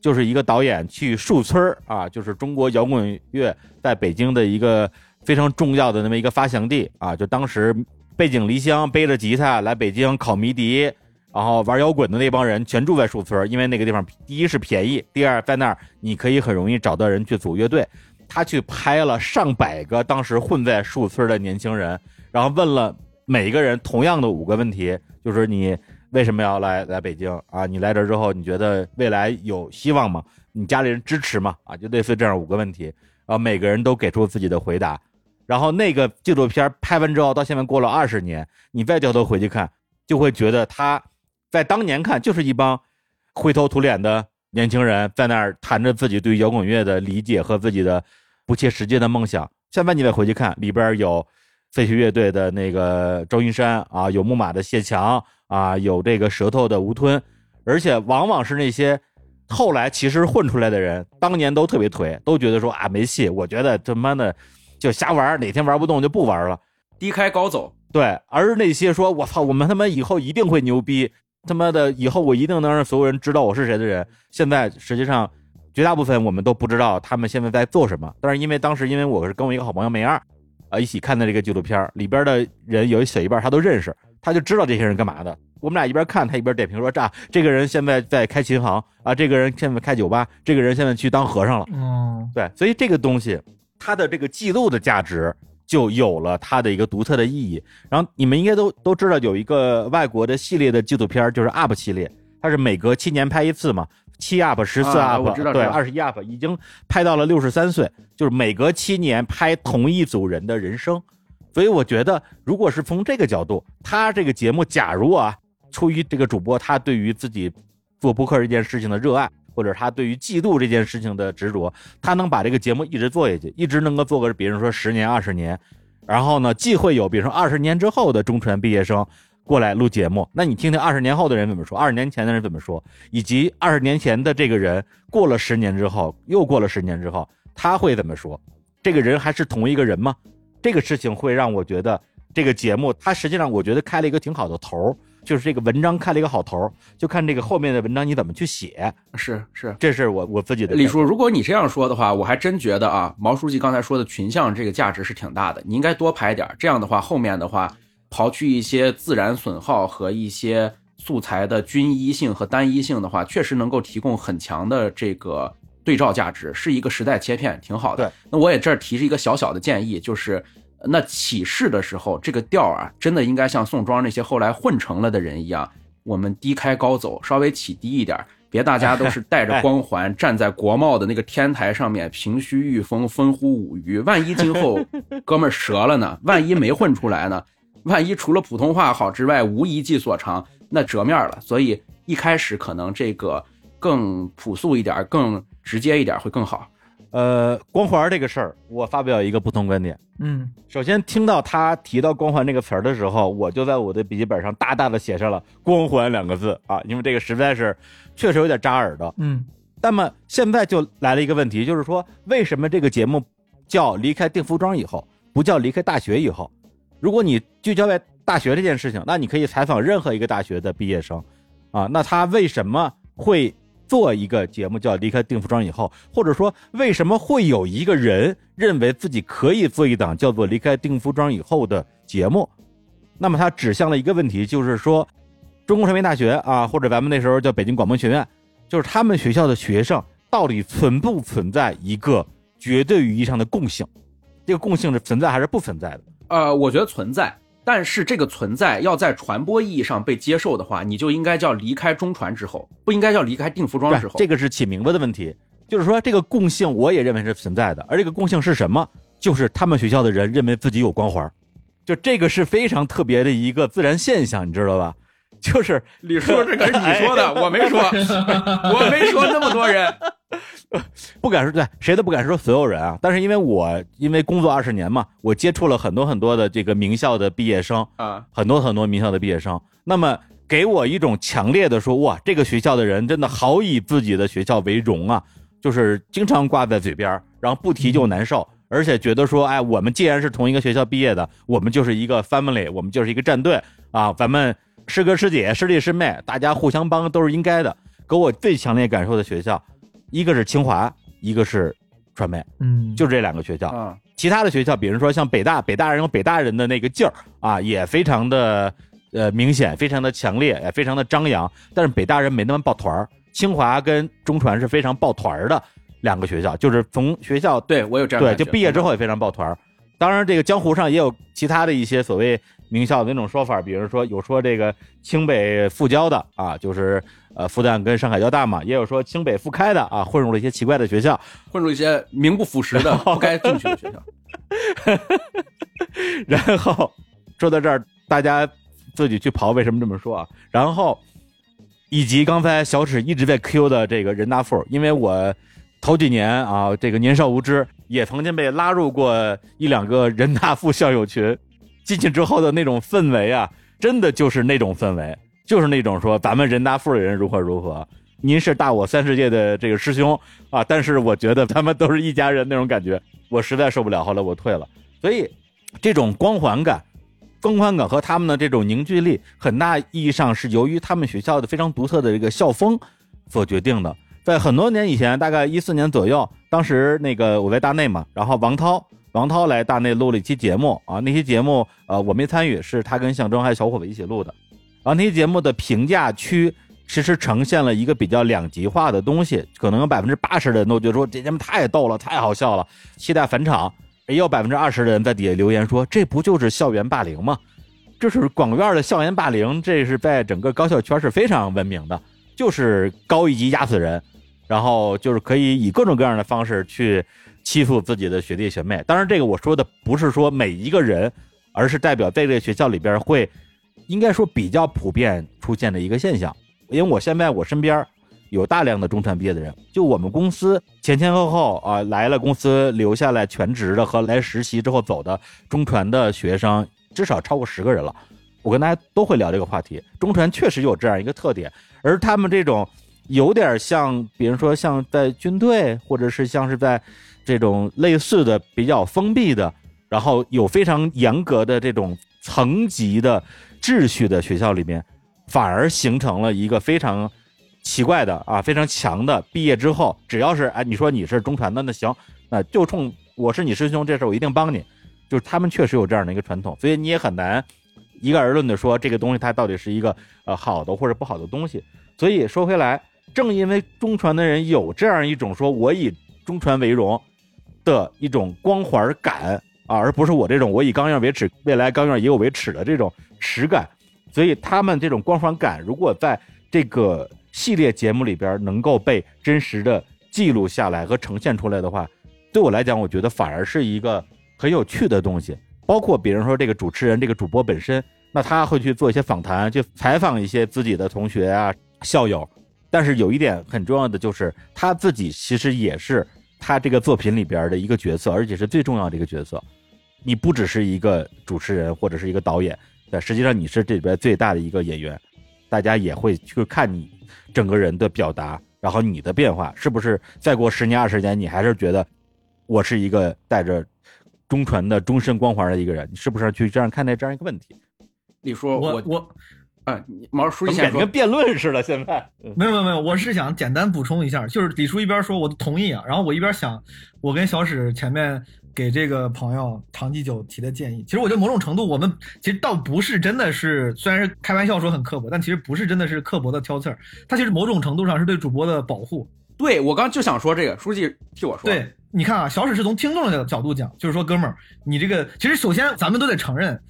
就是一个导演去树村啊，就是中国摇滚乐在北京的一个非常重要的那么一个发祥地啊。就当时背井离乡，背着吉他来北京考迷笛，然后玩摇滚的那帮人全住在树村，因为那个地方第一是便宜，第二在那儿你可以很容易找到人去组乐队。他去拍了上百个当时混在树村的年轻人，然后问了每一个人同样的五个问题，就是你。为什么要来来北京啊？你来这之后，你觉得未来有希望吗？你家里人支持吗？啊，就类似这样五个问题，然后每个人都给出自己的回答。然后那个纪录片拍完之后，到现在过了二十年，你再掉头回去看，就会觉得他在当年看就是一帮灰头土脸的年轻人在那儿谈着自己对摇滚乐的理解和自己的不切实际的梦想。现在你再回去看，里边有废墟乐队的那个周云山啊，有木马的谢强。啊，有这个舌头的吴吞，而且往往是那些后来其实混出来的人，当年都特别颓，都觉得说啊没戏。我觉得他妈的就瞎玩，哪天玩不动就不玩了。
低开高走。
对，而那些说我操，我们他妈以后一定会牛逼，他妈的以后我一定能让所有人知道我是谁的人，现在实际上绝大部分我们都不知道他们现在在做什么。但是因为当时因为我是跟我一个好朋友梅二啊一起看的这个纪录片儿，里边的人有一小一半他都认识，他就知道这些人干嘛的。我们俩一边看他一边点评说：“这这个人现在在开琴行啊，这个人现在开酒吧，这个人现在去当和尚了。”
嗯，
对，所以这个东西它的这个记录的价值就有了它的一个独特的意义。然后你们应该都都知道有一个外国的系列的纪录片，就是 UP 系列，它是每隔七年拍一次嘛，七 UP、十四
啊
UP，、对，二十一 UP 已经拍到了六十三岁，就是每隔七年拍同一组人的人生。所以我觉得，如果是从这个角度，他这个节目，假如啊，出于这个主播他对于自己做播客这件事情的热爱，或者他对于季度这件事情的执着，他能把这个节目一直做下去，一直能够做个，比如说十年、二十年，然后呢，既会有比如说二十年之后的中传毕业生过来录节目，那你听听二十年后的人怎么说，二十年前的人怎么说，以及二十年前的这个人过了十年之后，又过了十年之后，他会怎么说？这个人还是同一个人吗？这个事情会让我觉得这个节目，它实际上我觉得开了一个挺好的头儿，就是这个文章开了一个好头儿，就看这个后面的文章你怎么去写。
是是，
这是我我自己的
李叔，如果你这样说的话，我还真觉得啊，毛书记刚才说的群像这个价值是挺大的，你应该多拍点。这样的话，后面的话，刨去一些自然损耗和一些素材的均一性和单一性的话，确实能够提供很强的这个对照价值，是一个时代切片，挺好的。那我也这儿提示一个小小的建议，就是那起势的时候，这个调儿啊，真的应该像宋庄那些后来混成了的人一样，我们低开高走，稍微起低一点儿。别大家都是带着光环站在国贸的那个天台上面，平虚御风，风呼五鱼。万一今后 (laughs) 哥们儿折了呢？万一没混出来呢？万一除了普通话好之外无一技所长，那折面了。所以一开始可能这个更朴素一点、更直接一点会更好。
呃，光环这个事儿，我发表一个不同观点。
嗯，
首先听到他提到“光环”这个词儿的时候，我就在我的笔记本上大大的写上了“光环”两个字啊，因为这个实在是确实有点扎耳朵。
嗯，
那么现在就来了一个问题，就是说为什么这个节目叫离开定服装以后，不叫离开大学以后？如果你聚焦在大学这件事情，那你可以采访任何一个大学的毕业生，啊，那他为什么会做一个节目叫离开定服装以后，或者说为什么会有一个人认为自己可以做一档叫做离开定服装以后的节目？那么他指向了一个问题，就是说，中国传媒大学啊，或者咱们那时候叫北京广播学院，就是他们学校的学生到底存不存在一个绝对意义上的共性？这个共性是存在还是不存在的？
呃，我觉得存在，但是这个存在要在传播意义上被接受的话，你就应该叫离开中传之后，不应该叫离开定服装之后。
这个是起名字的问题。就是说，这个共性我也认为是存在的，而这个共性是什么？就是他们学校的人认为自己有光环，就这个是非常特别的一个自然现象，你知道吧？就是
李叔，这可是你说的，我没说，(laughs) 我没说那么多人，(laughs)
不敢说对，谁都不敢说所有人啊。但是因为我因为工作二十年嘛，我接触了很多很多的这个名校的毕业生
啊，
很多很多名校的毕业生，那么给我一种强烈的说，哇，这个学校的人真的好以自己的学校为荣啊，就是经常挂在嘴边，然后不提就难受。而且觉得说，哎，我们既然是同一个学校毕业的，我们就是一个 family，我们就是一个战队啊，咱们师哥师姐、师弟师妹，大家互相帮都是应该的。给我最强烈感受的学校，一个是清华，一个是传媒，
嗯，
就这两个学校。
嗯，
其他的学校，比如说像北大，北大人有北大人的那个劲儿啊，也非常的呃明显，非常的强烈，也非常的张扬。但是北大人没那么抱团儿，清华跟中传是非常抱团儿的。两个学校就是从学校
对我有这样
对，就毕业之后也非常抱团当然，这个江湖上也有其他的一些所谓名校的那种说法，比如说有说这个清北复交的啊，就是呃复旦跟上海交大嘛，也有说清北复开的啊，混入了一些奇怪的学校，
混入一些名不副实的不该进去的学校。
然后说到这儿，大家自己去刨为什么这么说啊？然后以及刚才小史一直在 Q 的这个任大富，因为我。头几年啊，这个年少无知，也曾经被拉入过一两个人大附校友群，进去之后的那种氛围啊，真的就是那种氛围，就是那种说咱们人大附的人如何如何，您是大我三世界的这个师兄啊，但是我觉得他们都是一家人那种感觉，我实在受不了，后来我退了。所以这种光环感光环感和他们的这种凝聚力，很大意义上是由于他们学校的非常独特的这个校风所决定的。在很多年以前，大概一四年左右，当时那个我在大内嘛，然后王涛，王涛来大内录了一期节目啊，那期节目呃我没参与，是他跟象征还有小伙子一起录的。然后那期节目的评价区其实呈现了一个比较两极化的东西，可能有百分之八十的人都觉得说这节目太逗了，太好笑了，期待返场。也有百分之二十的人在底下留言说：“这不就是校园霸凌吗？这是广院的校园霸凌，这是在整个高校圈是非常文明的，就是高一级压死人，然后就是可以以各种各样的方式去欺负自己的学弟学妹。当然，这个我说的不是说每一个人，而是代表在这个学校里边会，应该说比较普遍出现的一个现象。因为我现在我身边。”有大量的中传毕业的人，就我们公司前前后后啊来了公司留下来全职的和来实习之后走的中传的学生，至少超过十个人了。我跟大家都会聊这个话题。中传确实有这样一个特点，而他们这种有点像，比如说像在军队，或者是像是在这种类似的比较封闭的，然后有非常严格的这种层级的秩序的学校里面，反而形成了一个非常。奇怪的啊，非常强的。毕业之后，只要是哎，你说你是中传的，那行，那就冲我是你师兄这事，我一定帮你。就是他们确实有这样的一个传统，所以你也很难一概而论的说这个东西它到底是一个呃好的或者不好的东西。所以说回来，正因为中传的人有这样一种说我以中传为荣的一种光环感啊，而不是我这种我以钢院为耻，未来钢院也有为耻的这种耻感，所以他们这种光环感如果在这个。系列节目里边能够被真实的记录下来和呈现出来的话，对我来讲，我觉得反而是一个很有趣的东西。包括比如说这个主持人、这个主播本身，那他会去做一些访谈，去采访一些自己的同学啊、校友。但是有一点很重要的就是，他自己其实也是他这个作品里边的一个角色，而且是最重要的一个角色。你不只是一个主持人或者是一个导演，但，实际上你是这里边最大的一个演员，大家也会去看你。整个人的表达，然后你的变化，是不是再过十年二十年，你还是觉得我是一个带着中传的终身光环的一个人？你是不是去这样看待这样一个问题？
你说，我
我，
啊，毛书记先说，
跟辩论似的。现在 (laughs)
没有没有没有，我是想简单补充一下，就是李叔一边说我同意啊，然后我一边想，我跟小史前面。给这个朋友长期久提的建议，其实我觉得某种程度，我们其实倒不是真的是，虽然是开玩笑说很刻薄，但其实不是真的是刻薄的挑刺儿，他其实某种程度上是对主播的保护。
对我刚就想说这个，书记替我说。
对，你看啊，小史是从听众的角度讲，就是说哥们儿，你这个其实首先咱们都得承认。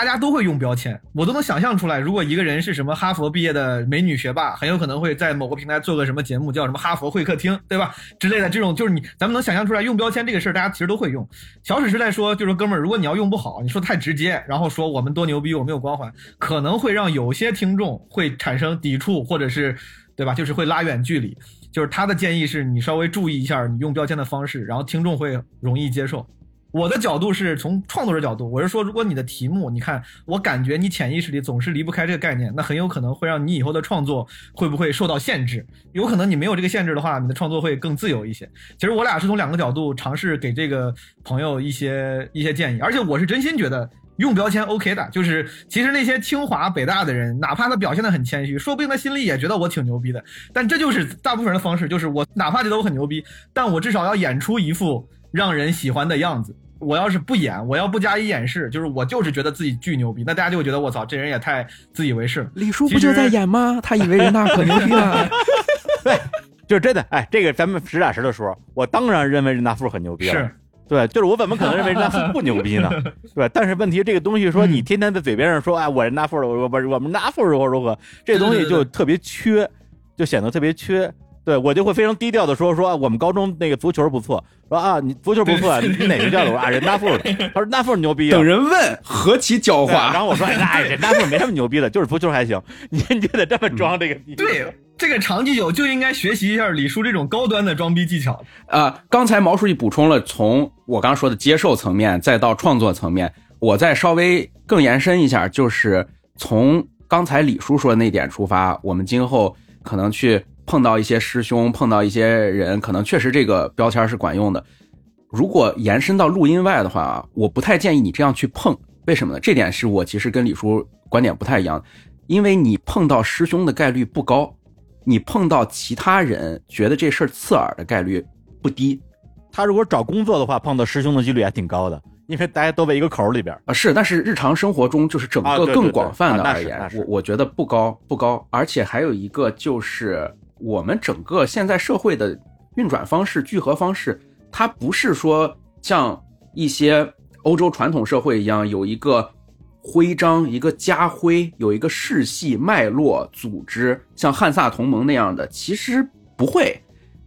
大家都会用标签，我都能想象出来。如果一个人是什么哈佛毕业的美女学霸，很有可能会在某个平台做个什么节目，叫什么哈佛会客厅，对吧？之类的这种，就是你咱们能想象出来用标签这个事儿，大家其实都会用。小史是在说，就是哥们儿，如果你要用不好，你说太直接，然后说我们多牛逼，我们有光环，可能会让有些听众会产生抵触，或者是，对吧？就是会拉远距离。就是他的建议是你稍微注意一下你用标签的方式，然后听众会容易接受。我的角度是从创作者角度，我是说，如果你的题目，你看，我感觉你潜意识里总是离不开这个概念，那很有可能会让你以后的创作会不会受到限制？有可能你没有这个限制的话，你的创作会更自由一些。其实我俩是从两个角度尝试给这个朋友一些一些建议，而且我是真心觉得用标签 OK 的，就是其实那些清华北大的人，哪怕他表现的很谦虚，说不定他心里也觉得我挺牛逼的。但这就是大部分人的方式，就是我哪怕觉得我很牛逼，但我至少要演出一副。让人喜欢的样子，我要是不演，我要不加以掩饰，就是我就是觉得自己巨牛逼，那大家就会觉得我操，这人也太自以为是了。
李叔不就在演吗？他以为人大可牛逼了。(laughs)
对，就是真的。哎，这个咱们实打实的说，我当然认为任大富很牛逼了。
是，
对，就是我怎么可能认为任大富不牛逼呢？(laughs) 对，但是问题这个东西说你天天在嘴边上说，哎，我任大富，我我我们大富如何如何，这东西就特别缺，就显得特别缺。对我就会非常低调的说说我们高中那个足球不错，说啊你足球不错，你哪个教的？我说啊任大富，他说任大富牛逼啊。
等人问何其狡猾，
然后我说哎人大富没什么牛逼的，就是足球还行。你你就得这么装这个。
对，这个长期久就应该学习一下李叔这种高端的装逼技巧。
啊，刚才毛书记补充了，从我刚说的接受层面再到创作层面，我再稍微更延伸一下，就是从刚才李叔说的那点出发，我们今后可能去。碰到一些师兄，碰到一些人，可能确实这个标签是管用的。如果延伸到录音外的话啊，我不太建议你这样去碰。为什么呢？这点是我其实跟李叔观点不太一样，因为你碰到师兄的概率不高，你碰到其他人觉得这事儿刺耳的概率不低。
他如果找工作的话，碰到师兄的几率还挺高的，因为大家都在一个口里边
啊。是，但是日常生活中就是整个更广泛的而言，我我觉得不高不高。而且还有一个就是我们整个现在社会的运转方式、聚合方式，它不是说像一些欧洲传统社会一样有一个徽章、一个家徽、有一个世系脉络组织，像汉萨同盟那样的，其实不会。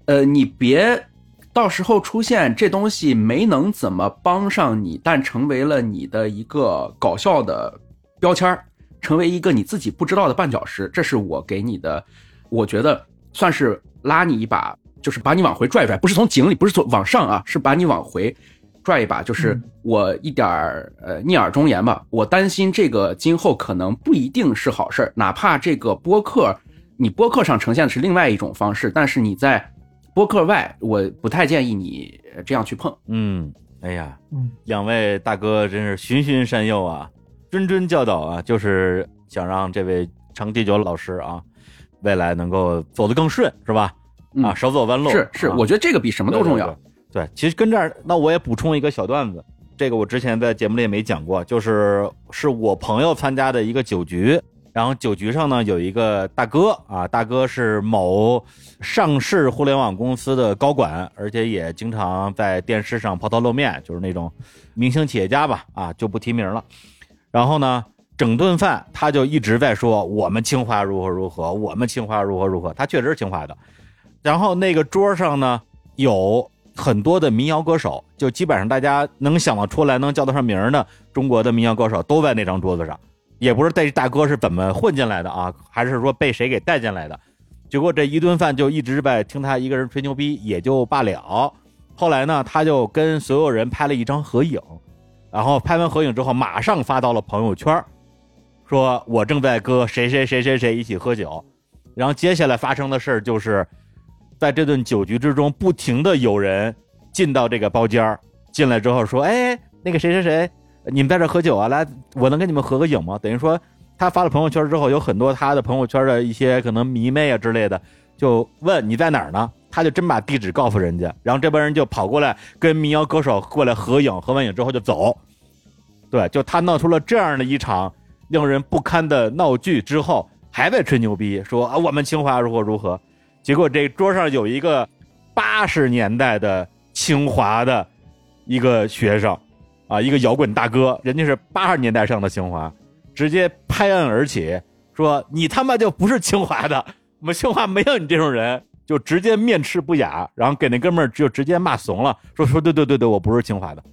呃，你别。到时候出现这东西没能怎么帮上你，但成为了你的一个搞笑的标签儿成为一个你自己不知道的绊脚石。这是我给你的，我觉得算是拉你一把，就是把你往回拽拽，不是从井里，不是从往上啊，是把你往回拽一把。就是我一点儿呃逆耳忠言吧，我担心这个今后可能不一定是好事儿哪怕这个播客，你播客上呈现的是另外一种方式，但是你在。播客外，我不太建议你这样去碰。
嗯，哎呀，嗯，两位大哥真是循循善诱啊，谆谆教导啊，就是想让这位程地久老师啊，未来能够走得更顺，是吧？啊，少走弯路。
是是，我觉得这个比什么都重要。
对，其实跟这儿，那我也补充一个小段子，这个我之前在节目里也没讲过，就是是我朋友参加的一个酒局。然后酒局上呢，有一个大哥啊，大哥是某上市互联网公司的高管，而且也经常在电视上抛头露面，就是那种明星企业家吧，啊，就不提名了。然后呢，整顿饭他就一直在说我们清华如何如何，我们清华如何如何，他确实是清华的。然后那个桌上呢，有很多的民谣歌手，就基本上大家能想得出来、能叫得上名的中国的民谣歌手都在那张桌子上。也不是这大哥是怎么混进来的啊，还是说被谁给带进来的？结果这一顿饭就一直在听他一个人吹牛逼，也就罢了。后来呢，他就跟所有人拍了一张合影，然后拍完合影之后，马上发到了朋友圈，说我正在跟谁谁谁谁谁一起喝酒。然后接下来发生的事儿就是，在这顿酒局之中，不停的有人进到这个包间进来之后说：“哎，那个谁谁谁。”你们在这喝酒啊？来，我能跟你们合个影吗？等于说，他发了朋友圈之后，有很多他的朋友圈的一些可能迷妹啊之类的，就问你在哪儿呢？他就真把地址告诉人家，然后这帮人就跑过来跟民谣歌手过来合影，合完影之后就走。对，就他闹出了这样的一场令人不堪的闹剧之后，还在吹牛逼说啊我们清华如何如何，结果这桌上有一个八十年代的清华的一个学生。啊，一个摇滚大哥，人家是八十年代上的清华，直接拍案而起，说你他妈就不是清华的，我们清华没有你这种人，就直接面斥不雅，然后给那哥们儿就直接骂怂了，说说对对对对，我不是清华的，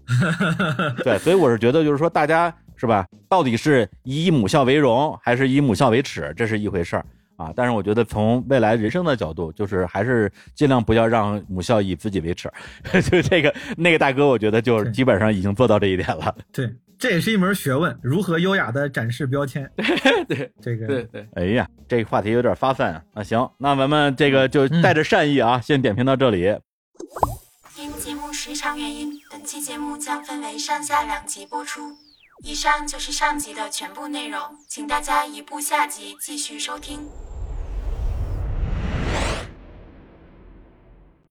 对，所以我是觉得就是说大家是吧，到底是以母校为荣还是以母校为耻，这是一回事儿。啊，但是我觉得从未来人生的角度，就是还是尽量不要让母校以自己为耻。(laughs) 就这个那个大哥，我觉得就基本上已经做到这一点了。
对，这也是一门学问，如何优雅的展示标签。(laughs)
对，
这个
对对。
哎呀，这个话题有点发散啊。那行，那咱们这个就带着善意啊，先点评到这里。
因节目时长原因，本期节目将分为上下两集播出。以上就是上集的全部内容，请大家移步下集继续收听。